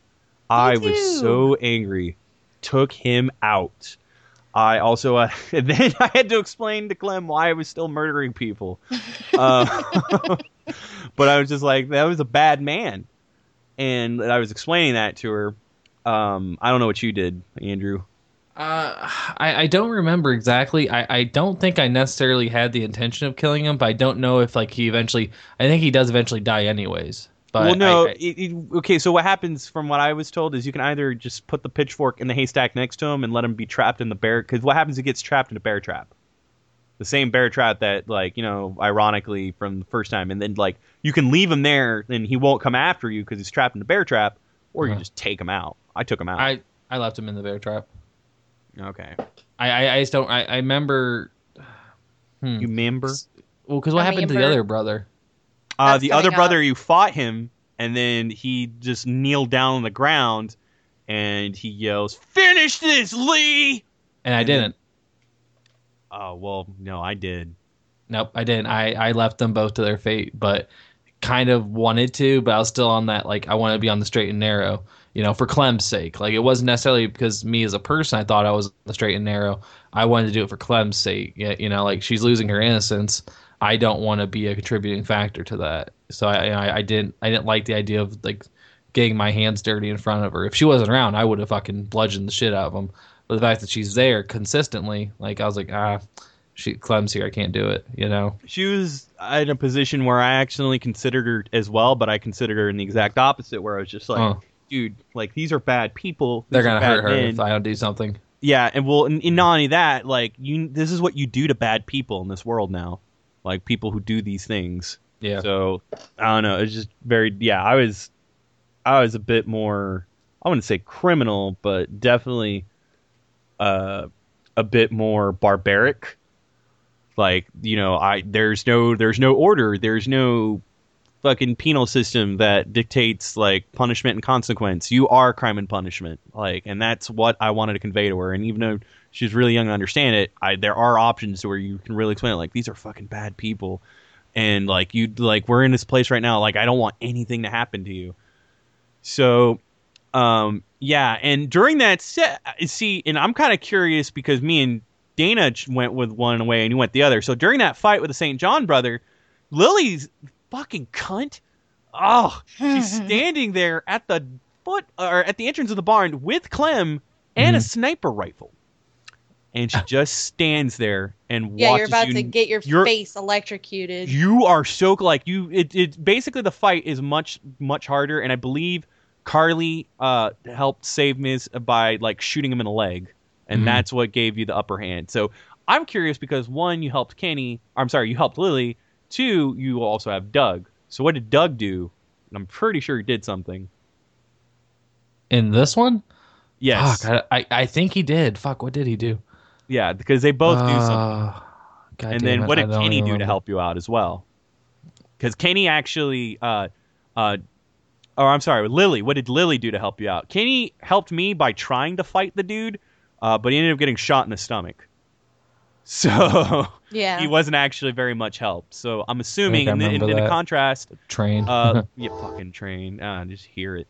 Speaker 1: I was so angry. Took him out. I also, uh, <laughs> then I had to explain to Clem why I was still murdering people. <laughs> Uh, but I was just like, that was a bad man. And I was explaining that to her. Um, I don't know what you did, Andrew.
Speaker 2: Uh, I, I don't remember exactly. I, I don't think I necessarily had the intention of killing him, but I don't know if like he eventually. I think he does eventually die anyways. But
Speaker 1: well, no.
Speaker 2: I- I-
Speaker 1: it, it, okay, so what happens from what I was told is you can either just put the pitchfork in the haystack next to him and let him be trapped in the bear. Because what happens? He gets trapped in a bear trap. The same bear trap that like you know ironically from the first time and then like you can leave him there and he won't come after you because he's trapped in the bear trap or you
Speaker 2: Uh-huh.
Speaker 1: just take him out i took him out
Speaker 2: I I left him in the bear trap.
Speaker 1: okay
Speaker 2: I I, I just don't. I, I remember. Hmm.
Speaker 1: you remember
Speaker 2: well, because what
Speaker 3: I
Speaker 2: happened to the other brother?
Speaker 1: uh, the
Speaker 3: coming
Speaker 1: other brother
Speaker 3: up.
Speaker 1: you fought him and then he just kneeled down on the ground and he yells finish this lee
Speaker 2: And I didn't.
Speaker 1: Oh well no i did
Speaker 2: Nope, I didn't. I, I left them both to their fate, but kind of wanted to, but I was still on that like I want to be on the straight and narrow, you know, for Clem's sake. Like it wasn't necessarily because me as a person I thought I was the straight and narrow. I wanted to do it for Clem's sake. You know, like she's losing her innocence. I don't want to be a contributing factor to that. So I, I I didn't I didn't like the idea of like getting my hands dirty in front of her. If she wasn't around, I would have fucking bludgeoned the shit out of them. But the fact that she's there consistently, like I was like, ah, she Clem's here, I can't do it. You know.
Speaker 1: she was in a position where I accidentally considered her as well, but I considered her in the exact opposite, where I was just like,
Speaker 2: Huh.
Speaker 1: dude, like these are bad people.
Speaker 2: They're gonna hurt her
Speaker 1: men."
Speaker 2: if I don't do something.
Speaker 1: Yeah, and well, and, and not only that, like you, this is what you do to bad people in this world now, like people who do these things.
Speaker 2: Yeah.
Speaker 1: So I don't know. It's just very yeah. I was, I was a bit more. I wouldn't say criminal, but definitely, uh, a bit more barbaric. Like you know, I there's no there's no order. There's no fucking penal system that dictates like punishment and consequence. You are crime and punishment. Like, and that's what I wanted to convey to her. And even though she's really young to understand it, I there are options where you can really explain it. Like, these are fucking bad people and like you like we're in this place right now like i don't want anything to happen to you so um yeah and during that set see and i'm kind of curious because me and dana went with one way and you went the other. So during that fight with the st john brother lily's fucking cunt. Oh she's <laughs> standing there at the foot or at the entrance of the barn with clem and a
Speaker 2: Mhm.
Speaker 1: sniper rifle. And she just stands there and
Speaker 3: Yeah,
Speaker 1: watches
Speaker 3: you're about
Speaker 1: you
Speaker 3: to get your
Speaker 1: you're-
Speaker 3: face electrocuted.
Speaker 1: you are so like you it, it basically the fight is much much harder. And i believe carly uh helped save miz by like shooting him in the leg and
Speaker 2: Mhm.
Speaker 1: that's what gave you the upper hand. So i'm curious because one you helped kenny i'm sorry you helped lily. Two you also have doug. So what did doug do? And i'm pretty sure he did something.
Speaker 2: In this one,
Speaker 1: yes.
Speaker 2: Fuck, I, I I think he did. Fuck, what did he do?
Speaker 1: yeah because they both do something.
Speaker 2: Uh, God
Speaker 1: and then
Speaker 2: it,
Speaker 1: what did Kenny do to help you out as well? Because Kenny actually, uh, uh, or I'm sorry, Lily. What did Lily do to help you out? Kenny helped me by trying to fight the dude, uh, but he ended up getting shot in the stomach. <laughs> So
Speaker 3: yeah.
Speaker 1: he wasn't actually very much help. So I'm assuming, in, in, in the contrast,
Speaker 2: Train.
Speaker 1: uh, <laughs> you fucking train. Ah, just hear it.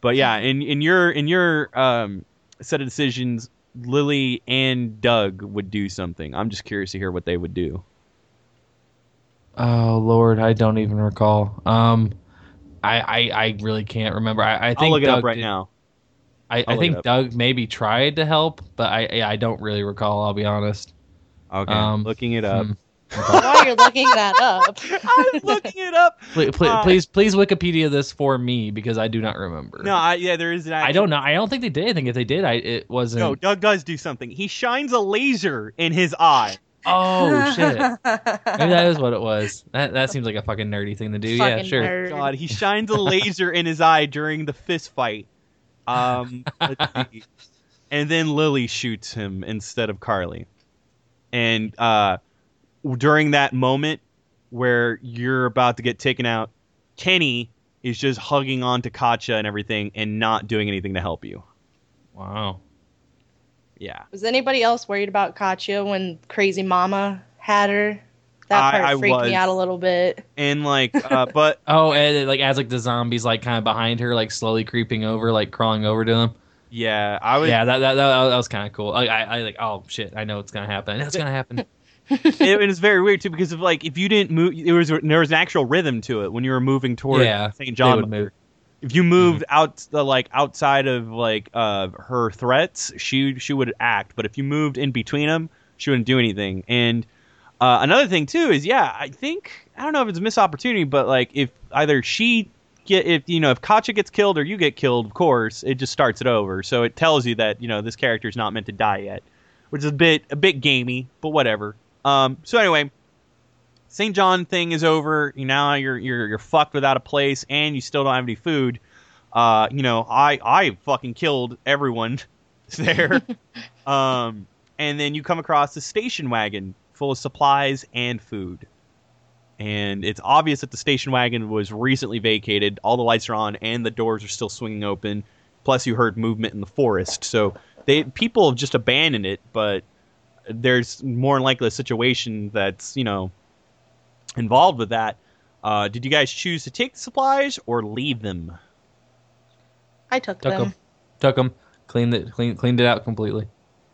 Speaker 1: But yeah, in in your in your um set of decisions, Lily and Doug would do something. I'm just curious to hear what they would do.
Speaker 2: oh Lord, I don't even recall. Um, I I, I really can't remember. I, I think
Speaker 1: I'll look it
Speaker 2: Doug
Speaker 1: up right
Speaker 2: did-
Speaker 1: now.
Speaker 2: I,
Speaker 1: I'll
Speaker 2: I
Speaker 1: look
Speaker 2: think. Doug maybe tried to help, but I I I don't really recall. I'll be honest.
Speaker 1: Okay,
Speaker 2: Um,
Speaker 1: looking it up.
Speaker 2: hmm. <laughs>
Speaker 3: While you're looking that up, <laughs>
Speaker 1: I'm looking it up. <laughs>
Speaker 2: Please, please,
Speaker 1: Uh,
Speaker 2: please, please Wikipedia this for me because I do not remember.
Speaker 1: No, I, yeah, there is an.
Speaker 2: I don't know. I don't think they did anything. If they did, I it wasn't.
Speaker 1: No, Doug does do something. He shines a laser in his eye.
Speaker 2: Oh shit. <laughs> Maybe that is what it was. That that seems like a fucking nerdy thing to do. yeah, sure.
Speaker 3: nerd.
Speaker 1: God, he shines a laser in his eye during the fist fight. Um, let's <laughs> see. and then Lily shoots him instead of Carly. And uh, during that moment where you're about to get taken out, Kenny is just hugging on to Katjaa and everything and not doing anything to help you.
Speaker 2: Wow.
Speaker 1: Yeah.
Speaker 3: Was anybody else worried about Katjaa when Crazy Mama had her? That part
Speaker 1: I
Speaker 3: freaked
Speaker 1: was.
Speaker 3: me out a little bit.
Speaker 1: And like, uh, <laughs> but
Speaker 2: Oh, and like as like the zombies like kind of behind her, like slowly creeping over, like crawling over to them.
Speaker 1: yeah, I was.
Speaker 2: yeah, that that that, that was kind of cool. Like I, I like oh shit, I know it's gonna happen. I it's gonna happen. <laughs> <laughs>
Speaker 1: it, it was very weird too because of like if you didn't move, it was there was an actual rhythm to it when you were moving toward
Speaker 2: Yeah,
Speaker 1: St.
Speaker 2: they
Speaker 1: John. If you moved out the like outside of like uh her threats, she she would act. But if you moved in between them, she wouldn't do anything. And uh, another thing too is yeah, I think I don't know if it's a missed opportunity, but like if either she get if you know if Katjaa gets killed or you get killed, of course it just starts it over. So it tells you that you know this character's not meant to die yet, which is a bit a bit gamey, but whatever. Um, so anyway, St. John thing is over. You now you're you're you're fucked without a place, and you still don't have any food. Uh, you know, I I fucking killed everyone <laughs> there. <laughs> um, and then you come across a station wagon full of supplies and food. And it's obvious that the station wagon was recently vacated. All the lights are on, and the doors are still swinging open. Plus, you heard movement in the forest. So they people have just abandoned it, but there's more than likely a situation that's you know involved with that. Uh, did you guys choose to take the supplies or leave them?
Speaker 3: I took,
Speaker 2: Took
Speaker 3: them.
Speaker 2: them. Took them. Cleaned it. Cleaned cleaned it out completely.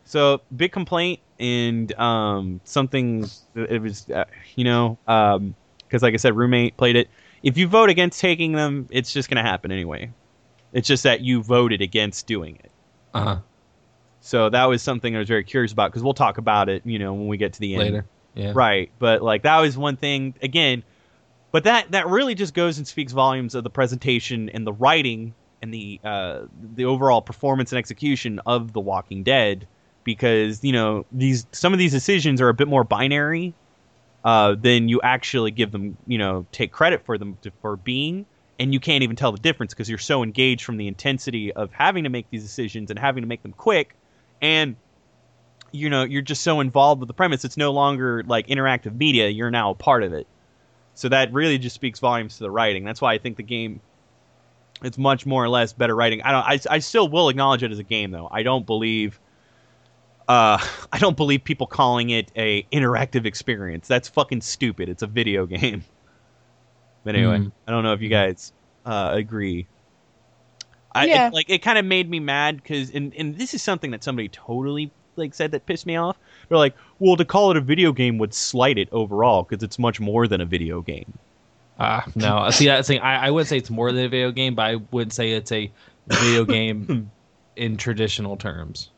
Speaker 1: So big complaint and um, something. It was uh, you know because like I said, roommate played it. If you vote against taking them, it's just gonna happen anyway. It's just that you voted against doing it.
Speaker 2: Uh huh.
Speaker 1: So that was something I was very curious about because we'll talk about it, you know, when we get to the end.
Speaker 2: Later. Yeah.
Speaker 1: Right, but like that was one thing again. But that that really just goes and speaks volumes of the presentation and the writing and the uh, the overall performance and execution of The Walking Dead, because you know these some of these decisions are a bit more binary uh, than you actually give them, you know, take credit for them to, for being, and you can't even tell the difference because you're so engaged from the intensity of having to make these decisions and having to make them quick, and you know you're just so involved with the premise it's no longer like interactive media you're now a part of it. So that really just speaks volumes to the writing. That's why i think the game it's much more or less better writing. I don't i, I still will acknowledge it as a game though. I don't believe uh <laughs> i don't believe people calling it a interactive experience. That's fucking stupid. It's a video game. But anyway
Speaker 2: Mm.
Speaker 1: i don't know if you guys uh agree. I,
Speaker 3: Yeah.
Speaker 1: it, like it kind of made me mad because and, and this is something that somebody totally like said that pissed me off they're like well to call it a video game would slight it overall because it's much more than a video game
Speaker 2: Ah, no. <laughs> See that thing. I, I would say it's more than a video game, but I wouldn't say it's a video game <laughs> in traditional terms.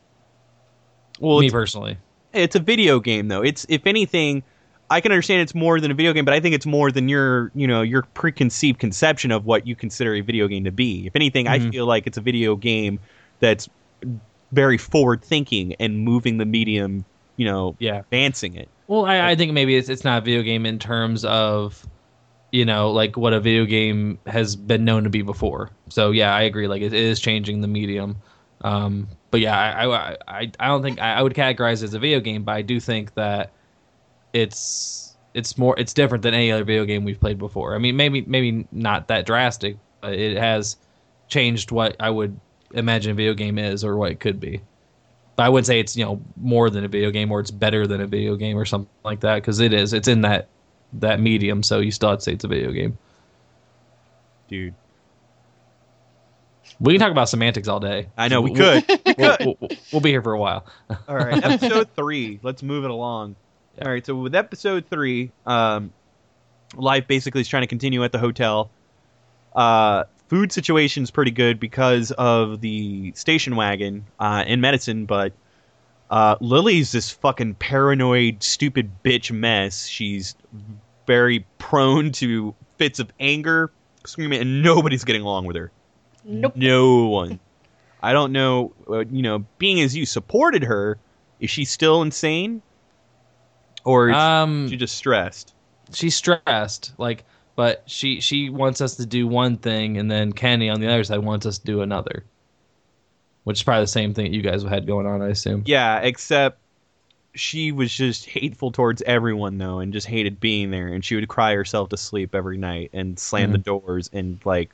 Speaker 1: well
Speaker 2: Me
Speaker 1: it's,
Speaker 2: personally.
Speaker 1: it's a video game though it's if anything i can understand it's more than a video game but i think it's more than your you know your preconceived conception of what you consider a video game to be if anything i
Speaker 2: Mhm.
Speaker 1: feel like it's a video game that's very forward thinking and moving the medium you know
Speaker 2: Yeah.
Speaker 1: advancing it
Speaker 2: Well, I, I think maybe it's it's not a video game in terms of, you know, like what a video game has been known to be before. So yeah, I agree. Like it is changing the medium. Um, but yeah, I I, I, I don't think I, I would categorize it as a video game, but I do think that it's it's more it's different than any other video game we've played before. I mean, maybe maybe not that drastic, but it has changed what I would imagine a video game is or what it could be. But I wouldn't say it's you know more than a video game or it's better than a video game or something like that because it is. It's in that that medium, so you still have to say it's a video game.
Speaker 1: dude
Speaker 2: We can talk about semantics all day.
Speaker 1: i know we
Speaker 2: We'll-
Speaker 1: could we
Speaker 2: We'll, we'll, we'll be here for a while. <laughs>
Speaker 1: All right, episode <laughs> three. Let's move it along.
Speaker 2: Yeah.
Speaker 1: All right, so with episode three, um, life basically is trying to continue at the hotel. Uh, food situation's pretty good because of the station wagon uh, and medicine, but uh, Lily's this fucking paranoid, stupid bitch mess. She's very prone to fits of anger, screaming, and nobody's getting along with her.
Speaker 3: Nope.
Speaker 1: No one. I don't know. Uh, you know, being as you supported her, is she still insane, or is
Speaker 2: Um,
Speaker 1: she just stressed?
Speaker 2: she's stressed, like, but she she wants us to do one thing, and then Kenny on the other side wants us to do another, which is probably the same thing that you guys had going on, I assume.
Speaker 1: Yeah, except she was just hateful towards everyone though, and just hated being there. And she would cry herself to sleep every night and slam the mm-hmm. doors and like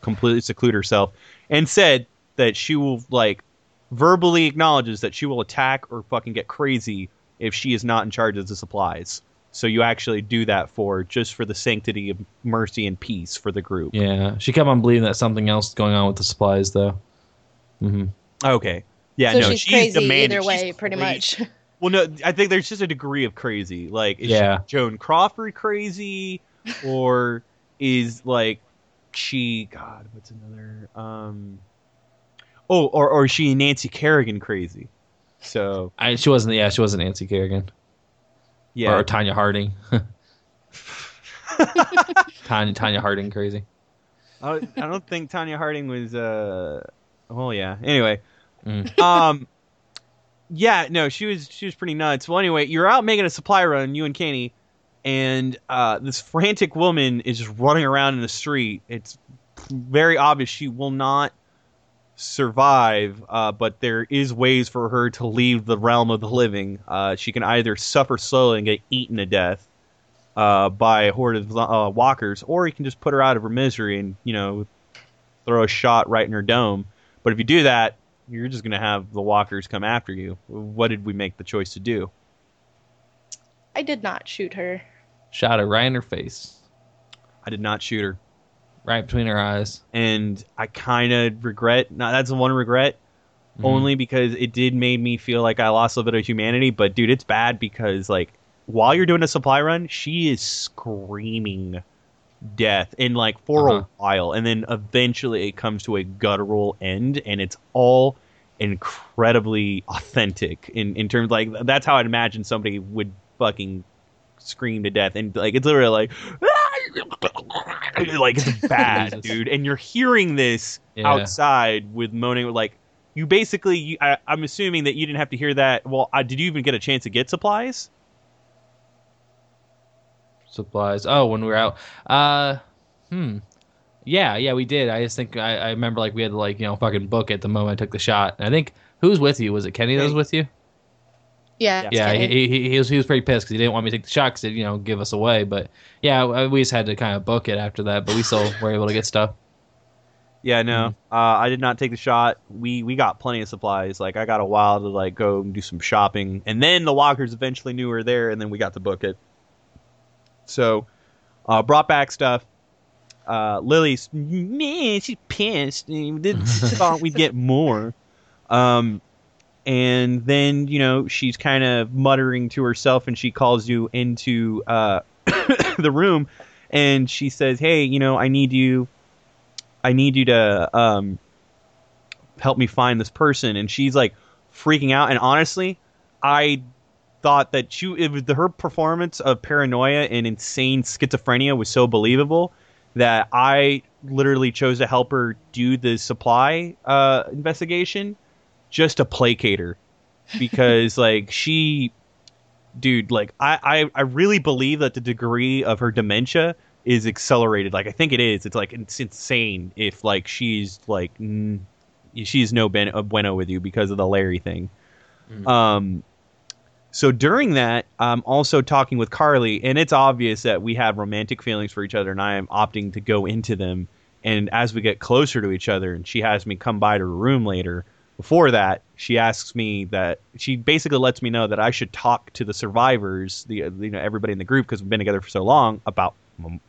Speaker 1: completely seclude herself. And said that she will like verbally acknowledges that she will attack or fucking get crazy if she is not in charge of the supplies. So you actually do that for just for the sanctity of mercy and peace for the group.
Speaker 2: Yeah, she kept on believing that something else is going on with the supplies, though. hmm
Speaker 1: Okay. Yeah,
Speaker 3: so
Speaker 1: no,
Speaker 3: she's
Speaker 1: she's
Speaker 3: crazy
Speaker 1: demanding-
Speaker 3: either
Speaker 1: she's
Speaker 3: way, pretty
Speaker 1: crazy.
Speaker 3: much. <laughs>
Speaker 1: Well, no, I think there's just a degree of crazy. Like, is
Speaker 2: Yeah.
Speaker 1: Joan Crawford crazy, or is like she? God, what's another? Um, oh, or or is she Nancy Kerrigan crazy? So
Speaker 2: I, she wasn't. Yeah, she wasn't Nancy Kerrigan
Speaker 1: yeah,
Speaker 2: or Tonya Harding. <laughs> Tonya Tonya Harding crazy.
Speaker 1: I, I don't think Tonya Harding was. uh Well, yeah. Anyway,
Speaker 2: Mm.
Speaker 1: um, yeah, no, she was she was pretty nuts. Well, anyway, you're out making a supply run, you and Kenny, and uh, this frantic woman is just running around in the street. It's very obvious she will not survive, uh, but there is ways for her to leave the realm of the living. Uh, she can either suffer slowly and get eaten to death uh, by a horde of uh, walkers, or you can just put her out of her misery and you know throw a shot right in her dome. But if you do that, you're just going to have the walkers come after you. What did we make the choice to do?
Speaker 3: I did not shoot her.
Speaker 2: Shot her right in her face,
Speaker 1: I did not shoot her.
Speaker 2: Right between her eyes.
Speaker 1: and I kind of regret. Now that's the one regret,
Speaker 2: Mhm.
Speaker 1: only because it did made me feel like I lost a little bit of humanity. But dude, it's bad because like while you're doing a supply run, she is screaming death and like for
Speaker 2: Uh-huh.
Speaker 1: a while, and then eventually it comes to a guttural end, and it's all incredibly authentic in in terms like that's how I'd imagine somebody would fucking scream to death and like it's literally like <laughs> like it's bad <laughs> dude and you're hearing this
Speaker 2: Yeah.
Speaker 1: outside with moaning like you basically you, I, i'm assuming that you didn't have to hear that well uh, did you even get a chance to get supplies
Speaker 2: supplies. Oh, when we were out. Uh, hmm. Yeah, yeah, we did. I just think I, I remember like we had to like you know fucking book it the moment I took the shot. And I think who's with you? Was it Kenny that was with you?
Speaker 3: Yeah.
Speaker 2: Yeah,
Speaker 3: okay.
Speaker 2: he, he, he was he was pretty pissed because he didn't want me to take the shot because it you know give us away. But yeah, we just had to kind of book it after that. But we still <laughs> were able to get stuff.
Speaker 1: yeah no uh, i did not take the shot we we got plenty of supplies like i got a while to like go and do some shopping and then the walkers eventually knew we were there and then we got to book it so uh brought back stuff uh lily's man she's pissed and didn't <laughs> thought we'd get more um and then you know she's kind of muttering to herself and she calls you into uh <coughs> the room and she says hey you know i need you i need you to um help me find this person. And she's like freaking out. And honestly i thought that she it was her performance of paranoia and insane schizophrenia was so believable that i literally chose to help her do the supply uh investigation just to placate her because <laughs> like she dude like I, I i really believe that the degree of her dementia is accelerated. Like i think it is. It's like it's insane if like she's like n- she's no ben- uh, bueno with you because of the larry thing.
Speaker 2: Mhm.
Speaker 1: um so during that i'm also talking with carly and it's obvious that we have romantic feelings for each other and i am opting to go into them. And as we get closer to each other and she has me come by to her room later before that she asks me that she basically lets me know that i should talk to the survivors the you know everybody in the group because we've been together for so long about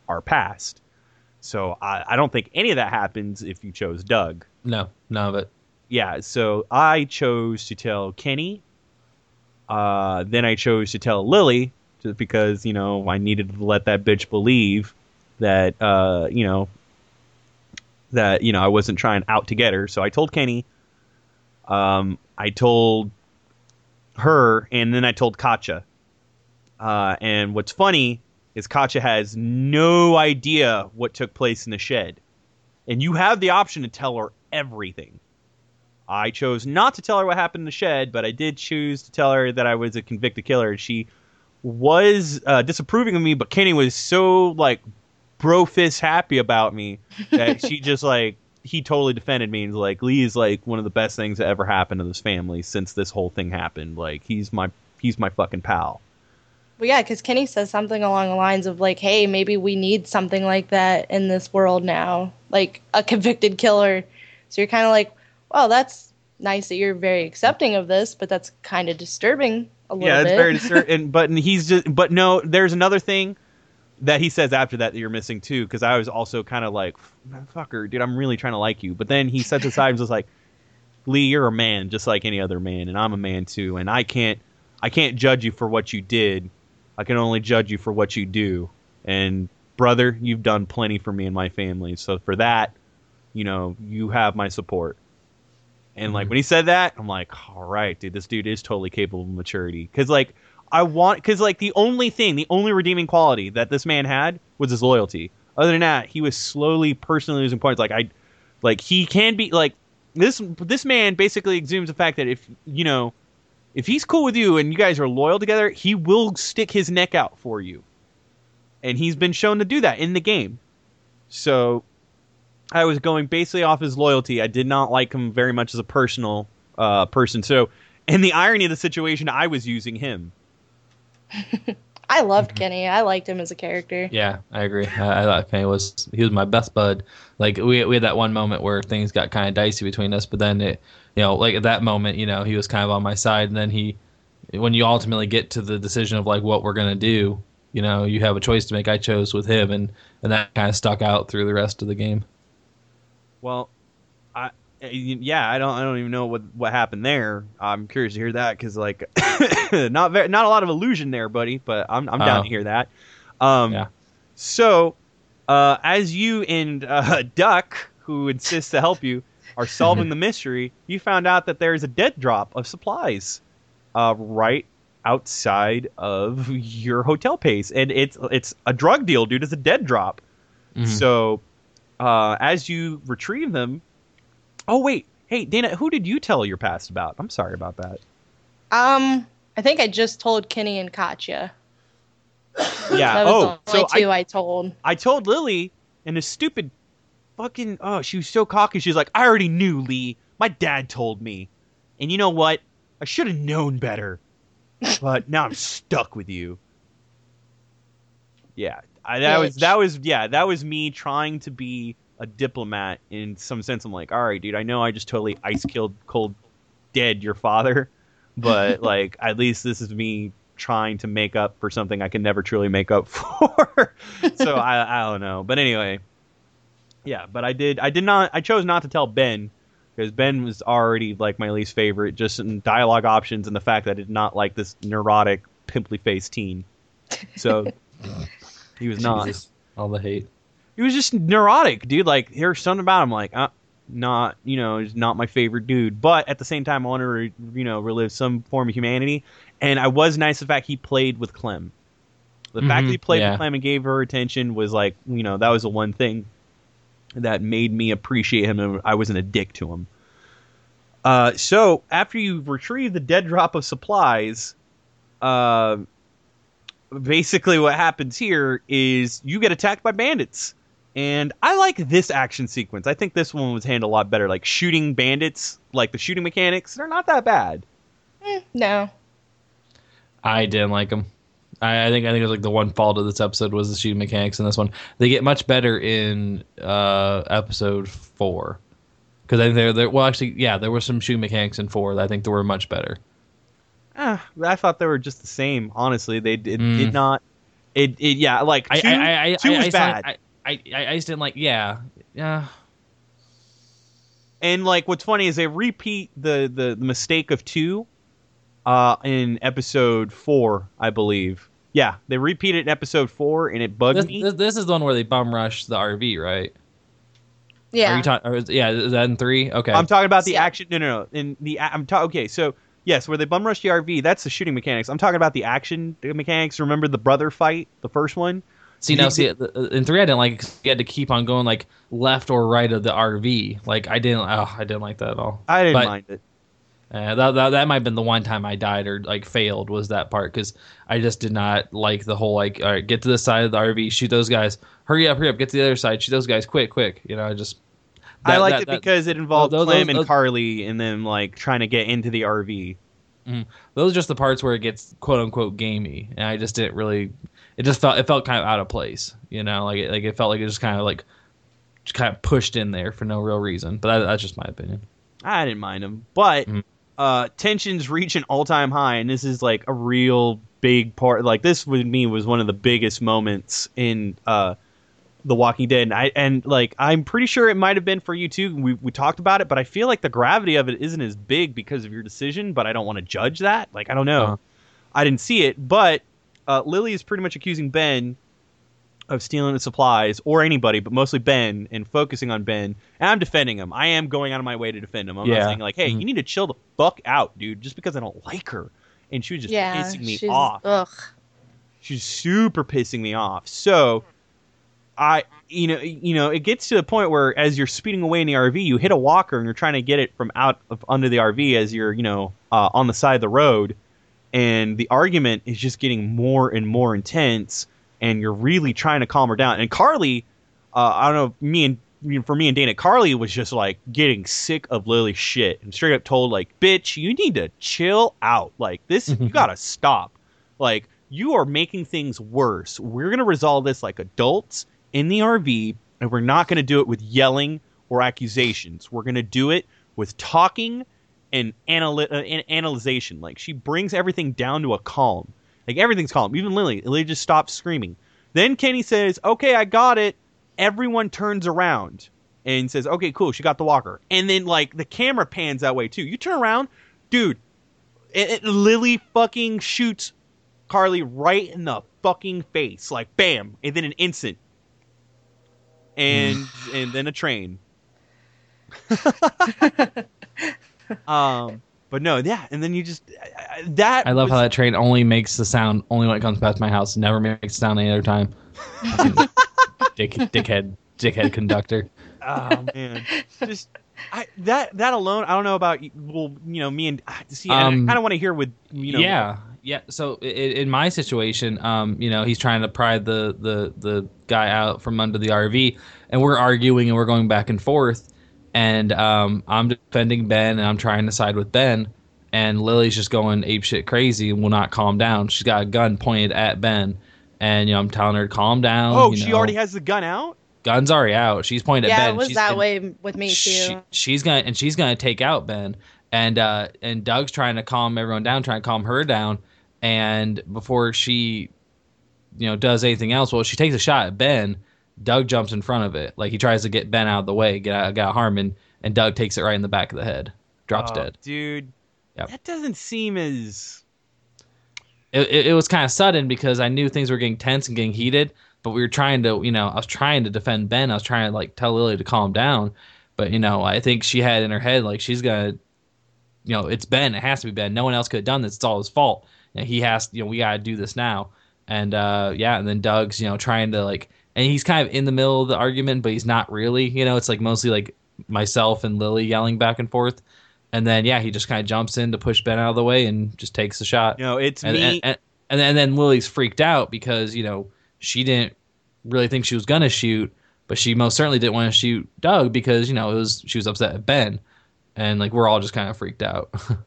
Speaker 1: our past so I, I don't think any of that happens if you chose doug
Speaker 2: No, none of it.
Speaker 1: yeah, so I chose to tell Kenny. Uh, then I chose to tell Lily, just because you know I needed to let that bitch believe that uh, you know that you know I wasn't trying out to get her. So I told Kenny. Um, I told her, and then I told Katjaa. Uh, and what's funny is Katjaa has no idea what took place in the shed, and you have the option to tell her everything. I chose not to tell her what happened in the shed, but I did choose to tell her that I was a convicted killer. And she was uh, disapproving of me, but Kenny was so like bro fist happy about me that she <laughs> just like he totally defended me and like Lee is like one of the best things that ever happened to this family since this whole thing happened. Like he's my he's my fucking pal.
Speaker 3: Well, yeah, because Kenny says something along the lines of like, "Hey, maybe we need something like that in this world now, like a convicted killer." So you're kind of like, "Well, that's nice that you're very accepting of this, but that's kind of disturbing a little bit.
Speaker 1: yeah, it's
Speaker 3: bit."
Speaker 1: very disturbing. <laughs> but he's just, but no, there's another thing that he says after that that you're missing too. Because I was also kind of like, fucker, dude, I'm really trying to like you. But then he sets aside and was like, Lee, you're a man just like any other man, and I'm a man too, and I can't, I can't judge you for what you did. I can only judge you for what you do. And brother, you've done plenty for me and my family. So for that, you know, you have my support. And like
Speaker 2: Mhm.
Speaker 1: when he said that, I'm like, all right, dude, this dude is totally capable of maturity. Because like I want, because like the only thing, the only redeeming quality that this man had was his loyalty. Other than that, he was slowly personally losing points. Like I, like he can be like this. This man basically exudes the fact that if you know, if he's cool with you and you guys are loyal together, he will stick his neck out for you. And he's been shown to do that in the game. So I was going basically off his loyalty. I did not like him very much as a personal uh, person. So, and the irony of the situation, I was using him. <laughs>
Speaker 3: I loved mm-hmm. Kenny. I liked him as a character.
Speaker 2: Yeah, I agree. I, I thought Kenny was he was my best bud. Like we we had that one moment where things got kind of dicey between us, but then it, you know, like at that moment, you know, he was kind of on my side, and then he, when you ultimately get to the decision of like what we're gonna do, you know, you have a choice to make. I chose with him, and and that kind of stuck out through the rest of the game.
Speaker 1: Well, I yeah, I don't I don't even know what what happened there. I'm curious to hear that because like <coughs> not very, not a lot of illusion there, buddy. But I'm I'm down
Speaker 2: Oh.
Speaker 1: to hear that. Um,
Speaker 2: Yeah.
Speaker 1: So, uh, as you and uh, <laughs> Duck, who insists to help you, are <laughs> solving the mystery, you found out that there is a dead drop of supplies, uh, right outside of your hotel pace, and it's it's a drug deal, dude. It's a dead drop.
Speaker 2: Mhm.
Speaker 1: So, uh, as you retrieve them, oh wait, hey Dana, who did you tell your past about? I'm sorry about that.
Speaker 3: Um, I think I just told Kenny and Katjaa. <coughs>
Speaker 1: Yeah. Oh,
Speaker 3: the only
Speaker 1: so I,
Speaker 3: two I, told.
Speaker 1: I told Lily, and a stupid fucking oh, she was so cocky. She's like, I already knew Lee. My dad told me, and you know what? I should have known better. <laughs> But now I'm stuck with you. Yeah, I, that was that was yeah that was me trying to be a diplomat in some sense. I'm like, all right, dude, I know I just totally ice killed cold dead your father, <laughs> but like at least this is me trying to make up for something I can never truly make up <laughs> for. so I I don't know, but anyway, yeah. But I did I did not I chose not to tell Ben because Ben was already like my least favorite, just in dialogue options and the fact that I did not like this neurotic, pimply faced teen. So <laughs> he was not.
Speaker 2: All the hate.
Speaker 1: He was just neurotic, dude. Like there's something about him, like uh, not you know, he's not my favorite dude. But at the same time, I want to re- you know relive some form of humanity. And I was nice the fact he played with Clem. The fact that
Speaker 2: Mhm,
Speaker 1: he played
Speaker 2: yeah.
Speaker 1: with Clem and gave her attention was like you know that was the one thing that made me appreciate him. and I wasn't a dick to him. Uh, so after you retrieve the dead drop of supplies, uh, basically what happens here is you get attacked by bandits. And I like this action sequence. I think this one was handled a lot better. Like shooting bandits, like the shooting mechanics, they're not that bad.
Speaker 3: Eh, no.
Speaker 2: I didn't like them. I, I think I think it was like the one fault of this episode was the shooting mechanics in this one. They get much better in uh, episode four because I think they're, they're well actually yeah there were some shooting mechanics in four that I think they were much better.
Speaker 1: Ah, I thought they were just the same. Honestly, they did,
Speaker 2: Mm.
Speaker 1: did not. It, it yeah, like
Speaker 2: I
Speaker 1: two,
Speaker 2: I, I, I,
Speaker 1: two
Speaker 2: I,
Speaker 1: was
Speaker 2: I,
Speaker 1: bad.
Speaker 2: I, I, I, I just didn't like yeah yeah
Speaker 1: And like, what's funny is they repeat the the, the mistake of two, uh, in episode four, I believe. Yeah, they repeat it in episode four, and it bugged
Speaker 2: this,
Speaker 1: me.
Speaker 2: this, this is the one where they bum rush the RV right? Are
Speaker 3: Yeah.
Speaker 2: you talking? Yeah, is that in three? Okay.
Speaker 1: I'm talking about the
Speaker 3: Yeah.
Speaker 1: action. No, no, no. In the I'm talking. Okay, so yes, where they bum rush the RV, that's the shooting mechanics. I'm talking about the action mechanics. Remember the brother fight, the first one?
Speaker 2: See now, see in three, I didn't like. it You had to keep on going like left or right of the RV. Like I didn't. Oh, I didn't like that at all.
Speaker 1: I didn't
Speaker 2: But-
Speaker 1: mind it.
Speaker 2: Uh, that, that that might have been the one time I died or like failed was that part because I just did not like the whole like all right get to the side of the RV shoot those guys hurry up hurry up get to the other side shoot those guys quick quick you know I just
Speaker 1: I
Speaker 2: that-
Speaker 1: liked
Speaker 2: that-
Speaker 1: it
Speaker 2: that-
Speaker 1: because it involved
Speaker 2: those-
Speaker 1: Clem
Speaker 2: those-
Speaker 1: and
Speaker 2: those-
Speaker 1: Carly, and them like trying to get into the RV.
Speaker 2: those are just the parts where it gets quote unquote gamey and I just didn't really it just felt it felt kind of out of place you know like it, like it felt like it just kind of like just kind of pushed in there for no real reason but that, that's just my opinion
Speaker 1: I didn't mind him, but
Speaker 2: Mhm.
Speaker 1: uh, tensions reach an all-time high, and this is like a real big part. Like this, with me, was one of the biggest moments in uh, The Walking Dead. And I and like I'm pretty sure it might have been for you too. We we talked about it, but I feel like the gravity of it isn't as big because of your decision. But I don't want to judge that. Like I don't know.
Speaker 2: Uh-huh.
Speaker 1: I didn't see it, but uh, Lily is pretty much accusing Ben of stealing the supplies, or anybody, but mostly Ben, and focusing on Ben. And I'm defending him. I am going out of my way to defend him. I'm
Speaker 2: Yeah.
Speaker 1: not saying like, hey,
Speaker 2: Mhm.
Speaker 1: you need to chill the fuck out, dude, just because I don't like her. And she was just
Speaker 3: yeah.
Speaker 1: pissing me
Speaker 3: she's,
Speaker 1: off.
Speaker 3: Ugh.
Speaker 1: She's super pissing me off. So I you know you know, it gets to the point where as you're speeding away in the RV, you hit a walker and you're trying to get it from out of under the RV as you're, you know, uh, on the side of the road, and the argument is just getting more and more intense, and you're really trying to calm her down. And Carly, uh, I don't know, me and for me and Dana, Carly was just like getting sick of Lily's shit and straight up told like, "Bitch, you need to chill out. Like this, you <laughs> gotta stop. Like you are making things worse. We're gonna resolve this like adults in the RV, and we're not gonna do it with yelling or accusations. We're gonna do it with talking and analy- uh, an- analyzation. Like she brings everything down to a calm. Like everything's calm. Even Lily, Lily just stops screaming. Then Kenny says, "Okay, I got it." Everyone turns around and says, "Okay, cool, she got the walker." And then like the camera pans that way too. You turn around, dude. It, it- Lily fucking shoots Carly right in the fucking face, like bam, and then an instant, and <sighs> and then a train. <laughs> <laughs> um, but no, yeah, and then you just I- I- that.
Speaker 2: I love
Speaker 1: was-
Speaker 2: how that train only makes the sound only when it comes past my house. Never makes sound any other time. <laughs> Dick, dickhead, dickhead conductor.
Speaker 1: oh man, just I that that alone. I don't know about well, you know, me and see.
Speaker 2: Um,
Speaker 1: I kind of want to hear with you know.
Speaker 2: yeah, yeah. So i- i- in my situation, um, you know, he's trying to pry the the the guy out from under the RV, and we're arguing and we're going back and forth, and um, I'm defending Ben and I'm trying to side with Ben, and Lily's just going ape shit crazy and will not calm down. She's got a gun pointed at Ben, and you know, I'm telling her to calm down.
Speaker 1: Oh,
Speaker 2: you
Speaker 1: she
Speaker 2: know.
Speaker 1: already has the gun out.
Speaker 2: gun's already out. She's pointed at
Speaker 3: yeah,
Speaker 2: Ben.
Speaker 3: it was
Speaker 2: She's-
Speaker 3: that way with me too.
Speaker 2: she, she's gonna and she's gonna take out Ben and uh and Doug's trying to calm everyone down, trying to calm her down, and before she you know does anything else, well she takes a shot at Ben. Doug jumps in front of it, like he tries to get Ben out of the way, get out, get out Harmon, and Doug takes it right in the back of the head, drops
Speaker 1: Oh,
Speaker 2: dead.
Speaker 1: dude.
Speaker 2: Yep.
Speaker 1: That doesn't seem as.
Speaker 2: It, it, it was kind of sudden because I knew things were getting tense and getting heated, but we were trying to, you know, I was trying to defend Ben. I was trying to like tell Lily to calm down, but you know, I think she had in her head like she's gonna, you know, it's Ben. It has to be Ben. No one else could have done this. It's all his fault. And he has, you know, we got to do this now. And uh, yeah, and then Doug's, you know, trying to like, and he's kind of in the middle of the argument, but he's not really. You know, it's like mostly like myself and Lily yelling back and forth. And then yeah, he just kind of jumps in to push Ben out of the way and just takes the shot
Speaker 1: You know, it's
Speaker 2: and,
Speaker 1: me.
Speaker 2: and, and, and then, then Lily's freaked out because you know she didn't really think she was gonna shoot, but she most certainly didn't want to shoot Doug because you know it was she was upset at Ben, and like we're all just kind of freaked out. <laughs>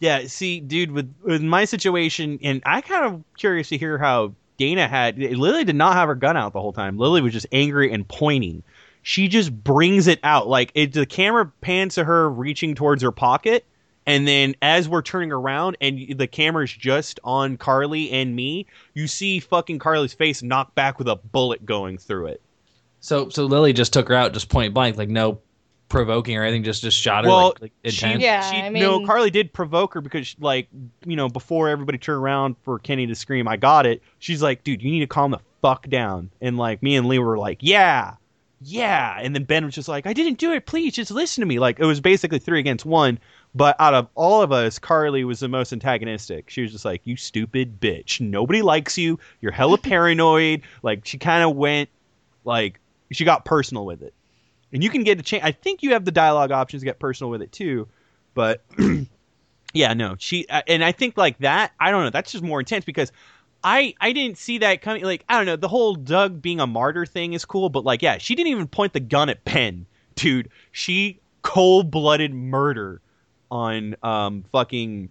Speaker 1: Yeah, see, dude, with with my situation, and I kind of curious to hear how Dana had. Lily did not have her gun out the whole time. Lily was just angry and pointing. She just brings it out, like it, the camera pans to her reaching towards her pocket, and then as we're turning around and the camera's just on Carly and me, you see fucking Carly's face knocked back with a bullet going through it.
Speaker 2: so so Lily just took her out just point blank, like no provoking or anything, just just shot her.
Speaker 1: Well,
Speaker 2: like, like
Speaker 1: she.
Speaker 3: Yeah,
Speaker 1: she
Speaker 3: I
Speaker 1: no, Carly did provoke her because, like, you know, before everybody turned around for Kenny to scream, "I got it." She's like, "Dude, you need to calm the fuck down." And like, me and Lee were like, "Yeah, yeah." And then Ben was just like, "I didn't do it. Please, just listen to me." Like, it was basically three against one. But out of all of us, Carly was the most antagonistic. She was just like, "You stupid bitch. Nobody likes you. You're hella paranoid." Like, she kind of went, like, she got personal with it and you can get a chance. I think you have the dialogue options to get personal with it too, but <clears throat> yeah, no, she uh, and I think like that. I don't know. That's just more intense because I I didn't see that coming. Like I don't know. The whole Doug being a martyr thing is cool, but like yeah, she didn't even point the gun at Ben, dude. She cold blooded murder on um fucking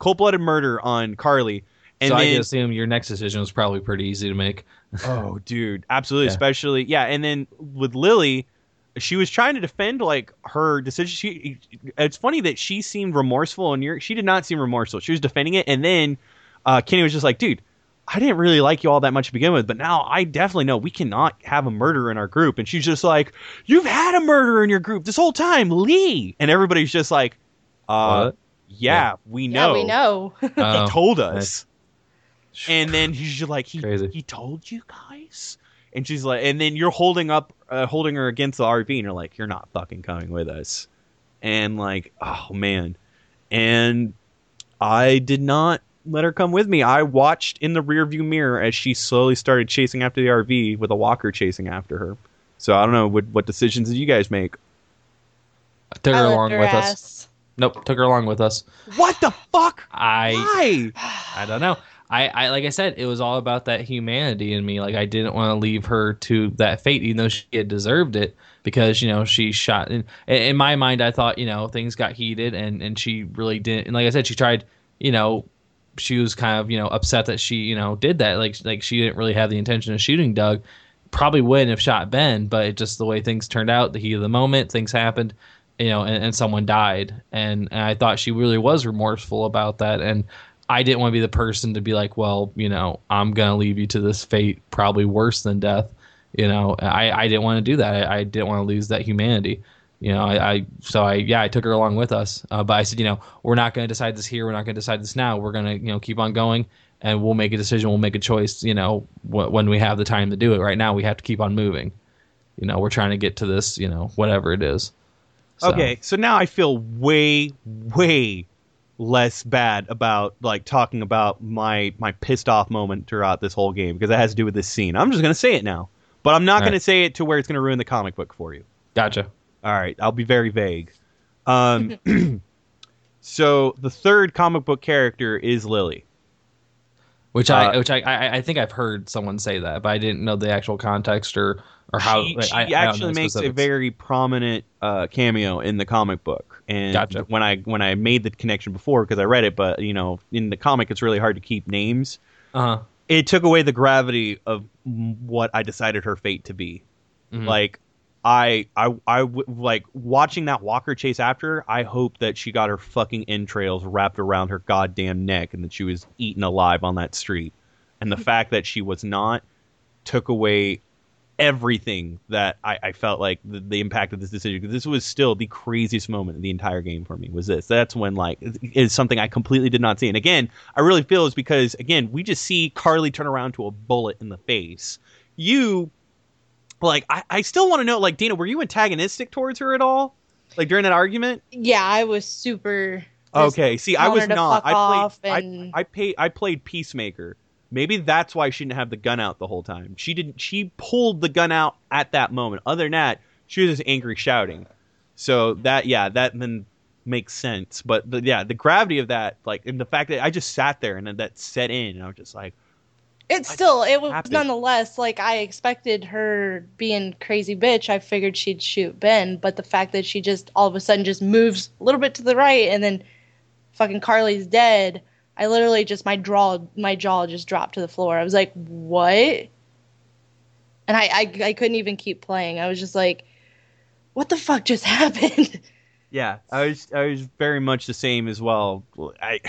Speaker 1: cold blooded murder on Carly. And
Speaker 2: so I
Speaker 1: then,
Speaker 2: can assume your next decision was probably pretty easy to make.
Speaker 1: Oh, dude, <laughs> absolutely.
Speaker 2: Yeah.
Speaker 1: Especially, yeah. And then with Lily, she was trying to defend like her decision. She, it's funny that she seemed remorseful, and you're, she did not seem remorseful. She was defending it, and then uh, Kenny was just like, "Dude, I didn't really like you all that much to begin with, but now I definitely know we cannot have a murderer in our group." And she's just like, "You've had a murderer in your group this whole time, Lee," and everybody's just like, "Uh,
Speaker 2: What?
Speaker 1: yeah, we know.
Speaker 3: Yeah, we know. <laughs>
Speaker 2: Oh,
Speaker 1: He told us."
Speaker 2: nice.
Speaker 1: And then he's just like, he,
Speaker 2: Crazy.
Speaker 1: he told you guys? And she's like, and then you're holding up, uh, holding her against the RV, and you're like, you're not fucking coming with us. And like, oh man. And I did not let her come with me. I watched in the rearview mirror as she slowly started chasing after the RV with a walker chasing after her. So I don't know what what decisions did you guys make?
Speaker 2: I took her
Speaker 3: left
Speaker 2: along
Speaker 3: her
Speaker 2: with us. Nope, took her along with us.
Speaker 1: What the fuck?
Speaker 2: I
Speaker 1: Why? <sighs>
Speaker 2: I don't know. I, I like I said, it was all about that humanity in me. Like I didn't want to leave her to that fate, even though she had deserved it, because you know she shot. In, in my mind, I thought you know things got heated, and and she really didn't. And like I said, she tried. You know, she was kind of you know upset that she you know did that. Like like she didn't really have the intention of shooting Doug. Probably wouldn't have shot Ben, but it just the way things turned out, the heat of the moment, things happened you know, and, and someone died, and, and I thought she really was remorseful about that, and I didn't want to be the person to be like, well, you know, I'm gonna leave you to this fate, probably worse than death. You know, I, I didn't want to do that. I, I didn't want to lose that humanity. You know, I, I so I yeah I took her along with us, uh, but I said, you know, we're not to decide this here. We're not to decide this now. We're to you know keep on going, and we'll make a decision. We'll make a choice. You know, wh- when we have the time to do it. Right now, we have to keep on moving. You know, we're trying to get to this. You know, whatever it is. So-
Speaker 1: Okay, so now I feel way, way less bad about like talking about my my pissed off moment throughout this whole game because it has to do with this scene. I'm just gonna say it now, but I'm not
Speaker 2: All
Speaker 1: gonna
Speaker 2: right.
Speaker 1: say it to where it's gonna ruin the comic book for you.
Speaker 2: Gotcha.
Speaker 1: All right, I'll be very vague. Um, <clears throat> so the third comic book character is Lily.
Speaker 2: Which I
Speaker 1: Uh,
Speaker 2: which I, I I think I've heard someone say that, but I didn't know the actual context or or how.
Speaker 1: she, she
Speaker 2: I- I
Speaker 1: actually
Speaker 2: the
Speaker 1: makes a very prominent uh, cameo in the comic book. And
Speaker 2: Gotcha.
Speaker 1: when I when I made the connection before because I read it, but you know in the comic it's really hard to keep names.
Speaker 2: Uh-huh.
Speaker 1: It took away the gravity of what I decided her fate to be.
Speaker 2: Mhm.
Speaker 1: Like I I I w- like watching that Walker chase after her. I hope that she got her fucking entrails wrapped around her goddamn neck and that she was eaten alive on that street. And the <laughs> fact that she was not took away everything that I, I felt like the, the impact of this decision because this was still the craziest moment of the entire game for me was this that's when like is something i completely did not see and again i really feel is because again we just see carly turn around to a bullet in the face you like i, I still want to know like dina were you antagonistic towards her at all? Like during that argument?
Speaker 3: Yeah, I was super.
Speaker 1: okay see i was not. i played
Speaker 3: and-
Speaker 1: I, I paid i played peacemaker. Maybe that's why she didn't have the gun out the whole time. She didn't she pulled the gun out at that moment. Other than that she was just angry shouting. So that yeah that then makes sense. But the, yeah the gravity of that like and the fact that i just sat there and then that set in and i was just like
Speaker 3: It's still, it was
Speaker 1: happened?
Speaker 3: nonetheless like I expected her being crazy bitch. I figured she'd shoot Ben, but the fact that she just all of a sudden just moves a little bit to the right and then fucking Carly's dead. I literally just my jaw my jaw just dropped to the floor. I was like, what? And I, I I couldn't even keep playing. I was just like, what the fuck just <laughs> happened?
Speaker 1: Yeah, I was I was very much the same as well. I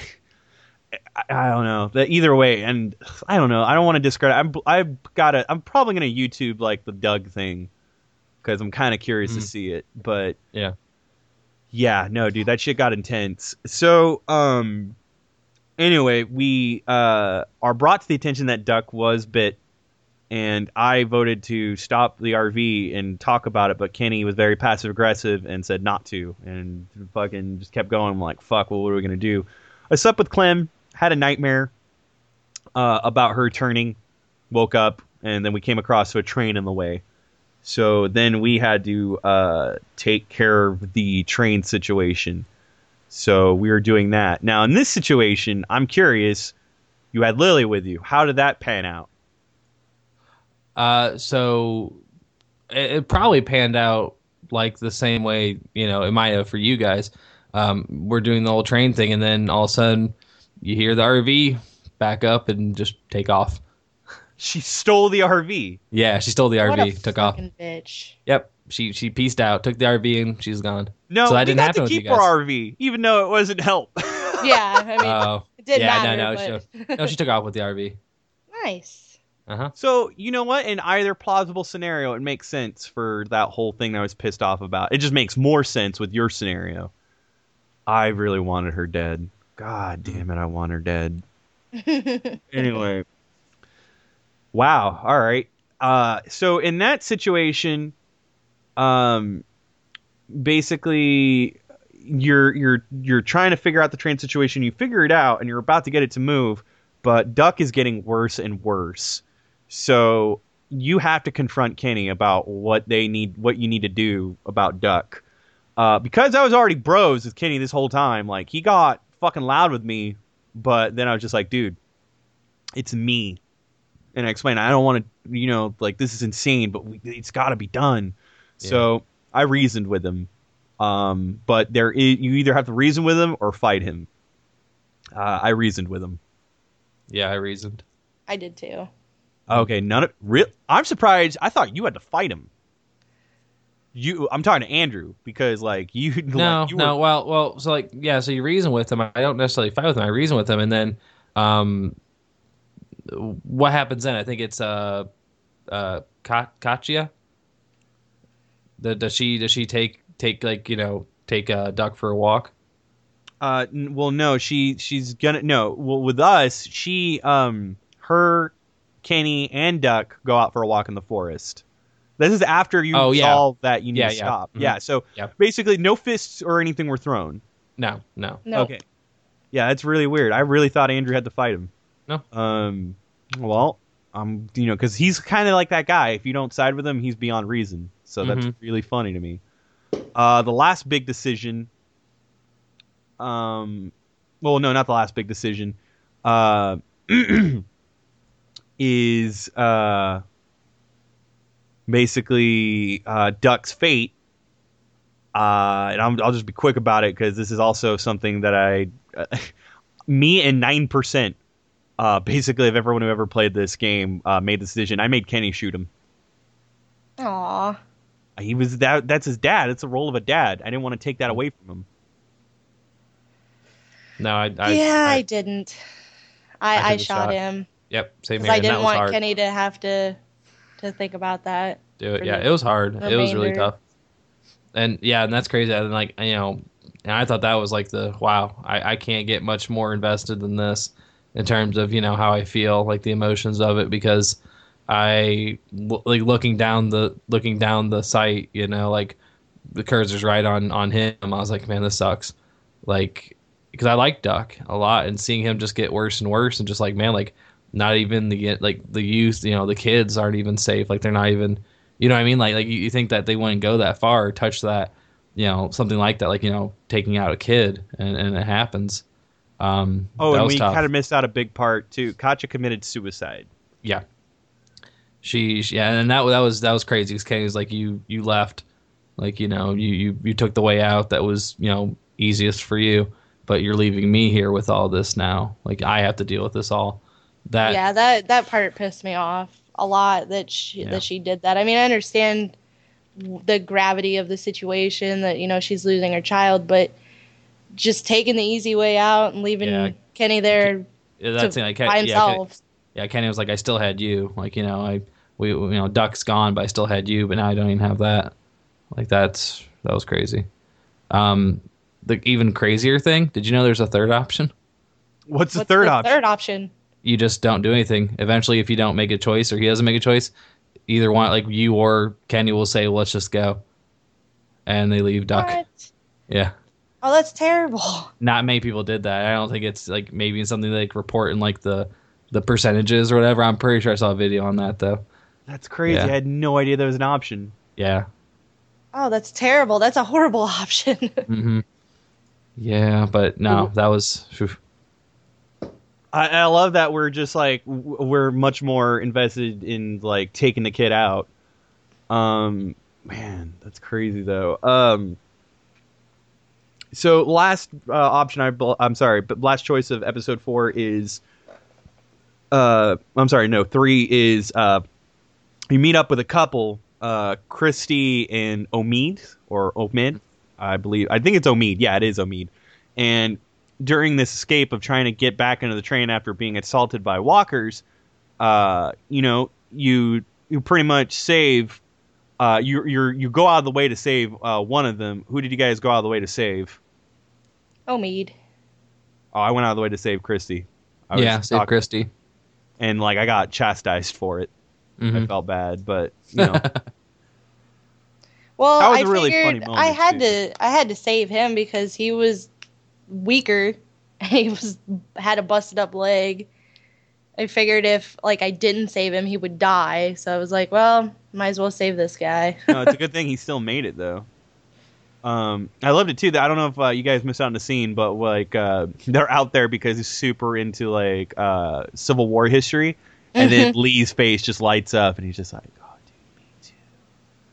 Speaker 1: I, I don't know either way, and I don't know. I don't want to discredit. I'm I've got to I'm probably gonna YouTube like the Doug thing because I'm kind of curious to
Speaker 2: Mhm.
Speaker 1: see it. But
Speaker 2: Yeah.
Speaker 1: yeah, no, dude, that shit got intense. So um, anyway, we uh are brought to the attention that Duck was bit. And I voted to stop the RV and talk about it, but Kenny was very passive aggressive and said not to, and fucking just kept going. I'm like, fuck, well, what are we gonna do? I slept with Clem, had a nightmare uh, about her turning, woke up, and then we came across a train in the way. So then we had to uh, take care of the train situation. So we were doing that. Now in this situation, I'm curious. You had Lily with you. How did that pan out?
Speaker 2: Uh, so it, it probably panned out like the same way you know it might have for you guys. Um, we're doing the whole train thing, and then all of a sudden you hear the RV back up and just take off. <laughs>
Speaker 1: She stole the RV.
Speaker 2: Yeah, she stole the
Speaker 3: what a
Speaker 2: RV, took off.
Speaker 3: fucking bitch.
Speaker 2: Yep, she she pieced out, took the RV, and she's gone.
Speaker 1: No,
Speaker 2: So that
Speaker 1: we
Speaker 2: didn't
Speaker 1: got
Speaker 2: happen
Speaker 1: to
Speaker 2: with you
Speaker 1: keep
Speaker 2: guys.
Speaker 1: our RV, even though it wasn't help. <laughs>
Speaker 3: Yeah, I mean,
Speaker 2: Oh,
Speaker 3: it did
Speaker 2: yeah,
Speaker 3: matter.
Speaker 2: no, no,
Speaker 3: but... <laughs>
Speaker 2: no, she took off with the RV.
Speaker 3: nice.
Speaker 2: Uh huh.
Speaker 1: So you know what? In either plausible scenario, it makes sense for that whole thing that I was pissed off about. It just makes more sense with your scenario. I really wanted her dead. God damn it, I want her dead. <laughs> anyway, wow. All right. Uh, so in that situation, um, basically, you're you're you're trying to figure out the train situation. You figure it out, and you're about to get it to move, but Duck is getting worse and worse. So you have to confront Kenny about what they need, what you need to do about Duck. uh, because I was already bros with Kenny this whole time. Like he got fucking loud with me, but then I was just like, dude, it's me. And I explained, I don't want to, you know, like this is insane, but we, it's got to be done. So I reasoned with him. Um, but there, is, you either have to reason with him or fight him. Uh, I reasoned with him.
Speaker 2: Yeah, I reasoned.
Speaker 3: I did too.
Speaker 1: Okay, none of real. I'm surprised. I thought you had to fight him. You, I'm talking to Andrew because like you. <laughs>
Speaker 2: No,
Speaker 1: like, you
Speaker 2: no.
Speaker 1: Were,
Speaker 2: Well, well. So like, yeah. So you reason with him. I don't necessarily fight with him. I reason with him, and then, um, what happens then? I think it's uh, uh, Ka- Katjaa. The, does she does she take take like you know take a duck for a walk?
Speaker 1: Uh, n- well, no, she she's gonna no. Well, with us, she um her, Kenny and Duck go out for a walk in the forest. This is after you
Speaker 2: Oh, yeah.
Speaker 1: solve that you need
Speaker 2: Yeah,
Speaker 1: to
Speaker 2: yeah.
Speaker 1: stop.
Speaker 2: Mhm.
Speaker 1: Yeah, so
Speaker 2: Yeah.
Speaker 1: basically, no fists or anything were thrown.
Speaker 2: No, no.
Speaker 3: No.
Speaker 1: Okay. Yeah, that's really weird. I really thought Andrew had to fight him.
Speaker 2: No.
Speaker 1: Um. Well, um, you know, because he's kind of like that guy. If you don't side with him, he's beyond reason. So that's
Speaker 2: Mhm.
Speaker 1: really funny to me. Uh, the last big decision. Um, well, no, not the last big decision. Uh, <clears throat> is uh basically uh Duck's fate. Uh, and I'm, I'll just be quick about it because this is also something that I, <laughs> me and nine percent, uh, basically of everyone who ever played this game, uh, made the decision. I made Kenny shoot him.
Speaker 3: Aw.
Speaker 1: He was that. That's his dad. It's the role of a dad. I didn't want to take that away from him.
Speaker 2: No, I. I
Speaker 3: yeah, I,
Speaker 2: I,
Speaker 3: didn't.
Speaker 2: I
Speaker 3: I, I, shot
Speaker 2: shot.
Speaker 3: him
Speaker 2: yep. Same here.
Speaker 3: I didn't want
Speaker 2: hard.
Speaker 3: Kenny to have to to think about that.
Speaker 2: do it. Yeah,
Speaker 3: the
Speaker 2: it was hard. It was really tough. And yeah, and that's crazy. And like you know, and I thought that was like the wow. I I can't get much more invested than this in terms of you know how I feel, like the emotions of it, because I like looking down the looking down the site, you know, like the cursor's right on on him. I was like, man, this sucks. Like because I like Duck a lot, and seeing him just get worse and worse, and just like man, like not even the like the youth, you know, the kids aren't even safe. Like they're not even, you know what I mean? Like like you, you think that they wouldn't go that far or touch that, you know, something like that, like you know, taking out a kid, and and it happens. Um,
Speaker 1: Oh, and we kind of missed out a big part too. Katjaa committed suicide.
Speaker 2: yeah. She, she yeah, and that that was that was crazy. Because Kenny was like, you you left, like you know, you you you took the way out that was you know easiest for you, but you're leaving me here with all this now. Like I have to deal with this all. That
Speaker 3: yeah, that that part pissed me off a lot that she
Speaker 2: Yeah.
Speaker 3: that she did that. I mean, I understand the gravity of the situation that you know she's losing her child, but just taking the easy way out and leaving
Speaker 2: Yeah.
Speaker 3: Kenny there
Speaker 2: yeah, that's it. Like,
Speaker 3: by
Speaker 2: yeah, Kenny,
Speaker 3: himself.
Speaker 2: yeah, Kenny was like, I still had you. Like you know, I we you know Duck's gone, but I still had you. But now I don't even have that. Like that's that was crazy. Um, the even crazier thing. Did you know there's a third option?
Speaker 1: What's the
Speaker 3: What's
Speaker 1: third
Speaker 3: the
Speaker 1: option?
Speaker 3: Third option.
Speaker 2: You just don't do anything. Eventually, if you don't make a choice or he doesn't make a choice, either one, like you or Kenny will say, "Let's just go," and they leave Duck.
Speaker 3: What?
Speaker 2: Yeah,
Speaker 3: Oh, that's terrible.
Speaker 2: not many people did that. I don't think it's like maybe something they like report in like the the percentages or whatever. I'm pretty sure I saw a video on that though.
Speaker 1: That's crazy.
Speaker 2: Yeah.
Speaker 1: I had no idea there was an option.
Speaker 2: Yeah.
Speaker 3: Oh, that's terrible. That's a horrible <laughs> option.
Speaker 2: hmm Yeah, but no, that was. phew.
Speaker 1: I, I love that we're just like we're much more invested in like taking the kid out. Um, man, that's crazy though. Um, so last uh, option I I'm sorry, but last choice of episode four is. Uh, I'm sorry, no, three is uh, you meet up with a couple, uh, Christy and Omid or Omid, I believe. I think it's Omid. Yeah, it is Omid. And during this escape of trying to get back into the train after being assaulted by walkers, uh, you know, you you pretty much save. Uh, you you you go out of the way to save uh, one of them. Who did you guys go out of the way to save?
Speaker 3: oh, Mead.
Speaker 1: Oh, I went out of the way to save Christy. I was
Speaker 2: Yeah, save
Speaker 1: talking-
Speaker 2: Christy.
Speaker 1: and like I got chastised for it. I
Speaker 2: Mhm.
Speaker 1: felt bad, but you know, <laughs>
Speaker 3: Well,
Speaker 1: That was
Speaker 3: I
Speaker 1: a really
Speaker 3: figured
Speaker 1: funny
Speaker 3: I had
Speaker 1: too.
Speaker 3: to I had to save him because he was weaker. <laughs> He was had a busted up leg. I figured if like I didn't save him, he would die. So I was like, well, might as well save this guy. <laughs>
Speaker 1: no, it's a <laughs> good thing he still made it though. Um, I loved it too. That I don't know if uh, you guys missed out on the scene, but like uh, they're out there because he's super into like uh, Civil War history, and then Lee's face just lights up, and he's just like, "Oh, dude, me too." He's just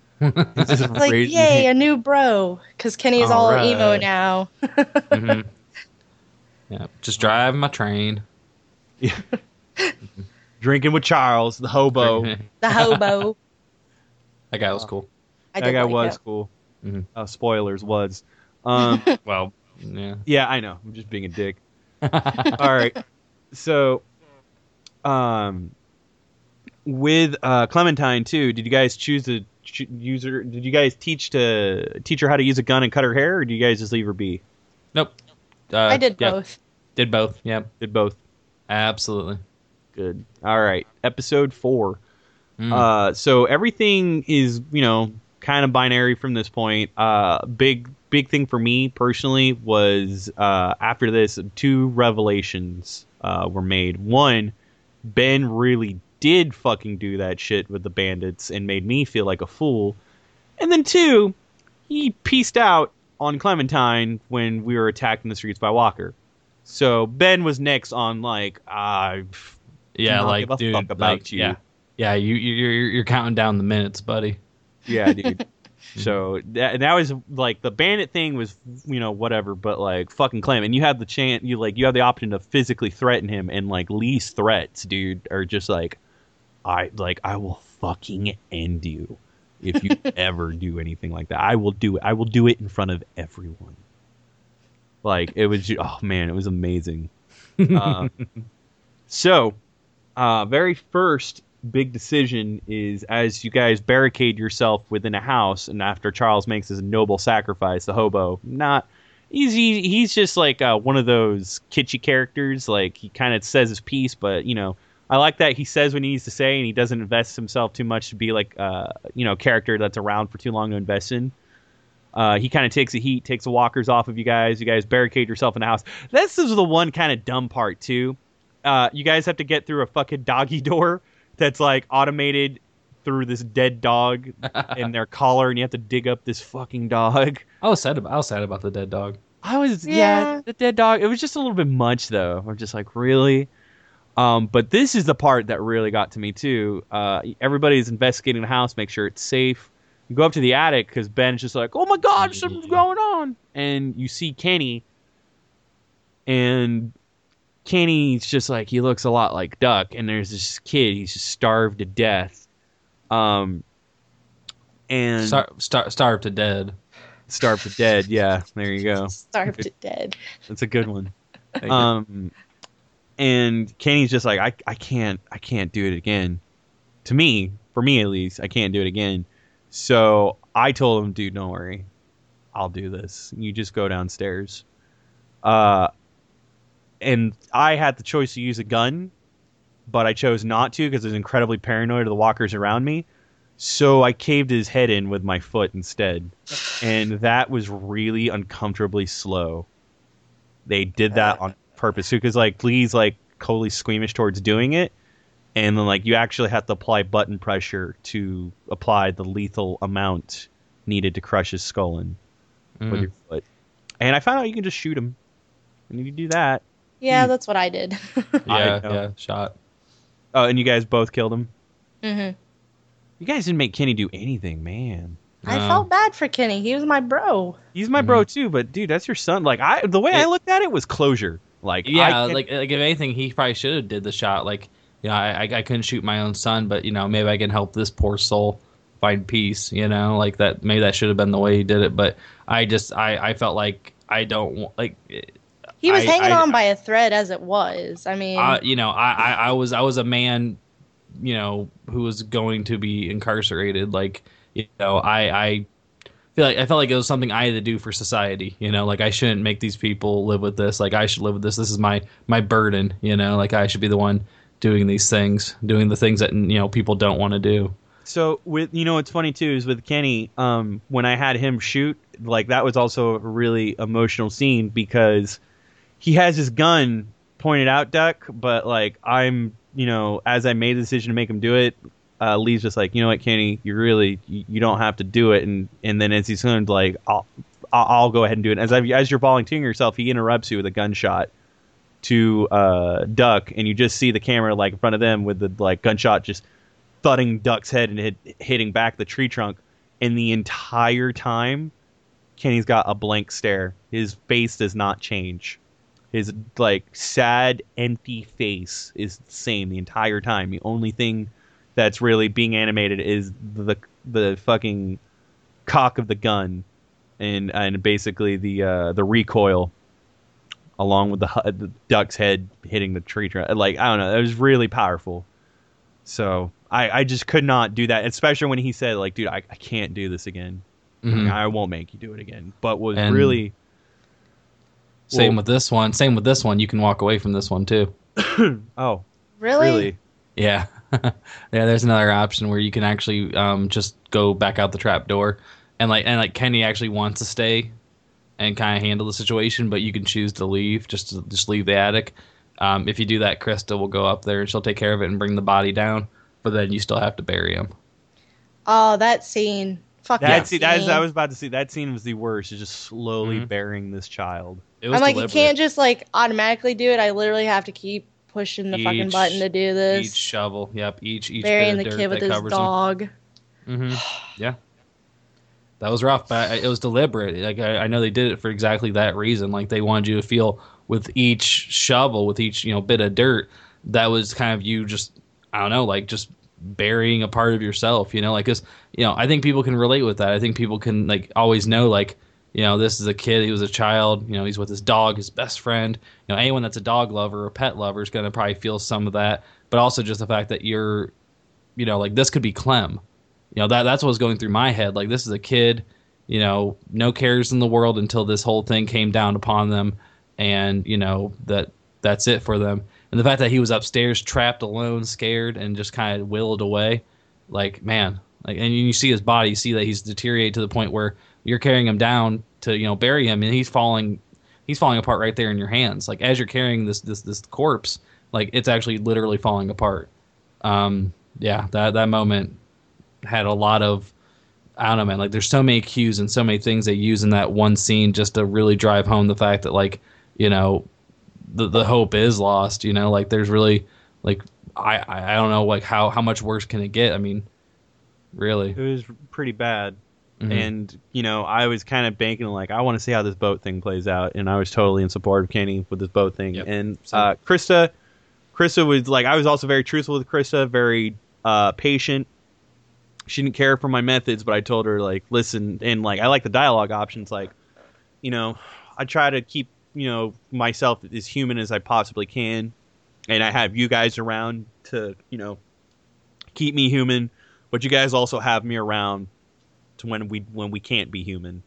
Speaker 3: It's <laughs> like,
Speaker 1: raising
Speaker 3: yay, a new bro. Because Kenny is all
Speaker 2: Alright.
Speaker 3: emo now.
Speaker 2: Mhm. <laughs> Yeah, just driving my train. <laughs>
Speaker 1: drinking with Charles, the hobo.
Speaker 3: The hobo.
Speaker 2: that guy was cool.
Speaker 3: I
Speaker 1: that guy
Speaker 3: like
Speaker 1: was
Speaker 3: it.
Speaker 1: cool.
Speaker 2: Mhm.
Speaker 1: Uh, spoilers was. Um,
Speaker 2: Well, yeah.
Speaker 1: yeah, I know. I'm just being a dick. All right. So, um, with uh, Clementine too, did you guys choose to ch- use her? Did you guys teach to teach her how to use a gun and cut her hair, or do you guys just leave her be?
Speaker 2: Nope. Uh,
Speaker 3: I did
Speaker 2: yeah,
Speaker 3: both.
Speaker 2: Did both. Yep.
Speaker 1: Did both.
Speaker 2: Absolutely.
Speaker 1: Good. All right. Episode four.
Speaker 2: Mm.
Speaker 1: Uh, so everything is, you know, kind of binary from this point. Uh, big, big thing for me personally was uh, after this, two revelations uh, were made. One, Ben really did fucking do that shit with the bandits and made me feel like a fool. And then two, he pieced out on Clementine when we were attacked in the streets by Walker. So Ben was next on like, uh,
Speaker 2: yeah, like dude,
Speaker 1: fuck about
Speaker 2: like,
Speaker 1: you.
Speaker 2: Yeah, yeah. You you you're, you're counting down the minutes, buddy.
Speaker 1: Yeah, dude. <laughs> so that that was like the bandit thing was you know whatever, but like fucking Clem, and you have the chance, you like you have the option to physically threaten him, and like least threats, dude, are just like, I like I will fucking end you if you <laughs> ever do anything like that. I will do it. I will do it in front of everyone. Like it was, oh man, it was amazing. Um, <laughs> so, uh, very first big decision is as you guys barricade yourself within a house, and after Charles makes his noble sacrifice, the hobo, not he's he, he's just like uh, one of those kitschy characters. Like he kind of says his piece, but you know. I like that he says what he needs to say, and he doesn't invest himself too much to be like, uh, you know, a character that's around for too long to invest in. Uh, he kind of takes the heat, takes the walkers off of you guys. You guys barricade yourself in the house. This is the one kind of dumb part too. Uh, you guys have to get through a fucking doggy <laughs> door that's like automated through this dead dog <laughs> in their collar, and you have to dig up this fucking dog.
Speaker 2: I was sad about I was sad about the dead dog.
Speaker 1: I was yeah.
Speaker 3: Yeah.
Speaker 1: the dead dog. It was just a little bit much though. I'm just like really. Um, but this is the part that really got to me too. Uh, everybody's investigating the house, make sure it's safe. You go up to the attic because Ben's just like, "Oh my God, something's going on," and you see Kenny, and Kenny's just like he looks a lot like Duck, and there's this kid. He's just starved to death. Um, and
Speaker 2: Star, star, starved to dead.
Speaker 1: starved to dead. Yeah, there you go. <laughs>
Speaker 3: Starved to dead.
Speaker 1: That's a good one.
Speaker 2: Thank you.
Speaker 1: Um, and Kenny's just like, I, I can't, I can't do it again. To me, for me at least, I can't do it again. So I told him, dude, don't worry, I'll do this. You just go downstairs. Uh, and I had the choice to use a gun, but I chose not to because I was incredibly paranoid of the walkers around me. So I caved his head in with my foot instead, and that was really uncomfortably slow. They did that on purpose because like Lee's like totally squeamish towards doing it, and then like you actually have to apply button pressure to apply the lethal amount needed to crush his skull in with
Speaker 2: Mm.
Speaker 1: your foot. And I found out you can just shoot him, and you do that.
Speaker 3: Yeah, that's what I did. <laughs>
Speaker 2: Yeah,
Speaker 1: know.
Speaker 2: yeah, shot.
Speaker 1: Oh, and you guys both killed him.
Speaker 3: Mm-hmm.
Speaker 1: You guys didn't make Kenny do anything, man.
Speaker 3: I felt bad for Kenny. He was my bro.
Speaker 1: He's my bro too, but dude, that's your son. Like I, the way I looked at it was closure. Like I
Speaker 2: Yeah,
Speaker 1: can't-
Speaker 2: like like if anything, he probably should have did the shot. Like, you know, I, I I couldn't shoot my own son, but you know, maybe I can help this poor soul find peace. You know, like that. Maybe that should have been the way he did it. But I just I I felt like I don't want like.
Speaker 3: He was
Speaker 2: I-
Speaker 3: hanging
Speaker 2: I-
Speaker 3: on by a thread as it was. I mean,
Speaker 2: I, you know, I, I, I was I was a man, you know, who was going to be incarcerated. Like, you know, I I feel like I felt like it was something I had to do for society. You know, like I shouldn't make these people live with this. Like I should live with this. This is my my burden. You know, like I should be the one doing these things, doing the things that you know people don't want to do.
Speaker 1: So with you know what's funny too is with Kenny, um, when I had him shoot, like that was also a really emotional scene because he has his gun pointed out Duck, but like I'm you know, as I made the decision to make him do it, uh, Lee's just like, you know what, Kenny, you really you, you don't have to do it and and then as he's going like I'll I'll, go ahead and do it. As I, as you're volunteering yourself, he interrupts you with a gunshot to uh, Duck, and you just see the camera like in front of them with the like gunshot just thudding Duck's head and hit, hitting back the tree trunk. And the entire time, Kenny's got a blank stare. His face does not change. His like sad, empty face is the same the entire time. The only thing that's really being animated is the the fucking cock of the gun, and and basically the uh, the recoil, along with the, hu- the duck's head hitting the tree trunk. Like I don't know, it was really powerful. So I I just could not do that, especially when he said like, dude, I, I can't do this again.
Speaker 2: Mhm.
Speaker 1: I won't make you do it again. But was
Speaker 2: And-
Speaker 1: really
Speaker 2: Same
Speaker 1: Well-
Speaker 2: with this one. Same with this one. You can walk away from this one too. <coughs>
Speaker 1: oh
Speaker 3: Really?
Speaker 1: really
Speaker 2: Yeah. <laughs> yeah, there's another option where you can actually um, just go back out the trap door. And like and like Kenny actually wants to stay and kind of handle the situation, but you can choose to leave, just to just leave the attic. Um, if you do that, Christa will go up there and she'll take care of it and bring the body down. But then you still have to bury him.
Speaker 3: Oh, that scene. Fuck
Speaker 1: that
Speaker 3: that
Speaker 1: scene,
Speaker 3: scene.
Speaker 1: that is, I was about to say that scene was the worst. It's just slowly
Speaker 2: Mhm.
Speaker 1: burying this child.
Speaker 2: It was
Speaker 3: I'm like,
Speaker 2: deliberate.
Speaker 3: you can't just like automatically do it. I literally have to keep pushing the fucking button to do this.
Speaker 2: each shovel. Yep, each each
Speaker 3: Burying the kid with his dog.
Speaker 2: hmm <sighs> Yeah, that was rough, but it was deliberate. Like I, I know they did it for exactly that reason. Like they wanted you to feel with each shovel, with each you know bit of dirt, that was kind of you just I don't know, like just burying a part of yourself. You know, like because you know I think people can relate with that. I think people can like always know like you know this is a kid he was a child you know he's with his dog his best friend. You know anyone that's a dog lover or pet lover is going to probably feel some of that but also just the fact that you're you know like this could be clem. You know that that's what was going through my head like this is a kid you know no cares in the world until this whole thing came down upon them and you know that that's it for them. And the fact that he was upstairs trapped alone scared and just kind of willed away like man like and you see his body you see that he's deteriorated to the point where you're carrying him down to you know bury him and he's falling he's falling apart right there in your hands like as you're carrying this this this corpse like it's actually literally falling apart um yeah that that moment had a lot of I don't know, man. Like, there's so many cues and so many things they use in that one scene just to really drive home the fact that, like, you know, the the hope is lost. You know, like there's really, like, I I don't know, like how how much worse can it get? I mean, really.
Speaker 1: It was pretty bad.
Speaker 2: Mhm.
Speaker 1: And you know, I was kind of banking like I want to see how this boat thing plays out, and I was totally in support of Kenny with this boat thing.
Speaker 2: Yep.
Speaker 1: And uh, Christa, Christa was like I was also very truthful with Christa, very uh, patient. She didn't care for my methods, but I told her like, listen, and like I like the dialogue options. Like, you know, I try to keep you know myself as human as I possibly can, and I have you guys around to you know keep me human, but you guys also have me around to when we when we can't be human.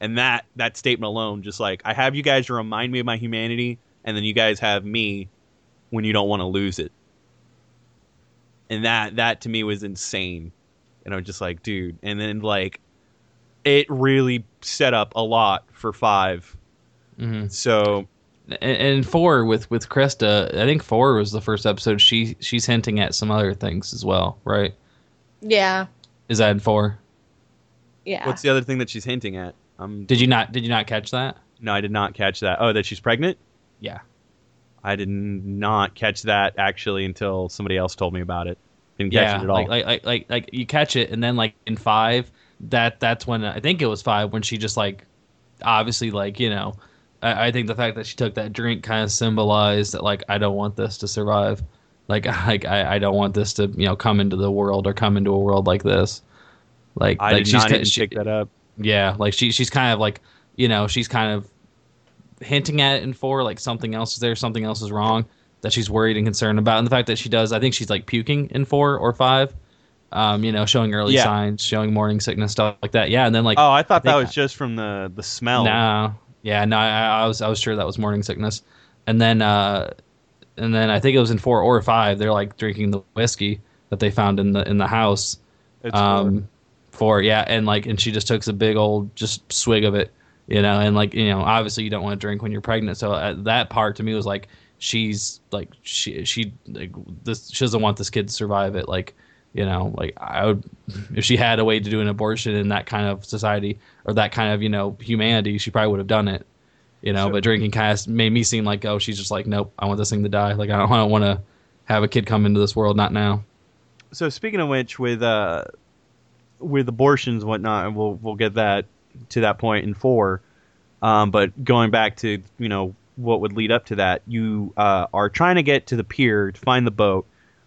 Speaker 1: And that that statement alone, just like I have you guys to remind me of my humanity, and then you guys have me when you don't want to lose it. And that that to me was insane. And I was just like, dude. And then like it really set up a lot for five.
Speaker 2: Mhm.
Speaker 1: So
Speaker 2: And, and four with with Christa, I think four was the first episode. She she's hinting at some other things as well, right?
Speaker 3: Yeah.
Speaker 2: Is that in four?
Speaker 3: Yeah.
Speaker 1: what's the other thing that she's hinting at? Um,
Speaker 2: Did you not did you not catch that?
Speaker 1: no, I did not catch that. Oh, that she's pregnant.
Speaker 2: Yeah.
Speaker 1: I did not catch that actually until somebody else told me about it. Didn't catch
Speaker 2: yeah,
Speaker 1: it at all.
Speaker 2: Like, like like like like you catch it, and then like in five, that that's when I think it was five when she just like, obviously like you know, I, I think the fact that she took that drink kind of symbolized that like I don't want this to survive, like <laughs> like I, I don't want this to you know come into the world or come into a world like this, like
Speaker 1: I
Speaker 2: like
Speaker 1: did not
Speaker 2: ki-
Speaker 1: even pick that up.
Speaker 2: yeah, like she she's kind of like you know she's kind of hinting at it in four like something else is there, something else is wrong that she's worried and concerned about, and the fact that she does, I think she's like puking in four or five, um, you know, showing early
Speaker 1: Yeah.
Speaker 2: signs, showing morning sickness stuff like that. Yeah, and then like
Speaker 1: Oh, I thought that
Speaker 2: think
Speaker 1: was just from the the smell.
Speaker 2: no, yeah, no, I, I was I was sure that was morning sickness, and then uh, and then I think it was in four or five. They're like drinking the whiskey that they found in the in the house,
Speaker 1: It's
Speaker 2: um for it, yeah and like and she just took a big old just swig of it you know and like you know obviously you don't want to drink when you're pregnant so uh, that part to me was like she's like she she like this she doesn't want this kid to survive it like You know, like I would, <laughs> if she had a way to do an abortion in that kind of society or that kind of you know humanity, she probably would have done it. You know,
Speaker 1: So-
Speaker 2: but drinking kind of made me seem like, oh, she's just like, nope, I want this thing to die. Like I don't, I don't want to have a kid come into this world, not now.
Speaker 1: so speaking of which, with uh, with abortions and whatnot, and we'll we'll get that to that point in four. Um, but going back to you know what would lead up to that, you uh, are trying to get to the pier to find the boat.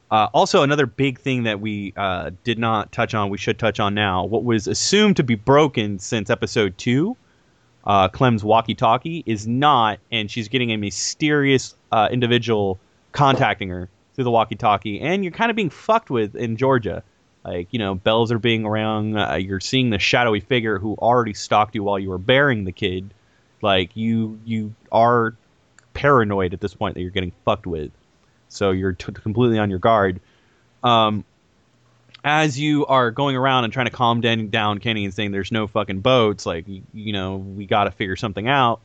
Speaker 1: Uh, also, another big thing that we uh, did not touch on, we should touch on now. What was assumed to be broken since episode two, uh, Clem's walkie-talkie, is not, and she's getting a mysterious uh, individual contacting her through the walkie-talkie, and you're kind of being fucked with in Georgia. Like you know, bells are being rung. Uh, you're seeing the shadowy figure who already stalked you while you were bearing the kid. Like you, you are paranoid at this point that you're getting fucked with. So you're t- completely on your guard. Um, as you are going around and trying to calm down, down Kenny and saying there's no fucking boats, like you, you know, we got to figure something out.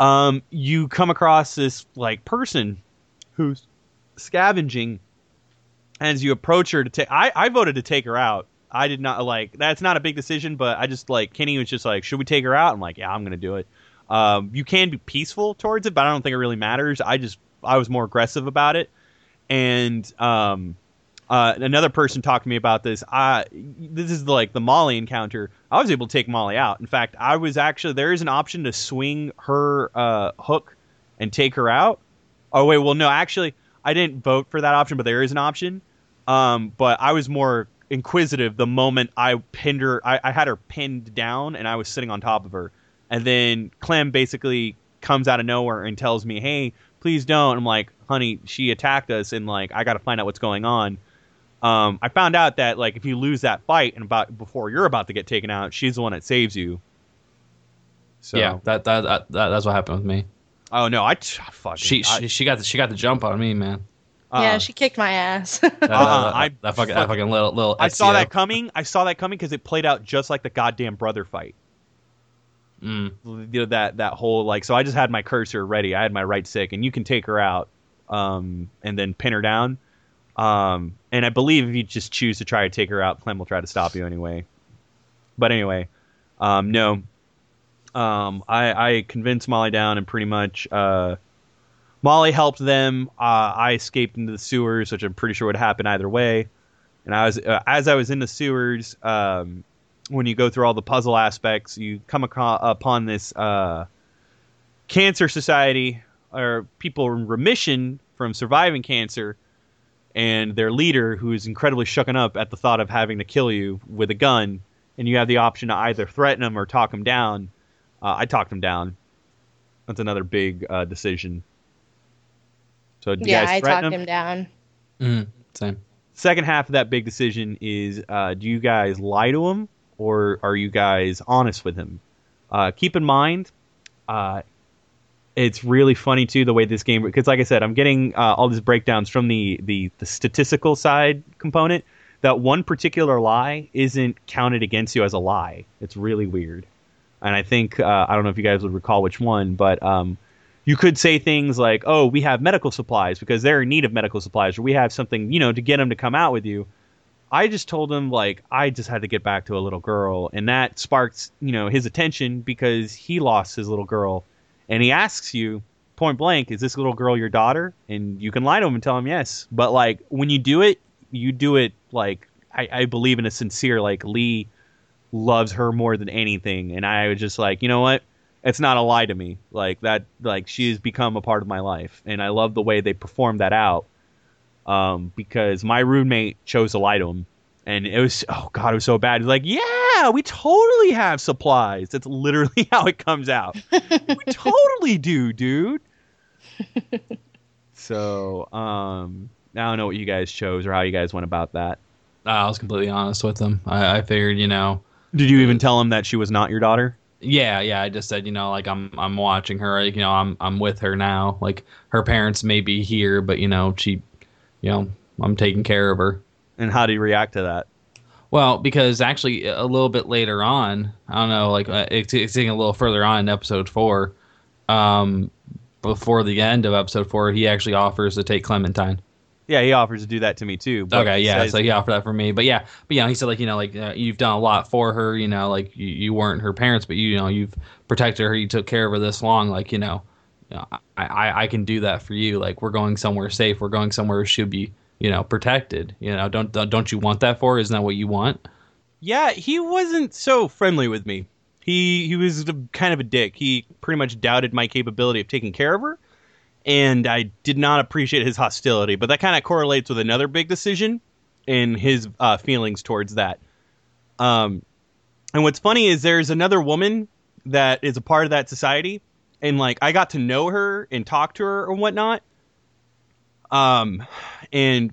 Speaker 1: Um, you come across this like person who's scavenging as you approach her to take. I I voted to take her out. I did not like that's not a big decision, but I just like Kenny was just like, should we take her out? I'm like, yeah, I'm gonna do it. Um, you can be peaceful towards it, but I don't think it really matters. I just I was more aggressive about it, and um, uh, another person talked to me about this. I this is like the Molly encounter. I was able to take Molly out. In fact, I was actually there is an option to swing her uh, hook and take her out. Oh wait, well no, actually I didn't vote for that option, but there is an option. Um, but I was more inquisitive the moment I pinned her. I, I had her pinned down and I was sitting on top of her, and then Clem basically comes out of nowhere and tells me, "Hey, please don't." I'm like, "Honey, she attacked us, and like I got to find out what's going on." Um, I found out that like if you lose that fight and about before you're about to get taken out, she's the one that saves you. So
Speaker 2: Yeah, that, that that that that's what happened with me.
Speaker 1: Oh no, I t- fucking
Speaker 2: She
Speaker 1: I,
Speaker 2: she, she got the, she got the jump on me, man.
Speaker 1: Uh-uh.
Speaker 3: Yeah, she kicked my ass. <laughs>
Speaker 2: That, that-
Speaker 1: Uh-uh, I-
Speaker 2: that fucking that fucking little little.
Speaker 1: I saw that coming. I saw that coming because it played out just like the goddamn brother fight.
Speaker 2: Mm.
Speaker 1: You know, that that whole like. So I just had my cursor ready. I had my right stick, and you can take her out, um, and then pin her down. Um, and I believe if you just choose to try to take her out, Clem will try to stop you anyway. But anyway, um, no. Um, I, I convinced Molly down, and pretty much, uh, Molly helped them. Uh, I escaped into the sewers, which I'm pretty sure would happen either way. And I was uh, as I was in the sewers. Um, when you go through all the puzzle aspects, you come aco- upon this uh, cancer society or people in remission from surviving cancer, and their leader, who is incredibly shooken up at the thought of having to kill you with a gun, and you have the option to either threaten him or talk him down. Uh, I talked him down. That's another big uh, decision. So, do you
Speaker 3: yeah,
Speaker 1: guys
Speaker 3: I talked
Speaker 1: him?
Speaker 3: him down.
Speaker 2: Mm. Same.
Speaker 1: second half of that big decision is uh, do you guys lie to him or are you guys honest with him uh, keep in mind uh, it's really funny too the way this game because like i said i'm getting uh, all these breakdowns from the, the the statistical side component that one particular lie isn't counted against you as a lie it's really weird and i think uh, i don't know if you guys would recall which one but um, you could say things like, "Oh, we have medical supplies because they're in need of medical supplies," or "We have something, you know, to get them to come out with you." I just told him like I just had to get back to a little girl, and that sparks, you know, his attention because he lost his little girl, and he asks you point blank, "Is this little girl your daughter?" And you can lie to him and tell him yes, but like when you do it, you do it like I, I believe in a sincere like Lee loves her more than anything, and I was just like, you know what? It's not a lie to me. Like that, like she has become a part of my life, and I love the way they performed that out. Um, because my roommate chose to lie to him, and it was oh god, it was so bad. He's like, yeah, we totally have supplies. That's literally <laughs> how it comes out. we <laughs> totally do, dude. so, um, I don't know what you guys chose or how you guys went about that.
Speaker 2: I was completely honest with them. I, I figured, you know,
Speaker 1: Did you even tell him that she was not your daughter?
Speaker 2: Yeah, yeah. I just said, you know, like I'm I'm watching her. Like, you know, I'm I'm with her now. Like her parents may be here, but you know, she, you know, I'm taking care of her.
Speaker 1: And how do you react to that?
Speaker 2: Well, because actually, a little bit later on, I don't know, like uh, it's, it's getting a little further on in episode four. Um, before the end of episode four, he actually offers to take Clementine.
Speaker 1: Yeah, he offers to do that to me too.
Speaker 2: Okay, yeah,
Speaker 1: says-
Speaker 2: so he offered that for me, but yeah, but know, he said like you know like uh, you've done a lot for her, you know, like you, you weren't her parents, but you, you know you've protected her, you took care of her this long, like you know, you know I, I I can do that for you. Like we're going somewhere safe, we're going somewhere she'll be you know protected. You know, don't don't don't you want that for? her? Isn't that what you want?
Speaker 1: Yeah, he wasn't so friendly with me. He he was kind of a dick. He pretty much doubted my capability of taking care of her, and I did not appreciate his hostility. But that kind of correlates with another big decision in his uh, feelings towards that. Um, and what's funny is there's another woman that is a part of that society, and like I got to know her and talk to her and whatnot. Um, and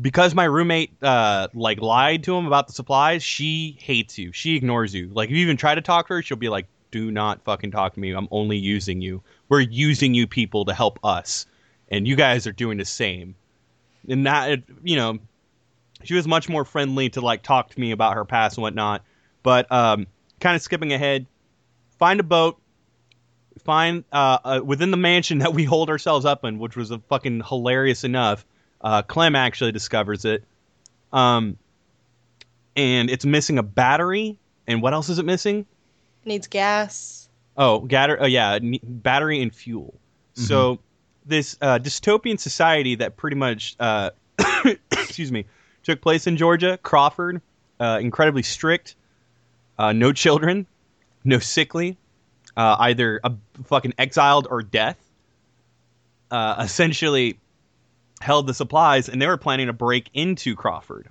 Speaker 1: because my roommate uh like lied to him about the supplies, she hates you. She ignores you. Like if you even try to talk to her, she'll be like, "Do not fucking talk to me. I'm only using you. We're using you people to help us, and you guys are doing the same." And that, you know, she was much more friendly to like talk to me about her past and whatnot. But um, kind of skipping ahead, find a boat. Find uh, uh, within the mansion <laughs> that we hold ourselves up in, which was a fucking hilarious enough. Uh, Clem actually discovers it. Um, and it's missing a battery. And what else is it missing?
Speaker 3: Needs gas.
Speaker 1: Oh, gatter, oh yeah, ne- battery and fuel. So this uh, dystopian society that pretty much, uh, <coughs> excuse me, took place in Georgia, Crawford, uh, incredibly strict, uh, no children, no sickly, uh, either a fucking exiled or death. Uh, essentially, held the supplies, and they were planning to break into Crawford.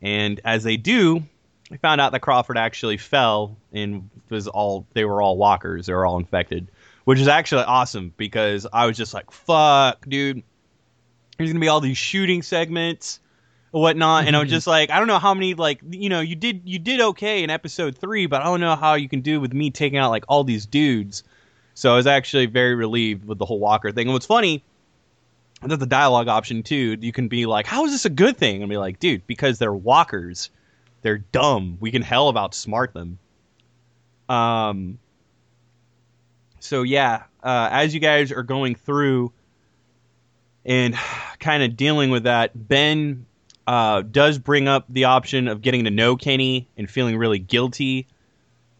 Speaker 1: And as they do, they found out that Crawford actually fell and was all they were all walkers. They were all infected, which is actually awesome because I was just like, "Fuck, dude." There's gonna be all these shooting segments whatnot, and I was mm-hmm. just like, I don't know how many like you know you did you did okay in episode three, but I don't know how you can do with me taking out like all these dudes. So I was actually very relieved with the whole Walker thing. And what's funny there's the dialogue option too. You can be like, "How is this a good thing?" And be like, "Dude, because they're walkers, they're dumb. We can hell about smart them." Um. So yeah, uh, as you guys are going through and <sighs> kind of dealing with that, Ben uh, does bring up the option of getting to know Kenny and feeling really guilty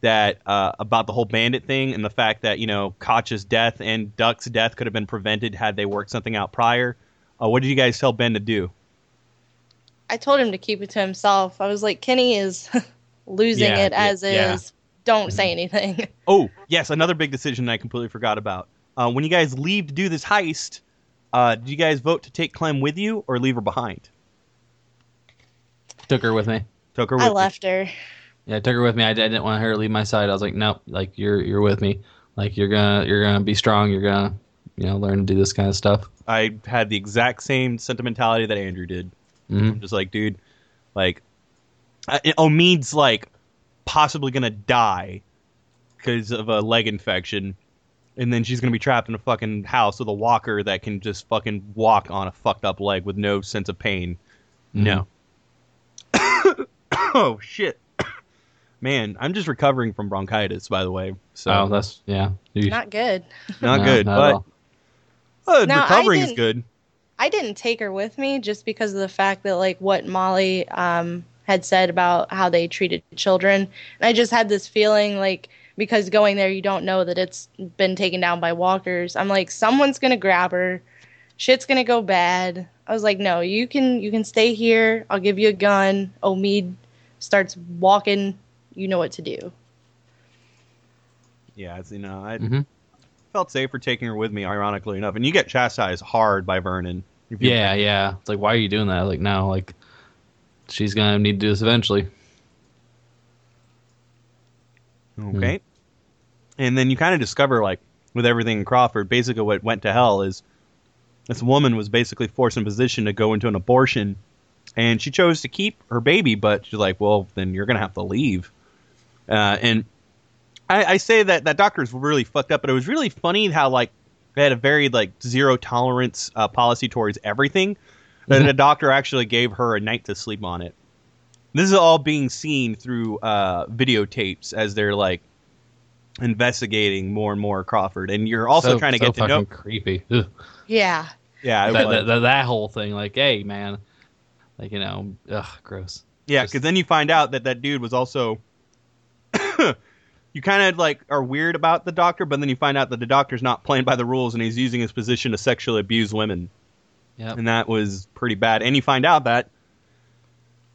Speaker 1: that uh, about the whole bandit thing and the fact that you know Koch's death and Duck's death could have been prevented had they worked something out prior. Uh, what did you guys tell Ben to do?
Speaker 3: I told him to keep it to himself. I was like, Kenny is <laughs> losing
Speaker 2: Yeah,
Speaker 3: it as
Speaker 2: yeah.
Speaker 3: is. Don't say anything. <laughs>
Speaker 1: Oh yes, another big decision I completely forgot about. Uh, when you guys leave to do this heist, uh, did you guys vote to take Clem with you or leave her behind?
Speaker 2: Took her with me.
Speaker 1: Took her with me.
Speaker 3: I
Speaker 1: you.
Speaker 3: left her.
Speaker 2: Yeah, I took her with me. I, I didn't want her to leave my side. I was like, nope, like you're you're with me. Like you're gonna you're gonna be strong. You're gonna you know learn to do this kind of stuff.
Speaker 1: I had the exact same sentimentality that Andrew did.
Speaker 2: Hmm
Speaker 1: I'm just like, dude, like, I, Omid's like possibly gonna die because of a leg infection, and then she's gonna be trapped in a fucking house with a walker that can just fucking walk on a fucked up leg with no sense of pain. No. <coughs> oh shit, <coughs> man, I'm just recovering from bronchitis, by the way. So
Speaker 2: Oh, that's yeah. You-
Speaker 3: Not good.
Speaker 1: not
Speaker 2: no,
Speaker 1: good,
Speaker 2: not at
Speaker 1: but
Speaker 2: all.
Speaker 1: uh, recovering is good.
Speaker 3: I didn't take her with me just because of the fact that like what Molly um, had said about how they treated children, and I just had this feeling like because going there you don't know that it's been taken down by walkers. I'm like someone's gonna grab her, shit's gonna go bad. I was like, no, you can you can stay here. I'll give you a gun. Omid starts walking. You know what to do.
Speaker 1: Yeah, it's, you know, I
Speaker 2: Mhm.
Speaker 1: felt safer taking her with me, ironically enough. And you get chastised hard by Vernon.
Speaker 2: Yeah, yeah. It's like, why are you doing that? Like, now, like, she's gonna need to do this eventually.
Speaker 1: Okay. And then you kind of discover, like, with everything in Crawford, basically what went to hell is this woman was basically forced in position to go into an abortion, and she chose to keep her baby, but she's like, well, then you're gonna have to leave. Uh, and I, I say that that doctor's really fucked up, but it was really funny how like had a very like zero tolerance uh, policy towards everything. That
Speaker 2: Mhm.
Speaker 1: the doctor actually gave her a night to sleep on it. This is all being seen through uh, videotapes as they're like investigating more and more Crawford, and you're also
Speaker 2: So-
Speaker 1: trying to
Speaker 2: so
Speaker 1: get to know.
Speaker 2: creepy. Ugh.
Speaker 3: Yeah.
Speaker 1: Yeah,
Speaker 2: that, that, that, that whole thing, like, hey, man, like you know, ugh, gross.
Speaker 1: Yeah,
Speaker 2: Just-
Speaker 1: because then you find out that that dude was also. <coughs> <coughs> <coughs> you kind of like are weird about the doctor, but then you find out that the doctor's not playing by the rules and he's using his position to sexually abuse women,
Speaker 2: Yep.
Speaker 1: and that was pretty bad. And you find out that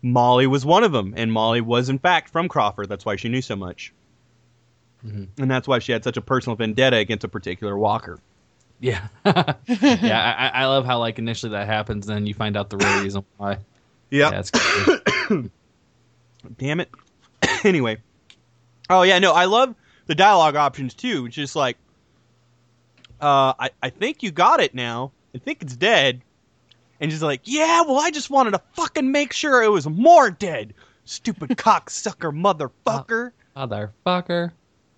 Speaker 1: Molly was one of them, and Molly was in fact from Crawford. That's why she knew so much,
Speaker 2: Mhm.
Speaker 1: and that's why she had such a personal vendetta against a particular Walker.
Speaker 2: Yeah, <laughs> yeah. I, I love how like initially that happens, then you find out the real reason why. <coughs>
Speaker 1: Yep.
Speaker 2: Yeah. <coughs>
Speaker 1: Damn it. <coughs> anyway. Oh yeah, no, I love the dialogue options too. It's just like uh I, I think you got it now. I think it's dead. And she's like, Yeah, well I just wanted to fucking make sure it was more dead. Stupid <laughs> cocksucker motherfucker.
Speaker 2: motherfucker.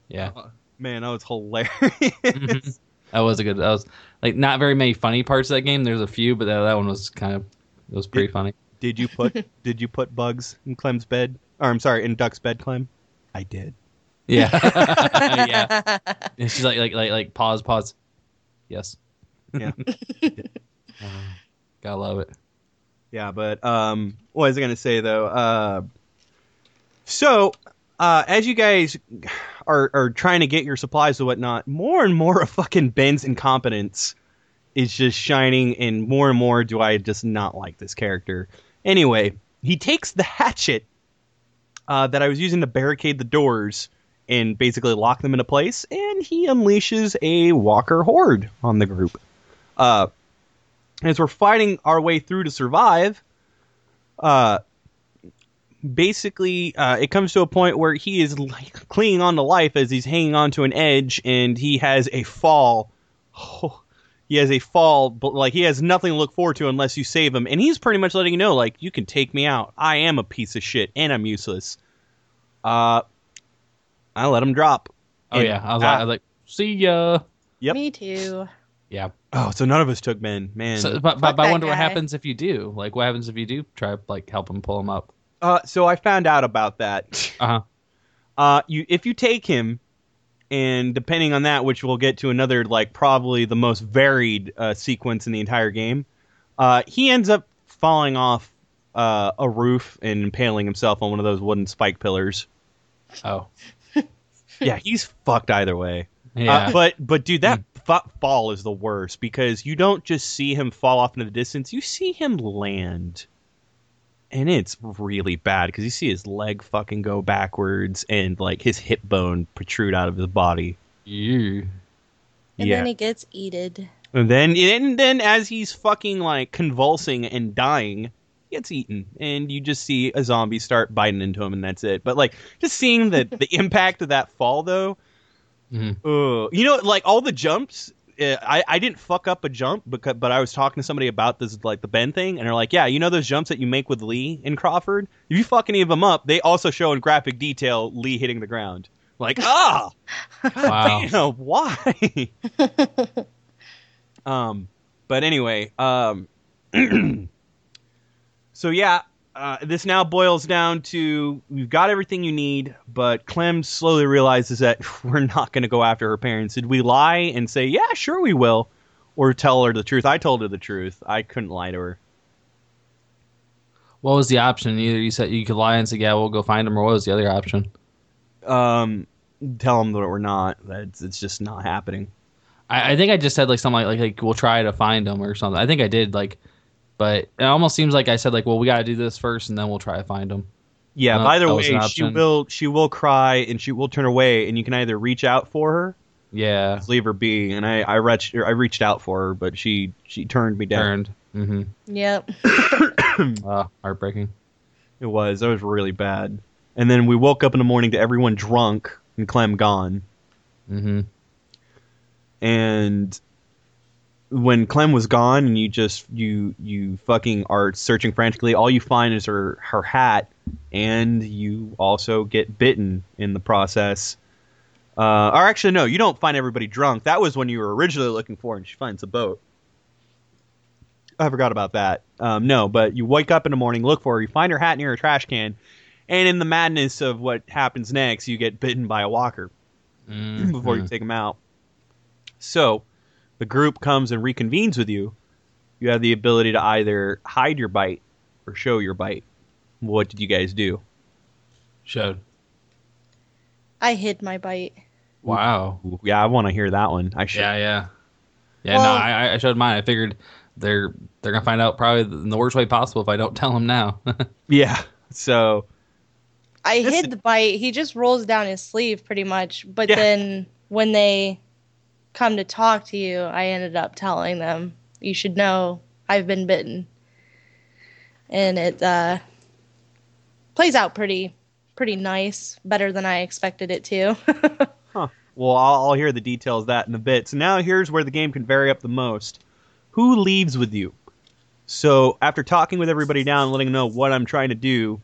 Speaker 2: Yeah,
Speaker 1: Man, that was hilarious. <laughs>
Speaker 2: That was a good. That was like not very many funny parts of that game. There's a few, but that, that one was kind of it was pretty funny.
Speaker 1: did you put <laughs> did you put bugs in Clem's bed? Or I'm sorry, in Duck's bed, Clem? I did.
Speaker 2: Yeah, <laughs> yeah. <laughs> And she's like like like like pause pause. Yes.
Speaker 1: Yeah.
Speaker 2: Uh, <laughs> gotta love it.
Speaker 1: Yeah, but um, what was I going to say though? Uh, so uh, as you guys are are trying to get your supplies and whatnot, more and more of fucking Ben's incompetence is just shining, and more and more do I just not like this character. Anyway, he takes the hatchet uh, that I was using to barricade the doors and basically lock them into place, and he unleashes a Walker horde on the group. Uh, as we're fighting our way through to survive, uh, basically, uh, it comes to a point where he is like clinging on to life as he's hanging onto an edge, and he has a fall. Oh, he has a fall, but like he has nothing to look forward to unless you save him, and he's pretty much letting you know, like, you can take me out. I am a piece of shit, and I'm useless. Uh, I let him drop.
Speaker 2: Oh
Speaker 1: And-
Speaker 2: yeah, I was, like, I was like, see ya.
Speaker 1: Yep.
Speaker 3: Me too.
Speaker 2: Yeah.
Speaker 1: oh, so none of us took men, man.
Speaker 2: So, but but, but I
Speaker 3: that
Speaker 2: wonder what happens if you do. Like, what happens if you do try like help him pull him up?
Speaker 1: Uh, so I found out about that.
Speaker 2: Uh huh.
Speaker 1: Uh, you if you take him, and depending on that, which we'll get to another like probably the most varied uh, sequence in the entire game, uh, he ends up falling off uh, a roof and impaling himself on one of those wooden spike pillars.
Speaker 2: Oh. <laughs>
Speaker 1: Yeah, he's fucked either way.
Speaker 2: Yeah.
Speaker 1: Uh, but but dude, that fa- fall is the worst because you don't just see him fall off into the distance; you see him land, and it's really bad because you see his leg fucking go backwards and like his hip bone protrude out of his body.
Speaker 2: you.
Speaker 3: And
Speaker 1: yeah,
Speaker 3: then he gets eated.
Speaker 1: and then and then as he's fucking like convulsing and dying. he Gets eaten, and you just see a zombie start biting into him, and that's it. But like, just seeing the the <laughs> impact of that fall, though,
Speaker 2: Mhm.
Speaker 1: Ugh. you know, like all the jumps. Uh, I I didn't fuck up a jump, because but I was talking to somebody about this like the Ben thing, and they're like, yeah, you know those jumps that you make with Lee in Crawford. If you fuck any of them up, they also show in graphic detail Lee hitting the ground. Like, <laughs> ah,
Speaker 2: Wow.
Speaker 1: damn, why? <laughs> um, but anyway, um, <clears throat> so yeah, uh, this now boils down to we've got everything you need, but Clem slowly realizes that <laughs> we're not going to go after her parents. Did we lie and say, yeah, sure we will, or tell her the truth? I told her the truth. I couldn't lie to her.
Speaker 2: What was the option? Either you said you could lie and say, "Yeah, we'll go find him," or what was the other option?
Speaker 1: Um, tell them that we're not. That it's, it's just not happening.
Speaker 2: I, I think I just said like something like, like like we'll try to find him or something. I think I did like, but it almost seems like I said like, well, we got to do this first, and then we'll try to find them.
Speaker 1: Yeah.
Speaker 2: Uh,
Speaker 1: by the way, she will she will cry and she will turn away, and you can either reach out for her,
Speaker 2: Yeah,
Speaker 1: leave her be. And I I reached I reached out for her, but she she turned me down.
Speaker 2: turned. Mm-hmm.
Speaker 3: Yep.
Speaker 2: Uh, <coughs> heartbreaking.
Speaker 1: It was that was really bad. And then we woke up in the morning to everyone drunk and Clem gone.
Speaker 2: Mm-hmm.
Speaker 1: And when Clem was gone and you just you you fucking are searching frantically, all you find is her her hat, and you also get bitten in the process. Uh, or actually, no, you don't find everybody drunk. That was when you were originally looking for, and she finds a boat. I forgot about that. Um, no, but you wake up in the morning, look for her, you find her hat near a trash can, and in the madness of what happens next, you get bitten by a walker before you take him out. So, the group comes and reconvenes with you, you have the ability to either hide your bite or show your bite. What did you guys do?
Speaker 2: Showed.
Speaker 3: I hid my bite.
Speaker 2: Wow.
Speaker 1: Yeah, I want to hear that one. I should.
Speaker 2: Yeah, yeah, yeah.
Speaker 3: Well-
Speaker 2: no, I, I showed mine. I figured they're they're gonna find out probably in the worst way possible if I don't tell them now. <laughs>
Speaker 1: Yeah. So
Speaker 3: I hid the bite. He just rolls down his sleeve pretty much. But
Speaker 1: Yeah.
Speaker 3: then when they come to talk to you, I ended up telling them, you should know I've been bitten. And it uh, plays out pretty pretty nice, better than I expected it to. <laughs>
Speaker 1: Well, I'll, I'll hear the details of that in a bit. So now here's where the game can vary up the most. Who leaves with you? So after talking with everybody down, and letting them know what I'm trying to do,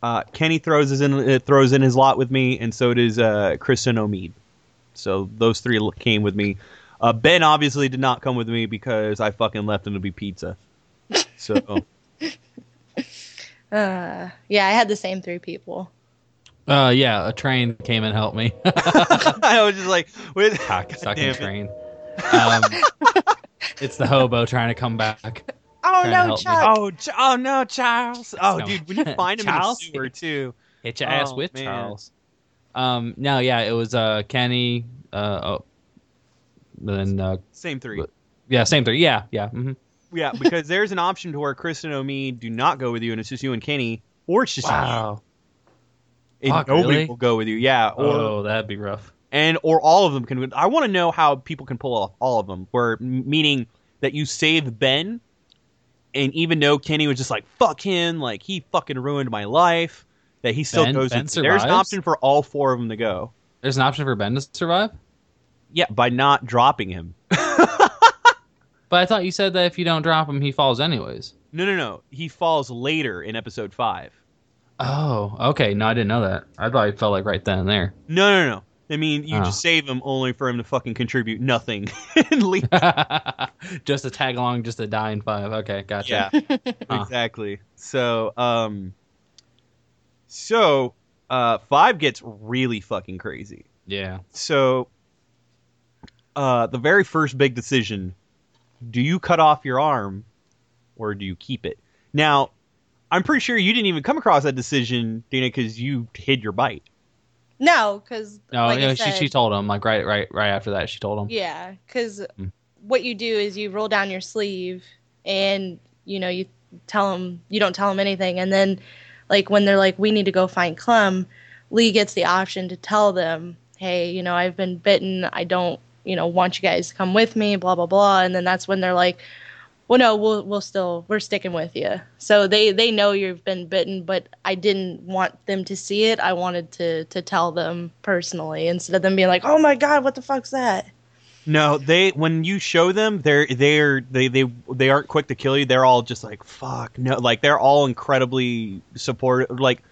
Speaker 1: uh, Kenny throws in uh, throws in his lot with me, and so does uh, Christa Omid. So those three came with me. Uh, ben obviously did not come with me because I fucking left him to be pizza. So <laughs>
Speaker 3: uh, yeah, I had the same three people.
Speaker 2: uh, yeah, a train came and helped me. <laughs> <laughs>
Speaker 1: I was just like, with
Speaker 2: Cocksucking
Speaker 1: damn it.
Speaker 2: train. Um, it's the hobo trying to come back.
Speaker 3: Oh no, Charles!
Speaker 1: Oh, oh no, Charles! Oh,
Speaker 2: No.
Speaker 1: dude, when you find him
Speaker 2: Charles?
Speaker 1: in the sewer too.
Speaker 2: Hit your ass
Speaker 1: Oh,
Speaker 2: with
Speaker 1: man.
Speaker 2: Charles. Um, no, yeah, it was uh Kenny. Uh, oh, then uh,
Speaker 1: Same three.
Speaker 2: yeah, same three. Yeah, yeah. hmm
Speaker 1: Yeah, because <laughs> there's an option to where Christa and Omid do not go with you, and it's just you and Kenny, or it's just
Speaker 2: Wow.
Speaker 1: you, and
Speaker 2: Fuck,
Speaker 1: nobody
Speaker 2: really?
Speaker 1: will go with you. Yeah, or
Speaker 2: Oh, that'd be rough.
Speaker 1: and or all of them can. I want to know how people can pull off all of them. Where meaning that you save Ben, and even though Kenny was just like fuck him, like he fucking ruined my life, that he still
Speaker 2: Ben-
Speaker 1: goes.
Speaker 2: Ben.
Speaker 1: There's an option for all four of them to go.
Speaker 2: There's an option for Ben to survive.
Speaker 1: Yeah, by not dropping him. <laughs>
Speaker 2: But I thought you said that if you don't drop him, he falls anyways.
Speaker 1: No, no, no. He falls later in episode five.
Speaker 2: Oh, okay. No, I didn't know that. I thought he fell like right then and there.
Speaker 1: No, no, no. I mean, you
Speaker 2: Oh.
Speaker 1: just save him only for him to fucking contribute nothing <laughs> and leave. <laughs>
Speaker 2: just to tag along, just to die in five. Okay, gotcha.
Speaker 1: Yeah,
Speaker 2: Huh.
Speaker 1: exactly. So, um, so uh, five gets really fucking crazy.
Speaker 2: Yeah.
Speaker 1: So, uh, the very first big decision: do you cut off your arm, or do you keep it? Now, I'm pretty sure you didn't even come across that decision, Dana, because you hid your bite.
Speaker 3: No, because
Speaker 2: No,
Speaker 3: like
Speaker 2: no,
Speaker 3: I
Speaker 2: she
Speaker 3: said,
Speaker 2: she told him like right right right after that she told him.
Speaker 3: Yeah, because
Speaker 2: Mm.
Speaker 3: what you do is you roll down your sleeve and you know you tell him you don't tell him anything, and then like when they're like we need to go find Clem, Lee gets the option to tell them, hey, you know I've been bitten, I don't you know want you guys to come with me, blah blah blah, and then that's when they're like. Well, no, we'll we'll still we're sticking with you. So they they know you've been bitten, but I didn't want them to see it. I wanted to to tell them personally instead of them being like, "Oh my god, what the fuck's that?"
Speaker 1: No, they when you show them, they're they're they they they aren't quick to kill you. They're all just like fuck no, like they're all incredibly supportive. Like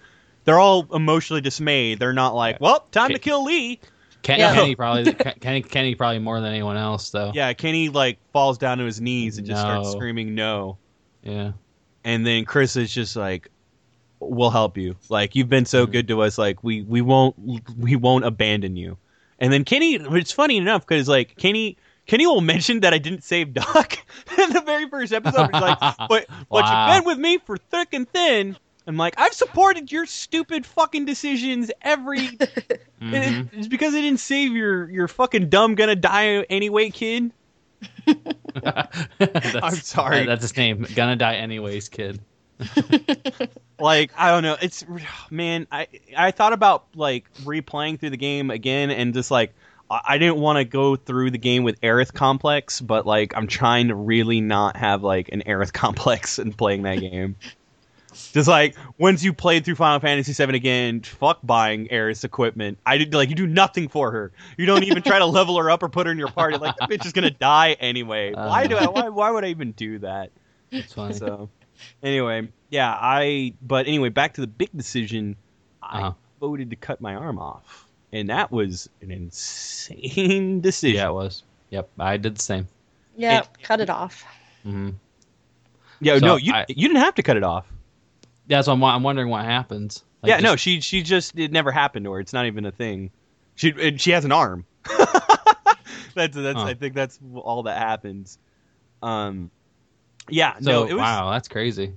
Speaker 1: they're all emotionally dismayed. They're not like, well, time to kill Lee.
Speaker 2: Kenny,
Speaker 3: Yeah.
Speaker 2: Kenny probably Kenny Kenny probably more than anyone else though.
Speaker 1: Yeah, Kenny like falls down to his knees and just starts screaming no.
Speaker 2: Yeah.
Speaker 1: And then Christa is just like, we'll help you. Like you've been so
Speaker 2: Mhm.
Speaker 1: good to us. Like we we won't we won't abandon you. And then Kenny, it's funny enough because like Kenny. Kenny will mention that I didn't save Duck <laughs> in the very first episode. He's like, <laughs> but but
Speaker 2: Wow.
Speaker 1: you've been with me for thick and thin. I'm like, I've supported your stupid fucking decisions every. <laughs> and
Speaker 2: Mhm.
Speaker 1: it- it's because I didn't save your your fucking dumb gonna die anyway kid. I'm sorry.
Speaker 2: That's his name. Gonna die anyways, kid.
Speaker 1: Like I don't know. It's <sighs> man. I I thought about like replaying through the game again and just like I didn't want to go through the game with Aerith complex, but like I'm trying to really not have like an Aerith <laughs> complex in playing that game. Just like once you played through Final Fantasy VII again, fuck buying Aerith's equipment. I did like you do nothing for her. You don't even try to <laughs> level her up or put her in your party. Like that bitch is gonna die anyway. Why do I? Uh. Why, why would I even do that?
Speaker 2: That's funny.
Speaker 1: So, anyway, yeah, I. But anyway, back to the big decision. I
Speaker 2: Uh-huh.
Speaker 1: voted to cut my arm off, and that was an insane <laughs> decision.
Speaker 2: Yeah, it was. Yep, I did the same.
Speaker 3: Yeah,
Speaker 1: It-
Speaker 3: cut it off.
Speaker 2: Mm-hmm.
Speaker 1: Yeah,
Speaker 2: So
Speaker 1: no, you
Speaker 2: I-
Speaker 1: you didn't have to cut it off.
Speaker 2: Yeah, so I'm, I'm wondering what happens. Like,
Speaker 1: yeah, no, she she just it never happened to her. It's not even a thing. She and she has an arm. <laughs> that's that's
Speaker 2: Huh.
Speaker 1: I think that's all that happens. Um, Yeah,
Speaker 2: So
Speaker 1: no, it was
Speaker 2: wow, that's crazy.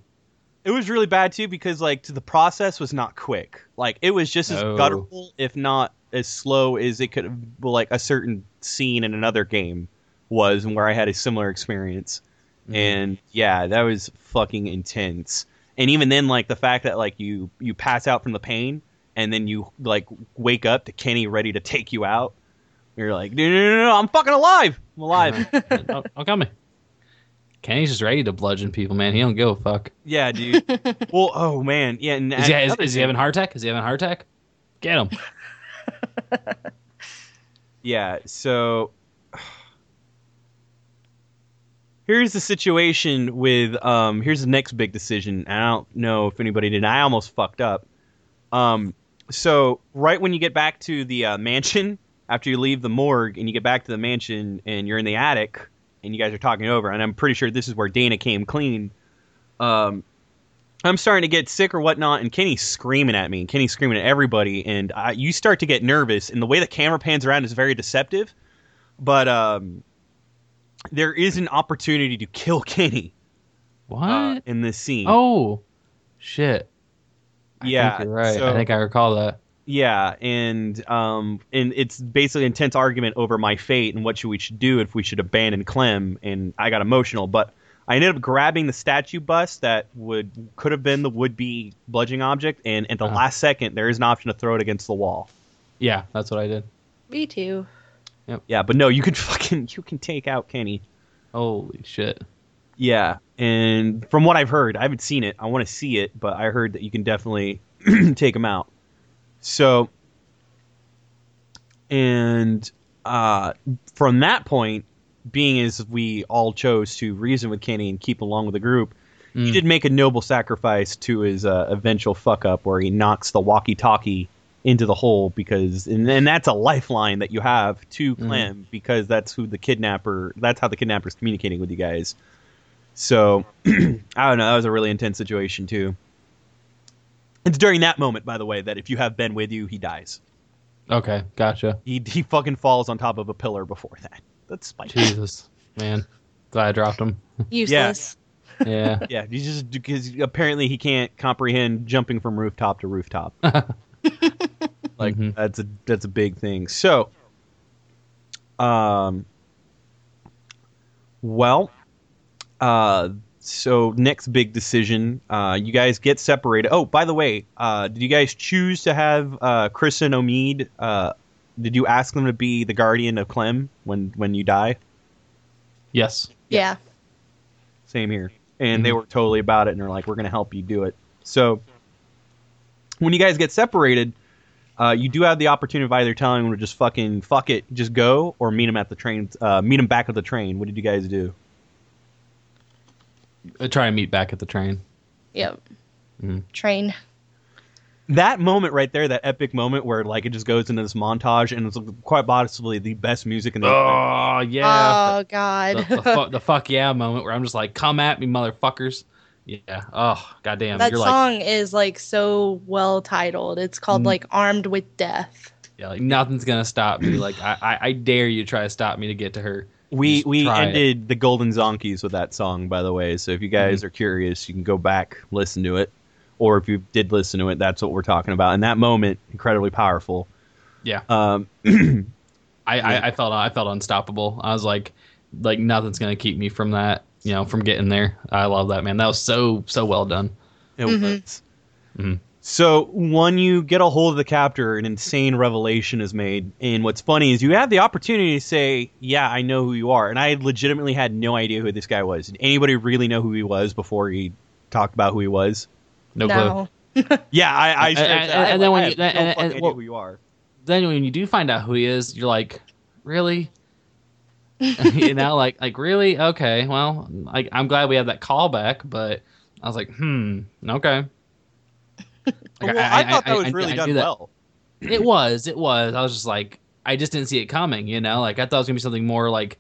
Speaker 1: It was really bad too because like the process was not quick. Like it was just as
Speaker 2: Oh.
Speaker 1: guttural, if not as slow as it could have like a certain scene in another game was, and where I had a similar experience.
Speaker 2: Mhm.
Speaker 1: And yeah, that was fucking intense. And even then, like the fact that like you you pass out from the pain, and then you like wake up to Kenny ready to take you out. You're like, no, no, no, no, I'm fucking alive. I'm alive. <laughs>
Speaker 2: I'm here. Kenny's just ready to bludgeon people, man. He don't give a fuck.
Speaker 1: yeah, dude. <laughs> well, oh man, yeah. And
Speaker 2: Is he, is, is he having heart attack? Is he having heart attack? Get him. <laughs>
Speaker 1: Yeah, so <sighs> here's the situation with um here's the next big decision. I don't know if anybody did. I almost fucked up. Um so right when you get back to the uh, mansion after you leave the morgue and you get back to the mansion and you're in the attic and you guys are talking over and I'm pretty sure this is where Dana came clean. Um I'm starting to get sick or whatnot, and Kenny's screaming at me, and Kenny's screaming at everybody, and I, you start to get nervous. And the way the camera pans around is very deceptive, but um, there is an opportunity to kill Kenny
Speaker 2: What?
Speaker 1: uh, in this scene.
Speaker 2: oh, shit. I
Speaker 1: Yeah,
Speaker 2: right.
Speaker 1: so-
Speaker 2: I think I recall that.
Speaker 1: Yeah, and um, and it's basically intense argument over my fate and what should we should do if we should abandon Clem. And I got emotional, but I ended up grabbing the statue bust that would could have been the would be bludgeoning object, and at the
Speaker 2: Uh-huh.
Speaker 1: last second, there is an option to throw it against the wall.
Speaker 2: Yeah, that's what I did.
Speaker 3: Me too. Yep.
Speaker 1: Yeah, but no, you can <laughs> fucking you can take out Kenny.
Speaker 2: Holy shit.
Speaker 1: Yeah, and from what I've heard, I haven't seen it. I want to see it, but I heard that you can definitely <clears throat> take him out. So, and uh, from that point, being as we all chose to reason with Kenny and keep along with the group, he
Speaker 2: Mm.
Speaker 1: did make a noble sacrifice to his uh, eventual fuck up, where he knocks the walkie-talkie into the hole because, and, and that's a lifeline that you have to Clem because that's who the kidnapper. That's how the kidnapper's communicating with you guys. So <clears throat> I don't know. That was a really intense situation too. It's during that moment, by the way, that if you have Ben with you, he dies.
Speaker 2: Okay, gotcha.
Speaker 1: He he fucking falls on top of a pillar before that. That's spicy.
Speaker 2: Jesus, man. Glad I dropped him. <laughs>
Speaker 3: Useless.
Speaker 2: Yeah.
Speaker 1: Yeah, <laughs> he's just because apparently he can't comprehend jumping from rooftop to rooftop. <laughs> like
Speaker 2: Mhm.
Speaker 1: that's a that's a big thing. So, um, well, uh, so next big decision, uh, you guys get separated. Oh, by the way, uh, did you guys choose to have uh, Christa and Omid? Uh, did you ask them to be the guardian of Clem when when you die?
Speaker 2: yes.
Speaker 3: Yeah.
Speaker 1: Same here. And they
Speaker 2: Mhm.
Speaker 1: were totally about it and they're like, we're going to help you do it. So when you guys get separated, uh, you do have the opportunity of either telling them to just fucking fuck it, just go, or meet them at the train, uh, meet them back at the train. What did you guys do?
Speaker 2: I try and meet back at the train.
Speaker 3: Yep.
Speaker 2: Mhm.
Speaker 3: Train.
Speaker 1: That moment right there, that epic moment where like it just goes into this montage and it's quite possibly the best music in the.
Speaker 2: Oh yeah.
Speaker 3: Oh God.
Speaker 2: the, the, fu- the fuck yeah moment where I'm just like, come at me, motherfuckers. Yeah. Oh goddamn.
Speaker 3: that
Speaker 2: You're like,
Speaker 3: song is like so well titled. It's called
Speaker 2: Mm.
Speaker 3: like Armed with Death.
Speaker 2: yeah, like nothing's gonna stop me. Like I, I, I dare you to try to stop me to get to her.
Speaker 1: We we
Speaker 2: try it.
Speaker 1: ended the Golden Zonkies with that song, by the way. So if you guys are curious, you can go back listen to it, or if you did listen to it, that's what we're talking about. And that moment, incredibly powerful.
Speaker 2: Yeah.
Speaker 1: Um, <clears throat>
Speaker 2: I, I, I felt I felt unstoppable. I was like, like nothing's gonna keep me from that. You know, from getting there. I love that man. That was so so well done.
Speaker 1: it
Speaker 3: Mhm.
Speaker 1: was.
Speaker 2: Mhm.
Speaker 1: So when you get a hold of the captor, an insane revelation is made. And what's funny is you have the opportunity to say, "Yeah, I know who you are," and I legitimately had no idea who this guy was. Did anybody really know who he was before he talked about who he was?
Speaker 2: No, clue. <laughs>
Speaker 1: Yeah, I. I,
Speaker 2: And-
Speaker 1: I,
Speaker 2: and-
Speaker 1: I,
Speaker 2: and then when
Speaker 1: I
Speaker 2: you-
Speaker 1: have no
Speaker 2: and- and-
Speaker 1: fucking
Speaker 2: and
Speaker 1: idea
Speaker 2: what-
Speaker 1: who you are.
Speaker 2: Then when you do find out who he is, you're like, really? <laughs> you know, like like really? Okay, well, like I'm glad we had that callback, but I was like, hmm, okay. Like,
Speaker 1: well, I, thought that was
Speaker 2: I-
Speaker 1: really
Speaker 2: I
Speaker 1: done well.
Speaker 2: It was, it was. I was just like, I just didn't see it coming. You know, like I thought it was gonna be something more like,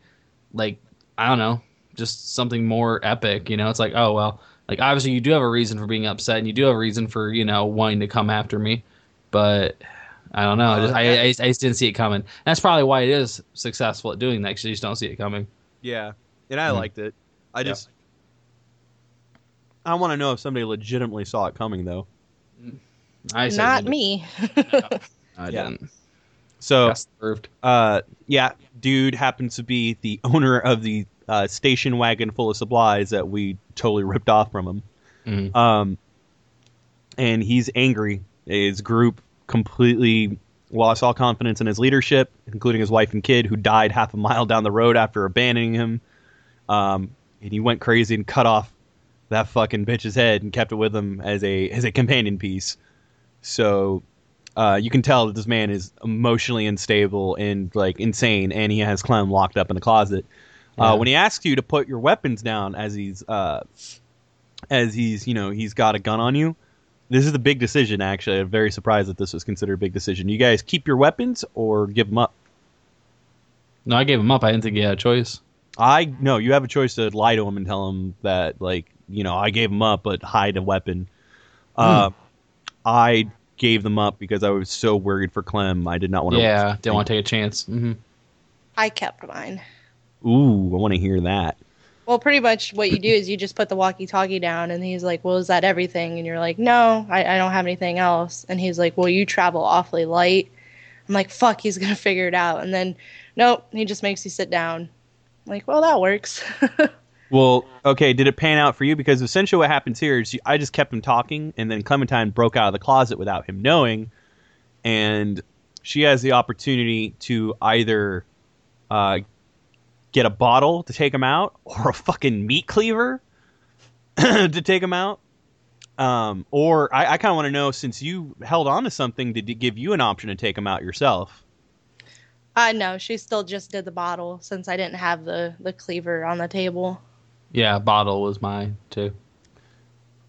Speaker 2: like I don't know, just something more epic. You know, it's like, oh well, like obviously you do have a reason for being upset, and you do have a reason for you know wanting to come after me, but I don't know. I just, I, I, I just didn't see it coming. That's probably why it is successful at doing that. Because you just don't see it coming.
Speaker 1: Yeah, and I
Speaker 2: Mhm.
Speaker 1: liked it. I
Speaker 2: Yeah.
Speaker 1: just I want to know if somebody legitimately saw it coming though.
Speaker 2: I said
Speaker 3: Not
Speaker 2: you
Speaker 3: me. <laughs>
Speaker 2: I
Speaker 1: Yeah.
Speaker 2: didn't.
Speaker 1: So
Speaker 2: served.
Speaker 1: uh, yeah, dude happens to be the owner of the uh, station wagon full of supplies that we totally ripped off from him.
Speaker 2: Mhm.
Speaker 1: Um, and he's angry. His group completely lost all confidence in his leadership, including his wife and kid, who died half a mile down the road after abandoning him. Um, and he went crazy and cut off that fucking bitch's head and kept it with him as a as a companion piece. So uh, you can tell that this man is emotionally unstable and like insane, and he has Clem locked up in a closet. Uh, when he asks you to put your weapons down as he's uh, as he's you know he's got a gun on you, this is the big decision. Actually, I'm very surprised that this was considered a big decision. You guys keep your weapons or give them up.
Speaker 2: No, I gave them up. I didn't think he had a choice.
Speaker 1: I no, you have a choice to lie to him and tell him that like you know I gave him up, but hide a weapon. Uh, I gave them up because I was so worried for Clem. I did not want to.
Speaker 2: Yeah, didn't want to take a chance. hmm
Speaker 3: I kept mine.
Speaker 1: Ooh, I want to hear that.
Speaker 3: Well, pretty much what you do is you just put the walkie-talkie down, and he's like, "Well, is that everything?" And you're like, "No, I, I don't have anything else." And he's like, "Well, you travel awfully light." I'm like, "Fuck, he's gonna <laughs> figure it out." And then, nope, he just makes you sit down. I'm like, well, that works. <laughs>
Speaker 1: Well, okay, did it pan out for you? Because essentially what happens here is you, I just kept him talking, and then Clementine broke out of the closet without him knowing, and she has the opportunity to either uh, get a bottle to take him out or a fucking meat cleaver <clears throat> to take him out. Um, or I, I kind of want to know since you held on to something, did it give you an option to take him out yourself?
Speaker 3: uh, no, she still just did the bottle since I didn't have the the cleaver on the table.
Speaker 2: Yeah, bottle was mine too.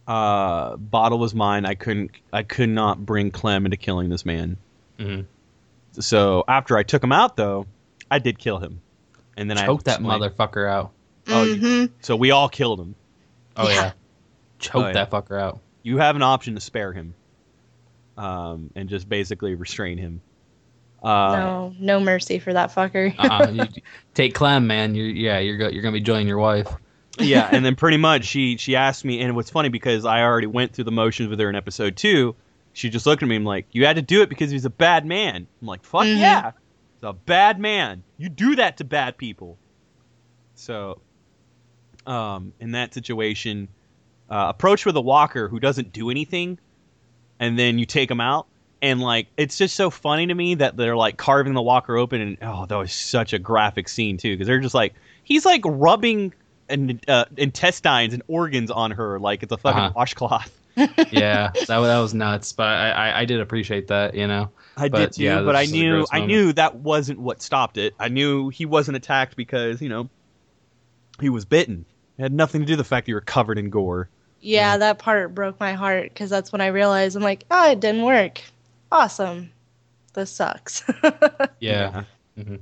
Speaker 1: Uh, bottle was mine. I couldn't. I could not bring Clem into killing this man.
Speaker 2: Mhm.
Speaker 1: So after I took him out, though, I did kill him, and then I
Speaker 2: choked that motherfucker out.
Speaker 1: Oh, you-
Speaker 3: hmm
Speaker 1: So we all killed him.
Speaker 2: Oh yeah,
Speaker 3: Yeah.
Speaker 2: choke
Speaker 1: Oh, yeah.
Speaker 2: that fucker out.
Speaker 1: You have an option to spare him, um, and just basically restrain him. Uh,
Speaker 3: no, no mercy for that fucker.
Speaker 2: Uh-uh. <laughs> you, take Clem, man. You're yeah, you're go, you're gonna be joining your wife. <laughs>
Speaker 1: yeah, and then pretty much she she asked me, and what's funny because I already went through the motions with her in episode two. She just looked at me and like, "You had to do it because he's a bad man." I'm like, "Fuck
Speaker 3: Mhm.
Speaker 1: yeah, he's a bad man. You do that to bad people." So, um, in that situation, uh, approach with a walker who doesn't do anything, and then you take him out. And like, it's just so funny to me that they're like carving the walker open, and oh, that was such a graphic scene too, because they're just like, he's like rubbing and uh, intestines and organs on her like it's a fucking
Speaker 2: Uh-huh.
Speaker 1: washcloth. <laughs>
Speaker 2: Yeah, <laughs> that that was nuts. But I, I I did appreciate that. You know.
Speaker 1: I
Speaker 2: But,
Speaker 1: did too,
Speaker 2: yeah,
Speaker 1: but I
Speaker 2: this is a
Speaker 1: knew I knew that wasn't what stopped it. I knew he wasn't attacked because you know he was bitten. It had nothing to do with the fact that you were covered in gore.
Speaker 3: yeah, that part broke my heart because that's when I realized I'm like, oh, it didn't work. Awesome. This sucks. <laughs>
Speaker 2: Yeah. Mhm.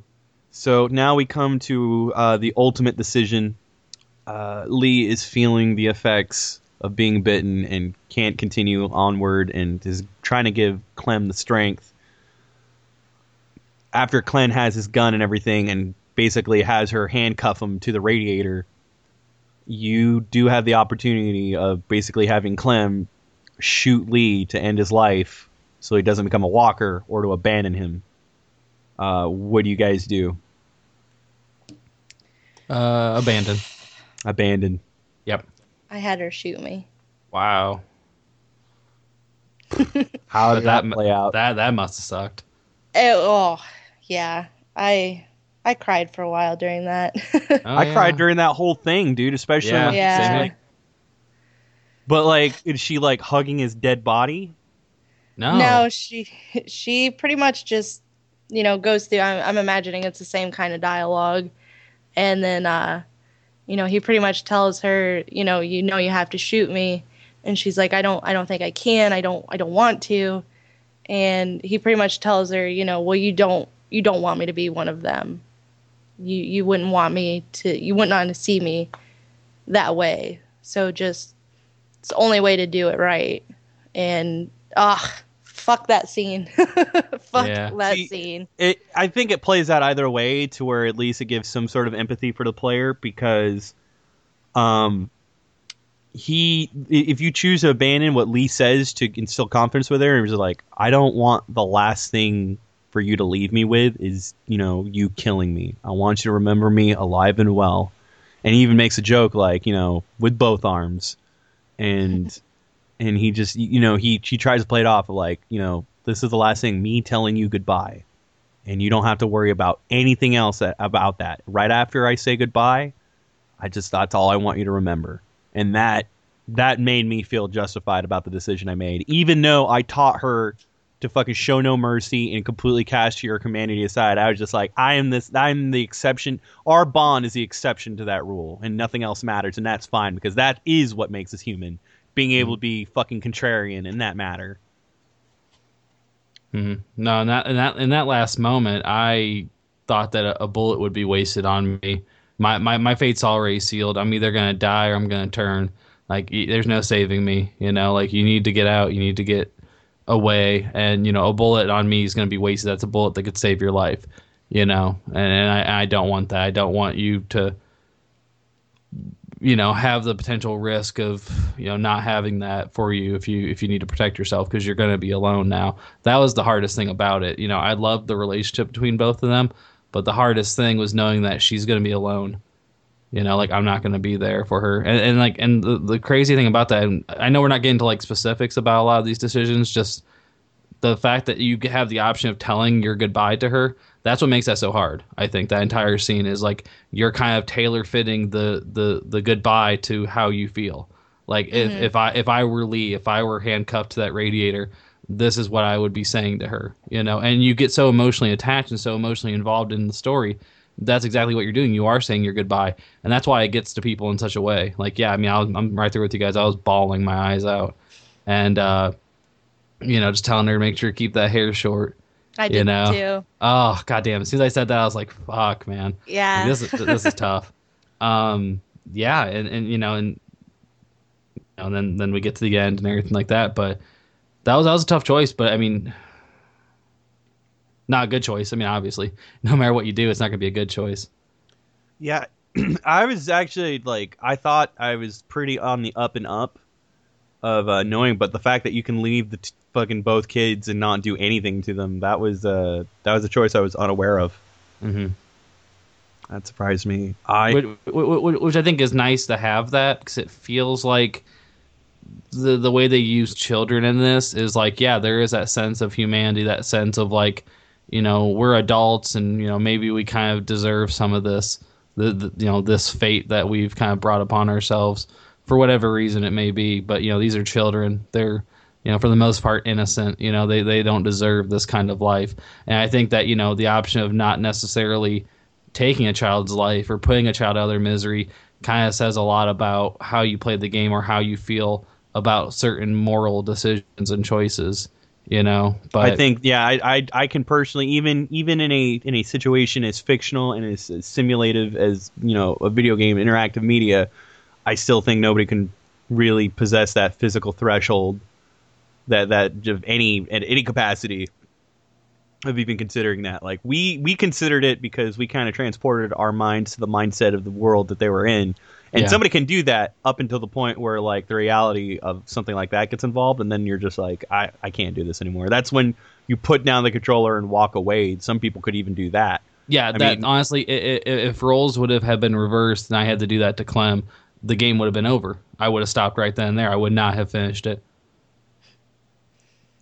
Speaker 1: So now we come to uh, the ultimate decision. Uh, Lee is feeling the effects of being bitten and can't continue onward and is trying to give Clem the strength. After Clem has his gun and everything and basically has her handcuff him to the radiator, you do have the opportunity of basically having Clem shoot Lee to end his life so he doesn't become a walker or to abandon him. Uh, what do you guys do?
Speaker 2: Uh, abandoned. Yep.
Speaker 3: I had her shoot me.
Speaker 2: Wow. <laughs>
Speaker 1: How did that,
Speaker 2: That-
Speaker 1: play out?
Speaker 2: That that must have sucked.
Speaker 3: It, oh, yeah. I I cried for a while during that. <laughs>
Speaker 2: Oh,
Speaker 1: I
Speaker 2: yeah.
Speaker 1: cried during that whole thing, dude. Especially
Speaker 2: Yeah.
Speaker 3: Yeah.
Speaker 2: same
Speaker 1: like, but like, is she like hugging his dead body?
Speaker 2: No.
Speaker 3: No, she she pretty much just you know goes through. I'm, I'm imagining it's the same kind of dialogue, and then uh, you know he pretty much tells her, you know, you know you have to shoot me, and she's like, I don't, I don't think I can. I don't, I don't want to, and he pretty much tells her, you know, well you don't, you don't want me to be one of them. You you wouldn't want me to, you wouldn't want to see me that way. So just it's the only way to do it right. And ah, fuck that scene. <laughs> fuck
Speaker 2: Yeah.
Speaker 3: that
Speaker 1: See,
Speaker 3: scene.
Speaker 1: It. I think it plays out either way to where at least it gives some sort of empathy for the player because, um, he if you choose to abandon what Lee says to instill confidence with her, it was like I don't want the last thing for you to leave me with is you know you killing me. I want you to remember me alive and well. And he even makes a joke like you know with both arms, and <laughs> and he just you know he he tries to play it off like you know this is the last thing me telling you goodbye, and you don't have to worry about anything else that, about that. Right after I say goodbye, I just that's all I want you to remember, and that that made me feel justified about the decision I made, even though I taught her to fucking show no mercy and completely cast your humanity aside. I was just like, I am this, I'm the exception. Our bond is the exception to that rule, and nothing else matters, and that's fine because that is what makes us human, being able to be fucking contrarian in that matter.
Speaker 2: Mm-hmm. No, not in that in that last moment, I thought that a, a bullet would be wasted on me. My, my my fate's already sealed. I'm either gonna die or I'm gonna turn. Like there's no saving me. You know, like you need to get out. You need to get away. And you know, a bullet on me is gonna be wasted. That's a bullet that could save your life. You know, and, and I, I don't want that. I don't want you to you know have the potential risk of you know not having that for you if you if you need to protect yourself because you're going to be alone now. That was the hardest thing about it. You know i loved the relationship between both of them but the hardest thing was knowing that she's going to be alone. You know like i'm not going to be there for her. And, and like and the, the crazy thing about that i know we're not getting to like specifics about a lot of these decisions just the fact that you have the option of telling your goodbye to her that's what makes that so hard. I think that entire scene is like you're kind of tailor fitting the the the goodbye to how you feel. Like if, if i if i were lee if i were handcuffed to that radiator this is what i would be saying to her you know? And you get so emotionally attached and so emotionally involved in the story that's exactly what you're doing. You are saying your goodbye. And that's why it gets to people in such a way. Like yeah i mean I was, i'm right there with you guys. I was bawling my eyes out. And uh you know just telling her to make sure to keep that hair short
Speaker 3: I
Speaker 2: You
Speaker 3: did
Speaker 2: know.
Speaker 3: too.
Speaker 2: Oh goddamn! As soon as I said that, I was like, "Fuck, man,
Speaker 3: Yeah.
Speaker 2: this is this is <laughs> tough." Um, yeah, and, and you know, and you know, and then then we get to the end and everything like that. But that was that was a tough choice. But I mean, not a good choice. I mean, obviously, <laughs> no matter what you do, it's not going to be a good choice.
Speaker 1: Yeah, <clears throat> I was actually like I thought I was pretty on the up and up of uh, knowing, but the fact that you can leave the t- fucking both kids and not do anything to them that was uh that was a choice I was unaware of.
Speaker 2: Mm-hmm.
Speaker 1: That surprised me. I
Speaker 2: which, which, which I think is nice to have that because it feels like the the way they use children in this is like yeah there is that sense of humanity that sense of like you know we're adults and you know maybe we kind of deserve some of this the, the you know this fate that we've kind of brought upon ourselves for whatever reason it may be but you know these are children. They're you know for the most part innocent you know they they don't deserve this kind of life. And i think that you know the option of not necessarily taking a child's life or putting a child out of their misery kind of says a lot about how you played the game or how you feel about certain moral decisions and choices you know but
Speaker 1: I think yeah I, I I can personally even even in a in a situation as fictional and as, as simulative as you know a video game interactive media, I still think nobody can really possess that physical threshold that that of any at any capacity of even considering that. Like we we considered it because we kind of transported our minds to the mindset of the world that they were in. And
Speaker 2: Yeah.
Speaker 1: somebody can do that up until the point where like the reality of something like that gets involved and then you're just like I I can't do this anymore. That's when you put down the controller and walk away. Some people could even do that.
Speaker 2: yeah that
Speaker 1: mean-
Speaker 2: honestly i- i- if roles would have have been reversed and i had to do that to clem the game would have been over i would have stopped right then and there i would not have finished it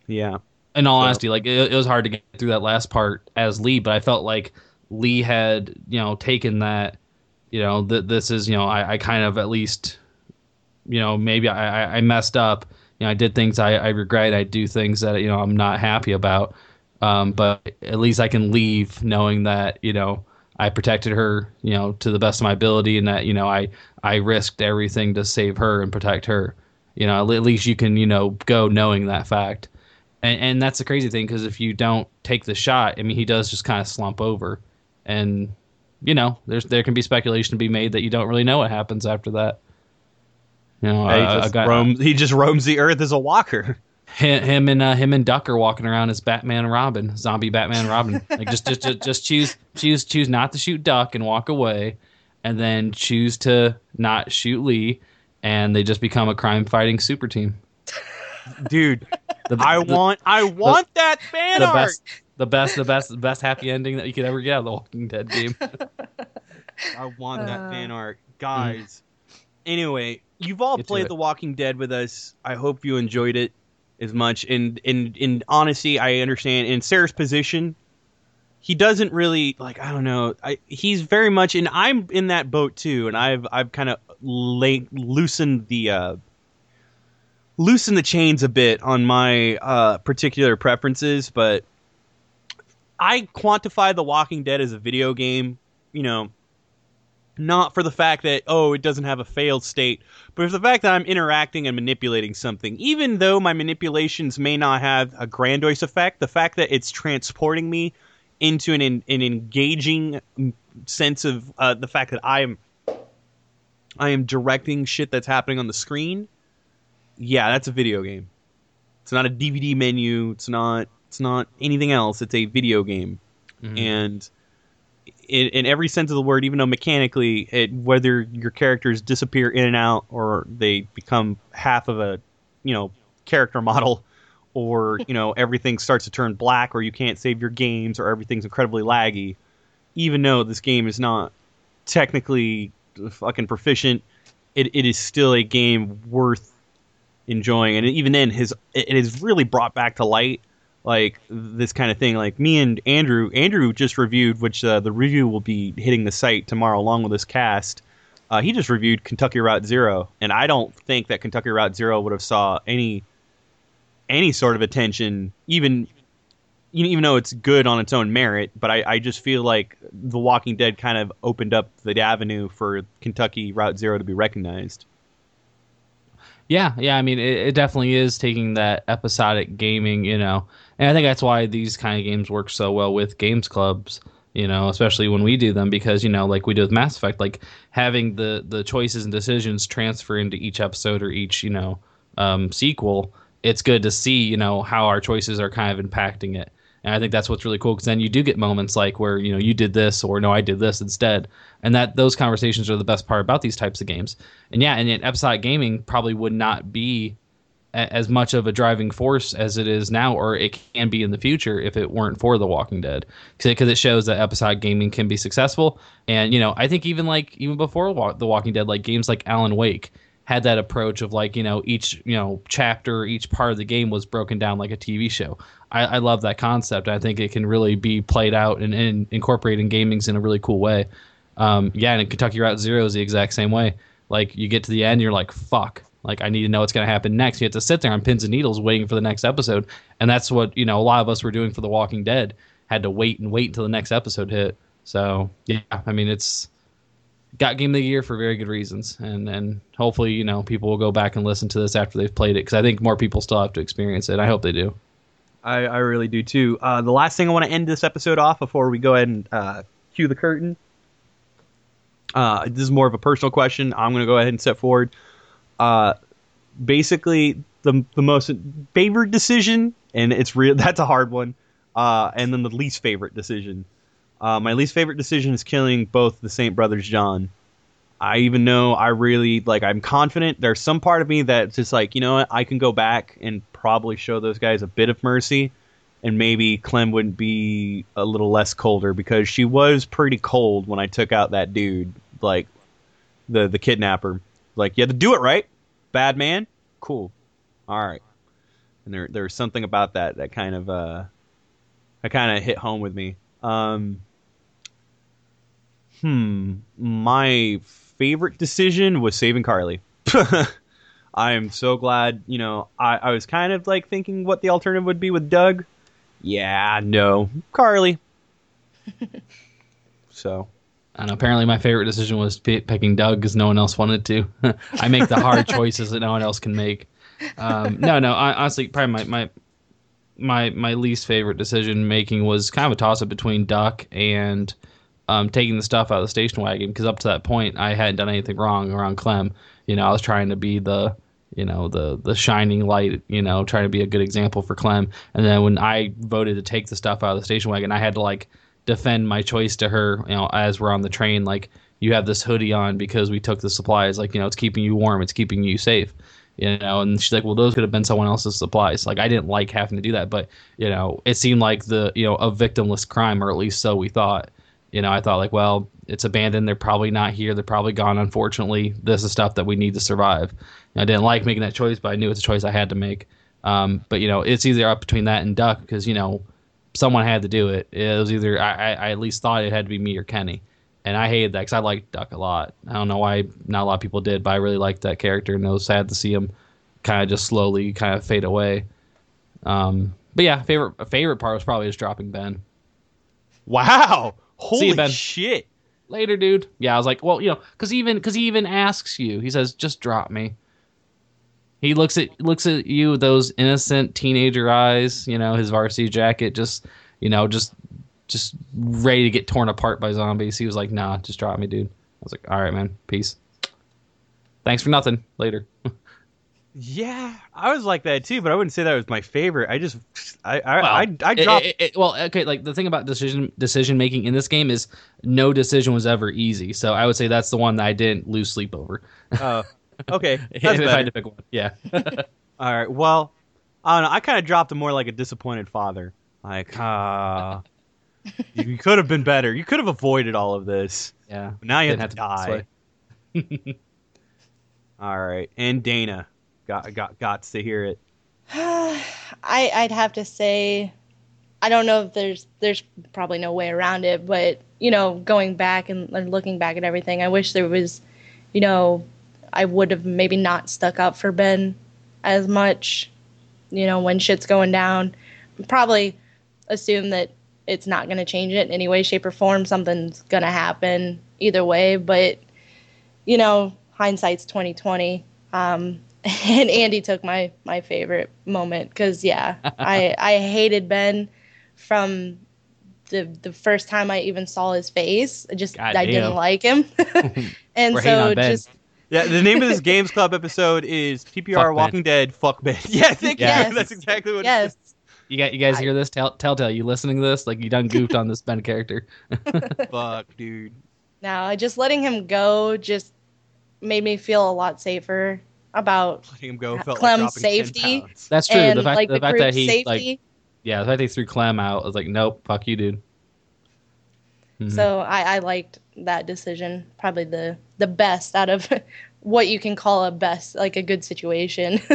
Speaker 1: Yeah.
Speaker 2: in all
Speaker 1: So-
Speaker 2: honesty, like it, it was hard to get through that last part as Lee, but I felt like Lee had, you know, taken that, you know, that this is, you know, I, I kind of at least, you know, maybe I, I- messed up. You know, I did things I, I regret. I do things that, you know, I'm not happy about. Um, but at least I can leave knowing that, you know, I protected her, you know, to the best of my ability and that, you know, I, I risked everything to save her and protect her. You know, at least you can, you know, go knowing that fact and, and that's the crazy thing because if you don't take the shot, I mean, he does just kind of slump over, and you know, there's there can be speculation to be made that you don't really know what happens after that. You know,
Speaker 1: he,
Speaker 2: a- a
Speaker 1: just
Speaker 2: guy-
Speaker 1: roams, he just roams the earth as a walker. <laughs>
Speaker 2: him, him and uh, him and Duck are walking around as Batman and Robin, zombie Batman and Robin. <laughs> Like just just just, just choose choose choose not to shoot Duck and walk away, and then choose to not shoot Lee, and they just become a crime fighting super team.
Speaker 1: dude.
Speaker 2: The,
Speaker 1: I
Speaker 2: the-
Speaker 1: want, I want that fan
Speaker 2: the
Speaker 1: art.
Speaker 2: best, the best, the best, the best happy ending that you could ever get out of the Walking Dead game.
Speaker 1: I want that
Speaker 3: Uh.
Speaker 1: fan art, guys. Anyway, you've all played. The Walking Dead with us. I hope you enjoyed it as much. And in in honesty, I understand. In Sarah's position, he doesn't really like. I don't know. I, he's very much, and I'm in that boat too. And I've I've kind of loosened the. Uh, loosen the chains a bit on my uh, particular preferences, but I quantify The Walking Dead as a video game, you know, not for the fact that, oh, it doesn't have a failed state, but for the fact that I'm interacting and manipulating something. Even though my manipulations may not have a grandiose effect, the fact that it's transporting me into an, an engaging mm, sense of uh, the fact that I am. I am directing shit that's happening on the screen yeah, that's a video game. It's not a DVD menu. It's not. It's not anything else. It's a video game,
Speaker 2: Mhm.
Speaker 1: and in, in every sense of the word, even though mechanically, it, whether your characters disappear in and out or they become half of a, you know, character model, or you know <laughs> everything starts to turn black, or you can't save your games, or everything's incredibly laggy. Even though this game is not technically fucking proficient, it, it is still a game worth enjoying and even then his it has really brought back to light like this kind of thing like me and andrew andrew just reviewed which uh, the review will be hitting the site tomorrow along with this cast. Uh, he just reviewed kentucky route zero and i don't think that kentucky route zero would have saw any any sort of attention even even though it's good on its own merit but I, I just feel like the walking dead kind of opened up the avenue for kentucky route zero to be recognized
Speaker 2: Yeah, yeah. I mean, it, it definitely is taking that episodic gaming, you know, and I think that's why these kind of games work so well with games clubs, you know, especially when we do them because you know, like we do with Mass Effect, like having the the choices and decisions transfer into each episode or each you know um, sequel. It's good to see you know how our choices are kind of impacting it. And I think that's what's really cool because then you do get moments like where you know you did this or no I did this instead, and that those conversations are the best part about these types of games. And yeah, and episodic gaming probably would not be a- as much of a driving force as it is now, or it can be in the future if it weren't for The Walking Dead, because it shows that episodic gaming can be successful. And you know, I think even like even before Wa- The Walking Dead, like games like Alan Wake had that approach of like you know each you know chapter, each part of the game was broken down like a TV show. I, I love that concept. I think it can really be played out and, and incorporated in gamings in a really cool way. Um, yeah, and Kentucky Route Zero is the exact same way. Like you get to the end, you're like, fuck. Like I need to know what's going to happen next. You have to sit there on pins and needles waiting for the next episode, and that's what you know. A lot of us were doing for The Walking Dead. Had to wait and wait until the next episode hit. So yeah, I mean it's got game of the year for very good reasons, and and hopefully you know people will go back and listen to this after they've played it because I think more people still have to experience it. I hope they do.
Speaker 1: I, I really do too. Uh, the last thing I want to end this episode off before we go ahead and uh, cue the curtain. Uh, this is more of a personal question. I'm going to go ahead and set forward. Uh, basically, the the most favorite decision, and it's real. <laughs> That's a hard one. Uh, and then the least favorite decision. Uh, my least favorite decision is killing both the Saint brothers, John. I even know I really like. I'm confident. There's some part of me that's just like, you know? I can go back and probably show those guys a bit of mercy, and maybe Clem wouldn't be a little less colder because she was pretty cold when I took out that dude, like the the kidnapper. Like you had to do it right, bad man. Cool, all right. And there there's something about that that kind of uh, that kind of hit home with me. Um, hmm, my favorite decision was saving Carly. <laughs> I am so glad, you know, I, I was kind of like thinking what the alternative would be with Doug. Yeah, no, Carly. <laughs> so,
Speaker 2: And apparently, my favorite decision was p- picking Doug because no one else wanted to. <laughs> I make the hard choices that no one else can make. Um, no, no, I, honestly, probably my, my my my least favorite decision making was kind of a toss up between Duck and um, taking the stuff out of the station wagon because up to that point I hadn't done anything wrong around Clem. You know, I was trying to be the you know the the shining light. You know, trying to be a good example for Clem. And then when I voted to take the stuff out of the station wagon, I had to like defend my choice to her. You know, as we're on the train, like you have this hoodie on because we took the supplies. Like, you know, it's keeping you warm, it's keeping you safe. You know, and she's like, well, those could have been someone else's supplies. Like, I didn't like having to do that, but you know, it seemed like the you know a victimless crime, or at least so we thought. You know, I thought like, well, it's abandoned. They're probably not here. They're probably gone. Unfortunately, this is stuff that we need to survive. And I didn't like making that choice, but I knew it's a choice I had to make. Um, but you know, it's either up between that and Duck because you know someone had to do it. It was either I, I, I at least thought it had to be me or Kenny, and I hated that because I liked Duck a lot. I don't know why not a lot of people did, but I really liked that character, and it was sad to see him kind of just slowly kind of fade away. Um, but yeah, favorite favorite part was probably just dropping Ben.
Speaker 1: Wow. Holy
Speaker 2: you, Ben.
Speaker 1: shit.
Speaker 2: Later, dude. Yeah, I was like, well, you know, because even because he even asks you, he says, just drop me. He looks at looks at you with those innocent teenager eyes, you know, his varsity jacket, just you know, just just ready to get torn apart by zombies. He was like, "Nah, just drop me, dude." I was like, "All right, man, peace. Thanks for nothing. Later." <laughs>
Speaker 1: Yeah, I was like that too, but I wouldn't say that was my favorite. I just, I, I,
Speaker 2: Well,
Speaker 1: I, I
Speaker 2: it-
Speaker 1: dropped.
Speaker 2: it- it- well, okay, like the thing about decision decision making in this game is no decision was ever easy. So I would say that's the one that I didn't lose sleep over.
Speaker 1: Oh, <laughs> okay,
Speaker 2: if I had to pick one, yeah. <laughs>
Speaker 1: All right. Well, I don't know. I kind of dropped it more like a disappointed father. Like, ah, you, <laughs> you could have been better. You could have avoided all of this.
Speaker 2: Yeah.
Speaker 1: But now you have to
Speaker 2: have to
Speaker 1: die. all right. And Dana got got got to hear it. <sighs>
Speaker 3: I I'd have to say I don't know if there's there's probably no way around it, but you know, going back and, looking back at everything, I wish there was, you know, I would have maybe not stuck up for Ben as much, you know, when shit's going down. Probably assume that it's not going to change it in any way, shape, or form. Something's going to happen either way, but you know, hindsight's twenty twenty. Um, <laughs> and Andy took my my favorite moment because yeah, <laughs> I I hated Ben from the the first time I even saw his face. I just I
Speaker 2: Goddamn.
Speaker 3: didn't like him, <laughs> and
Speaker 2: We're
Speaker 3: so just
Speaker 1: Yeah, the name of this Games Club episode is PPR
Speaker 2: Fuck Ben.
Speaker 1: Walking Dead. Fuck Ben. Yeah, thank
Speaker 3: Yes.
Speaker 1: you. That's exactly what.
Speaker 3: yes.
Speaker 1: It
Speaker 2: You got you guys hear this? Tell Telltale, you listening to this? Like you done goofed on this Ben character.
Speaker 1: Fuck, dude.
Speaker 3: Now just letting him go just made me feel a lot safer about
Speaker 1: Letting him go felt
Speaker 3: Clem's
Speaker 1: like
Speaker 3: safety.
Speaker 2: That's true.
Speaker 3: and
Speaker 2: the fact
Speaker 3: like
Speaker 2: the,
Speaker 3: the,
Speaker 2: fact that he
Speaker 3: safety.
Speaker 2: like yeah, the fact they threw Clem out, I was like, nope, fuck you, dude. Mhm.
Speaker 3: So I, I liked that decision, probably the the best out of <laughs> what you can call a best, like a good situation. <laughs>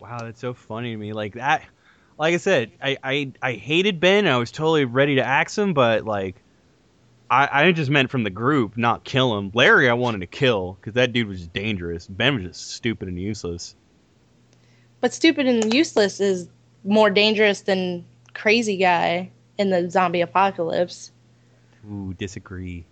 Speaker 1: Wow, that's so funny to me. Like that, like I said, I I, I hated Ben. I was totally ready to axe him, but like, I I just meant from the group, not kill him. Larry, I wanted to kill because that dude was dangerous. Ben was just stupid and useless.
Speaker 3: but stupid and useless is more dangerous than crazy guy in the zombie apocalypse.
Speaker 1: Ooh, disagree.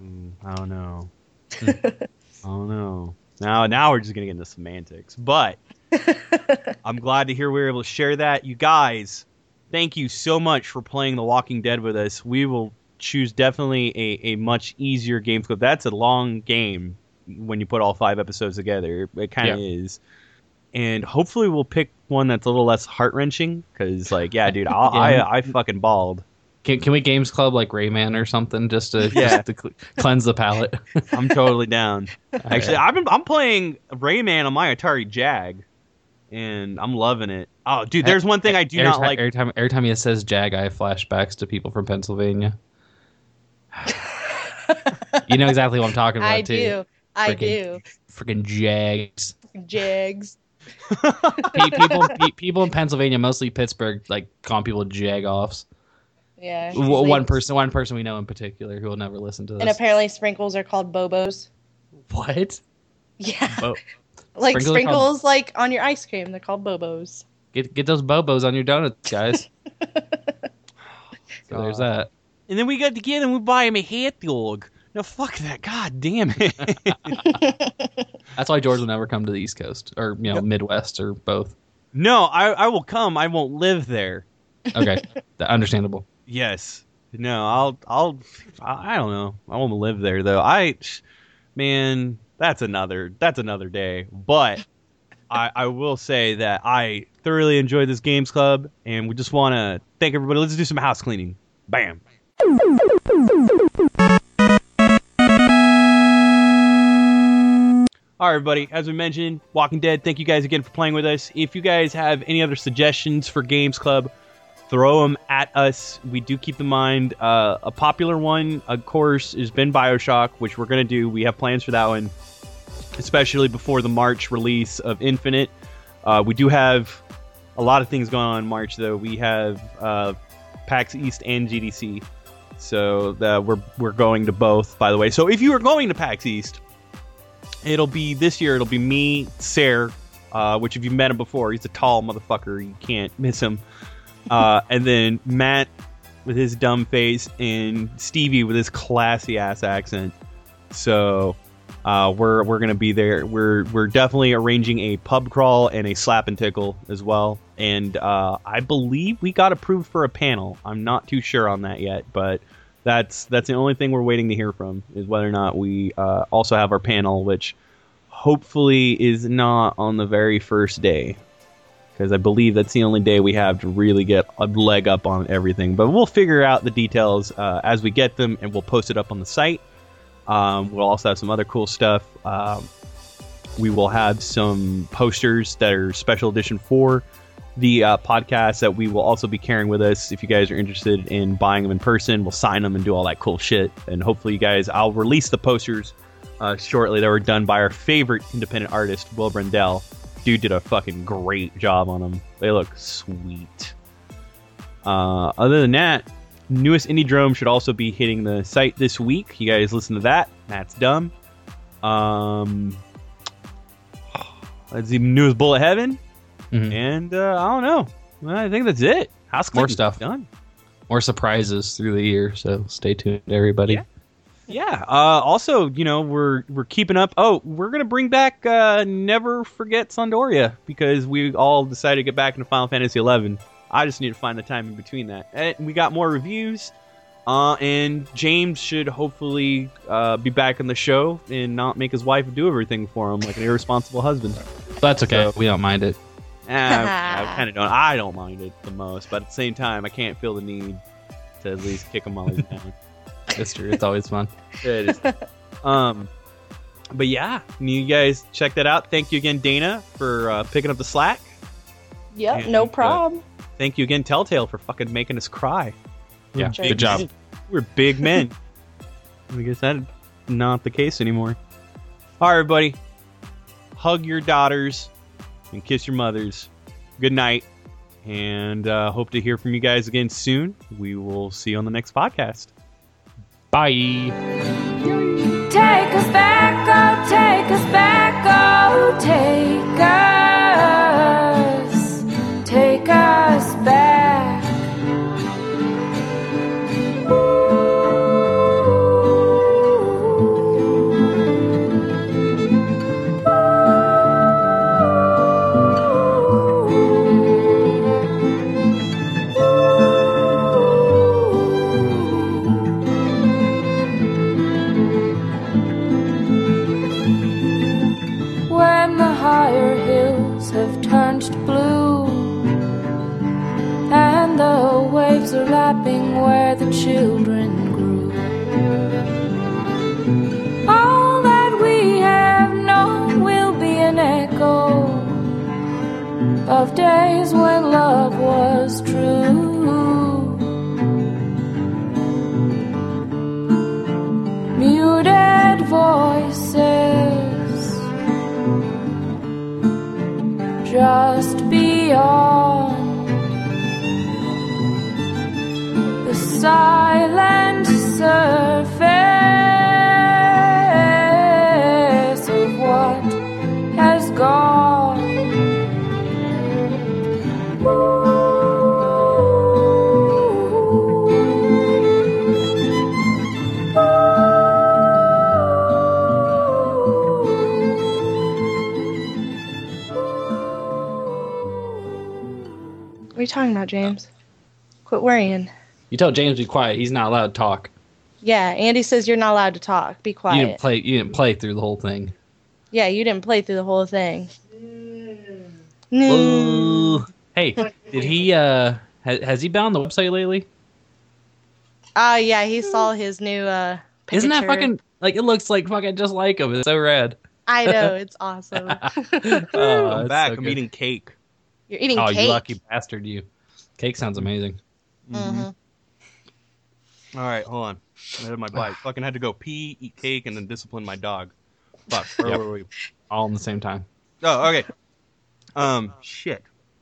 Speaker 1: Ooh, I don't know. <laughs> I don't know. Now, now we're just gonna get into semantics, but <laughs> I'm glad to hear we were able to share that. You guys, thank you so much for playing The Walking Dead with us. We will choose definitely a, a much easier game scope. That's a long game when you put all five episodes together. It kind of is. And hopefully we'll pick one that's a little less heart wrenching because, like, yeah, dude, I, <laughs>
Speaker 2: Yeah.
Speaker 1: I I fucking bawled.
Speaker 2: Can, can we games club like Rayman or something just to,
Speaker 1: Yeah.
Speaker 2: just to cl- cleanse the palate? <laughs>
Speaker 1: I'm totally down. <laughs> Actually, I've been I'm playing Rayman on my Atari Jag, and I'm loving it. Oh, dude, there's one thing I do
Speaker 2: every
Speaker 1: not
Speaker 2: time,
Speaker 1: like.
Speaker 2: Every time, every time he says Jag, I have flashbacks to people from Pennsylvania. You know exactly what I'm talking about
Speaker 3: I
Speaker 2: too.
Speaker 3: do. I do.
Speaker 2: Freaking Jags. Jags. <laughs> People, people in Pennsylvania, mostly Pittsburgh, like calling people jag offs.
Speaker 3: Yeah.
Speaker 2: W- one person, one person we know in particular who will never listen to this.
Speaker 3: And apparently sprinkles are called bobos.
Speaker 2: what?
Speaker 3: Yeah.
Speaker 2: Bo- <laughs>
Speaker 3: like
Speaker 2: sprinkles
Speaker 3: sprinkles,
Speaker 2: called-
Speaker 3: like on your ice cream. They're called bobos.
Speaker 2: get get those bobos on your donuts, guys. <laughs> so there's that.
Speaker 1: And then we got together and we buy him a hot dog. No, fuck that. God damn it. <laughs>
Speaker 2: That's why George will never come to the East Coast or you know Midwest or both.
Speaker 1: no, I I will come. I won't live there.
Speaker 2: Okay, Th- understandable.
Speaker 1: Yes. No, I'll I'll I I don't know. I won't live there though. I man, that's another that's another day. But I I will say that I thoroughly enjoyed this games club and we just want to thank everybody. Let's do some house cleaning. Bam. All right, everybody. As we mentioned, Walking Dead. Thank you guys again for playing with us. If you guys have any other suggestions for Games Club, throw them at us. We do keep in mind uh, a popular one, of course, has been Bioshock, which we're gonna do. We have plans for that one, especially before the March release of Infinite. Uh, we do have a lot of things going on in March, though. We have uh, PAX East and GDC so the, we're we're going to both. By the way, so if you are going to PAX East, it'll be this year. It'll be me, Sarah, uh, which if you've met him before, he's a tall motherfucker. You can't miss him. Uh, <laughs> and then Matt with his dumb face and Stevie with his classy ass accent. So uh, we're we're gonna be there. We're we're definitely arranging a pub crawl and a slap and tickle as well. And uh, I believe we got approved for a panel. I'm not too sure on that yet, but that's that's the only thing we're waiting to hear from is whether or not we uh, also have our panel, which hopefully is not on the very first day because I believe that's the only day we have to really get a leg up on everything. But we'll figure out the details uh, as we get them, and we'll post it up on the site. Um, we'll also have some other cool stuff. Um, we will have some posters that are special edition for the uh, podcast that we will also be carrying with us. If you guys are interested in buying them in person, we'll sign them and do all that cool shit. And hopefully, you guys, I'll release the posters uh, shortly that were done by our favorite independent artist, Will Brendel dude did a fucking great job on them. They look sweet. Uh, other than that, newest indie drone should also be hitting the site this week. You guys listen to that. That's dumb. Um, that's the newest Bullet Heaven,
Speaker 2: Mhm.
Speaker 1: and uh, I don't know. I think that's it. House
Speaker 2: More stuff.
Speaker 1: done.
Speaker 2: More surprises through the year, so stay tuned, everybody.
Speaker 1: Yeah. Yeah. Uh, also, you know, we're we're keeping up. Oh, we're gonna bring back uh, Never Forget San d'Oria because we all decided to get back into Final Fantasy XI. I just need to find the time in between that. And we got more reviews, uh, and James should hopefully uh, be back on the show and not make his wife do everything for him like an irresponsible husband.
Speaker 2: That's okay.
Speaker 1: So-
Speaker 2: we don't mind it.
Speaker 1: Eh, I <laughs> kind of don't. I don't mind it the most, but at the same time, I can't feel the need to at least kick him while he's <laughs> down.
Speaker 2: It's true. It's always fun.
Speaker 1: It is. um, but yeah, you guys check that out. Thank you again, Dana, for uh, picking up the slack.
Speaker 3: Yep,
Speaker 1: And,
Speaker 3: no
Speaker 1: uh,
Speaker 3: problem.
Speaker 1: Thank you again, Telltale, for fucking making us cry.
Speaker 2: Yeah,
Speaker 3: Sure.
Speaker 2: good job.
Speaker 1: We're big men. <laughs> I guess that's not the case anymore. All right, everybody. Hug your daughters and kiss your mothers. Good night. And uh, hope to hear from you guys again soon. We will see you on the next podcast.
Speaker 2: Bye.
Speaker 4: Take us back, oh, take us back, oh, take us, Of days when love was true. Muted voices just beyond the silent surface
Speaker 3: talking about, James? Quit worrying.
Speaker 2: You tell James to be quiet. He's not allowed to talk.
Speaker 3: Yeah, Andy says you're not allowed to talk. Be quiet.
Speaker 2: You didn't
Speaker 3: quiet.
Speaker 2: play. You didn't play through the whole thing.
Speaker 3: yeah, you didn't play through the whole thing. No.
Speaker 2: Boo. Hey, did he? uh has, has he been on the website lately?
Speaker 3: Ah, yeah, he saw his new uh
Speaker 2: Isn't that fucking like it looks like fucking just like him? It's so rad.
Speaker 3: I know <laughs> it's awesome. <laughs>
Speaker 2: Oh,
Speaker 1: I'm back.
Speaker 2: so
Speaker 1: I'm
Speaker 2: good.
Speaker 1: eating cake.
Speaker 3: You're eating
Speaker 2: Oh,
Speaker 3: cake.
Speaker 2: you lucky bastard! You. Cake sounds amazing.
Speaker 3: Mhm.
Speaker 1: All right, hold on. I had my bite. <sighs> Fucking had to go pee, eat cake, and then discipline my dog. Fuck. Where
Speaker 2: Yep.
Speaker 1: were we?
Speaker 2: All in the same time.
Speaker 1: Oh, okay. Um, shit.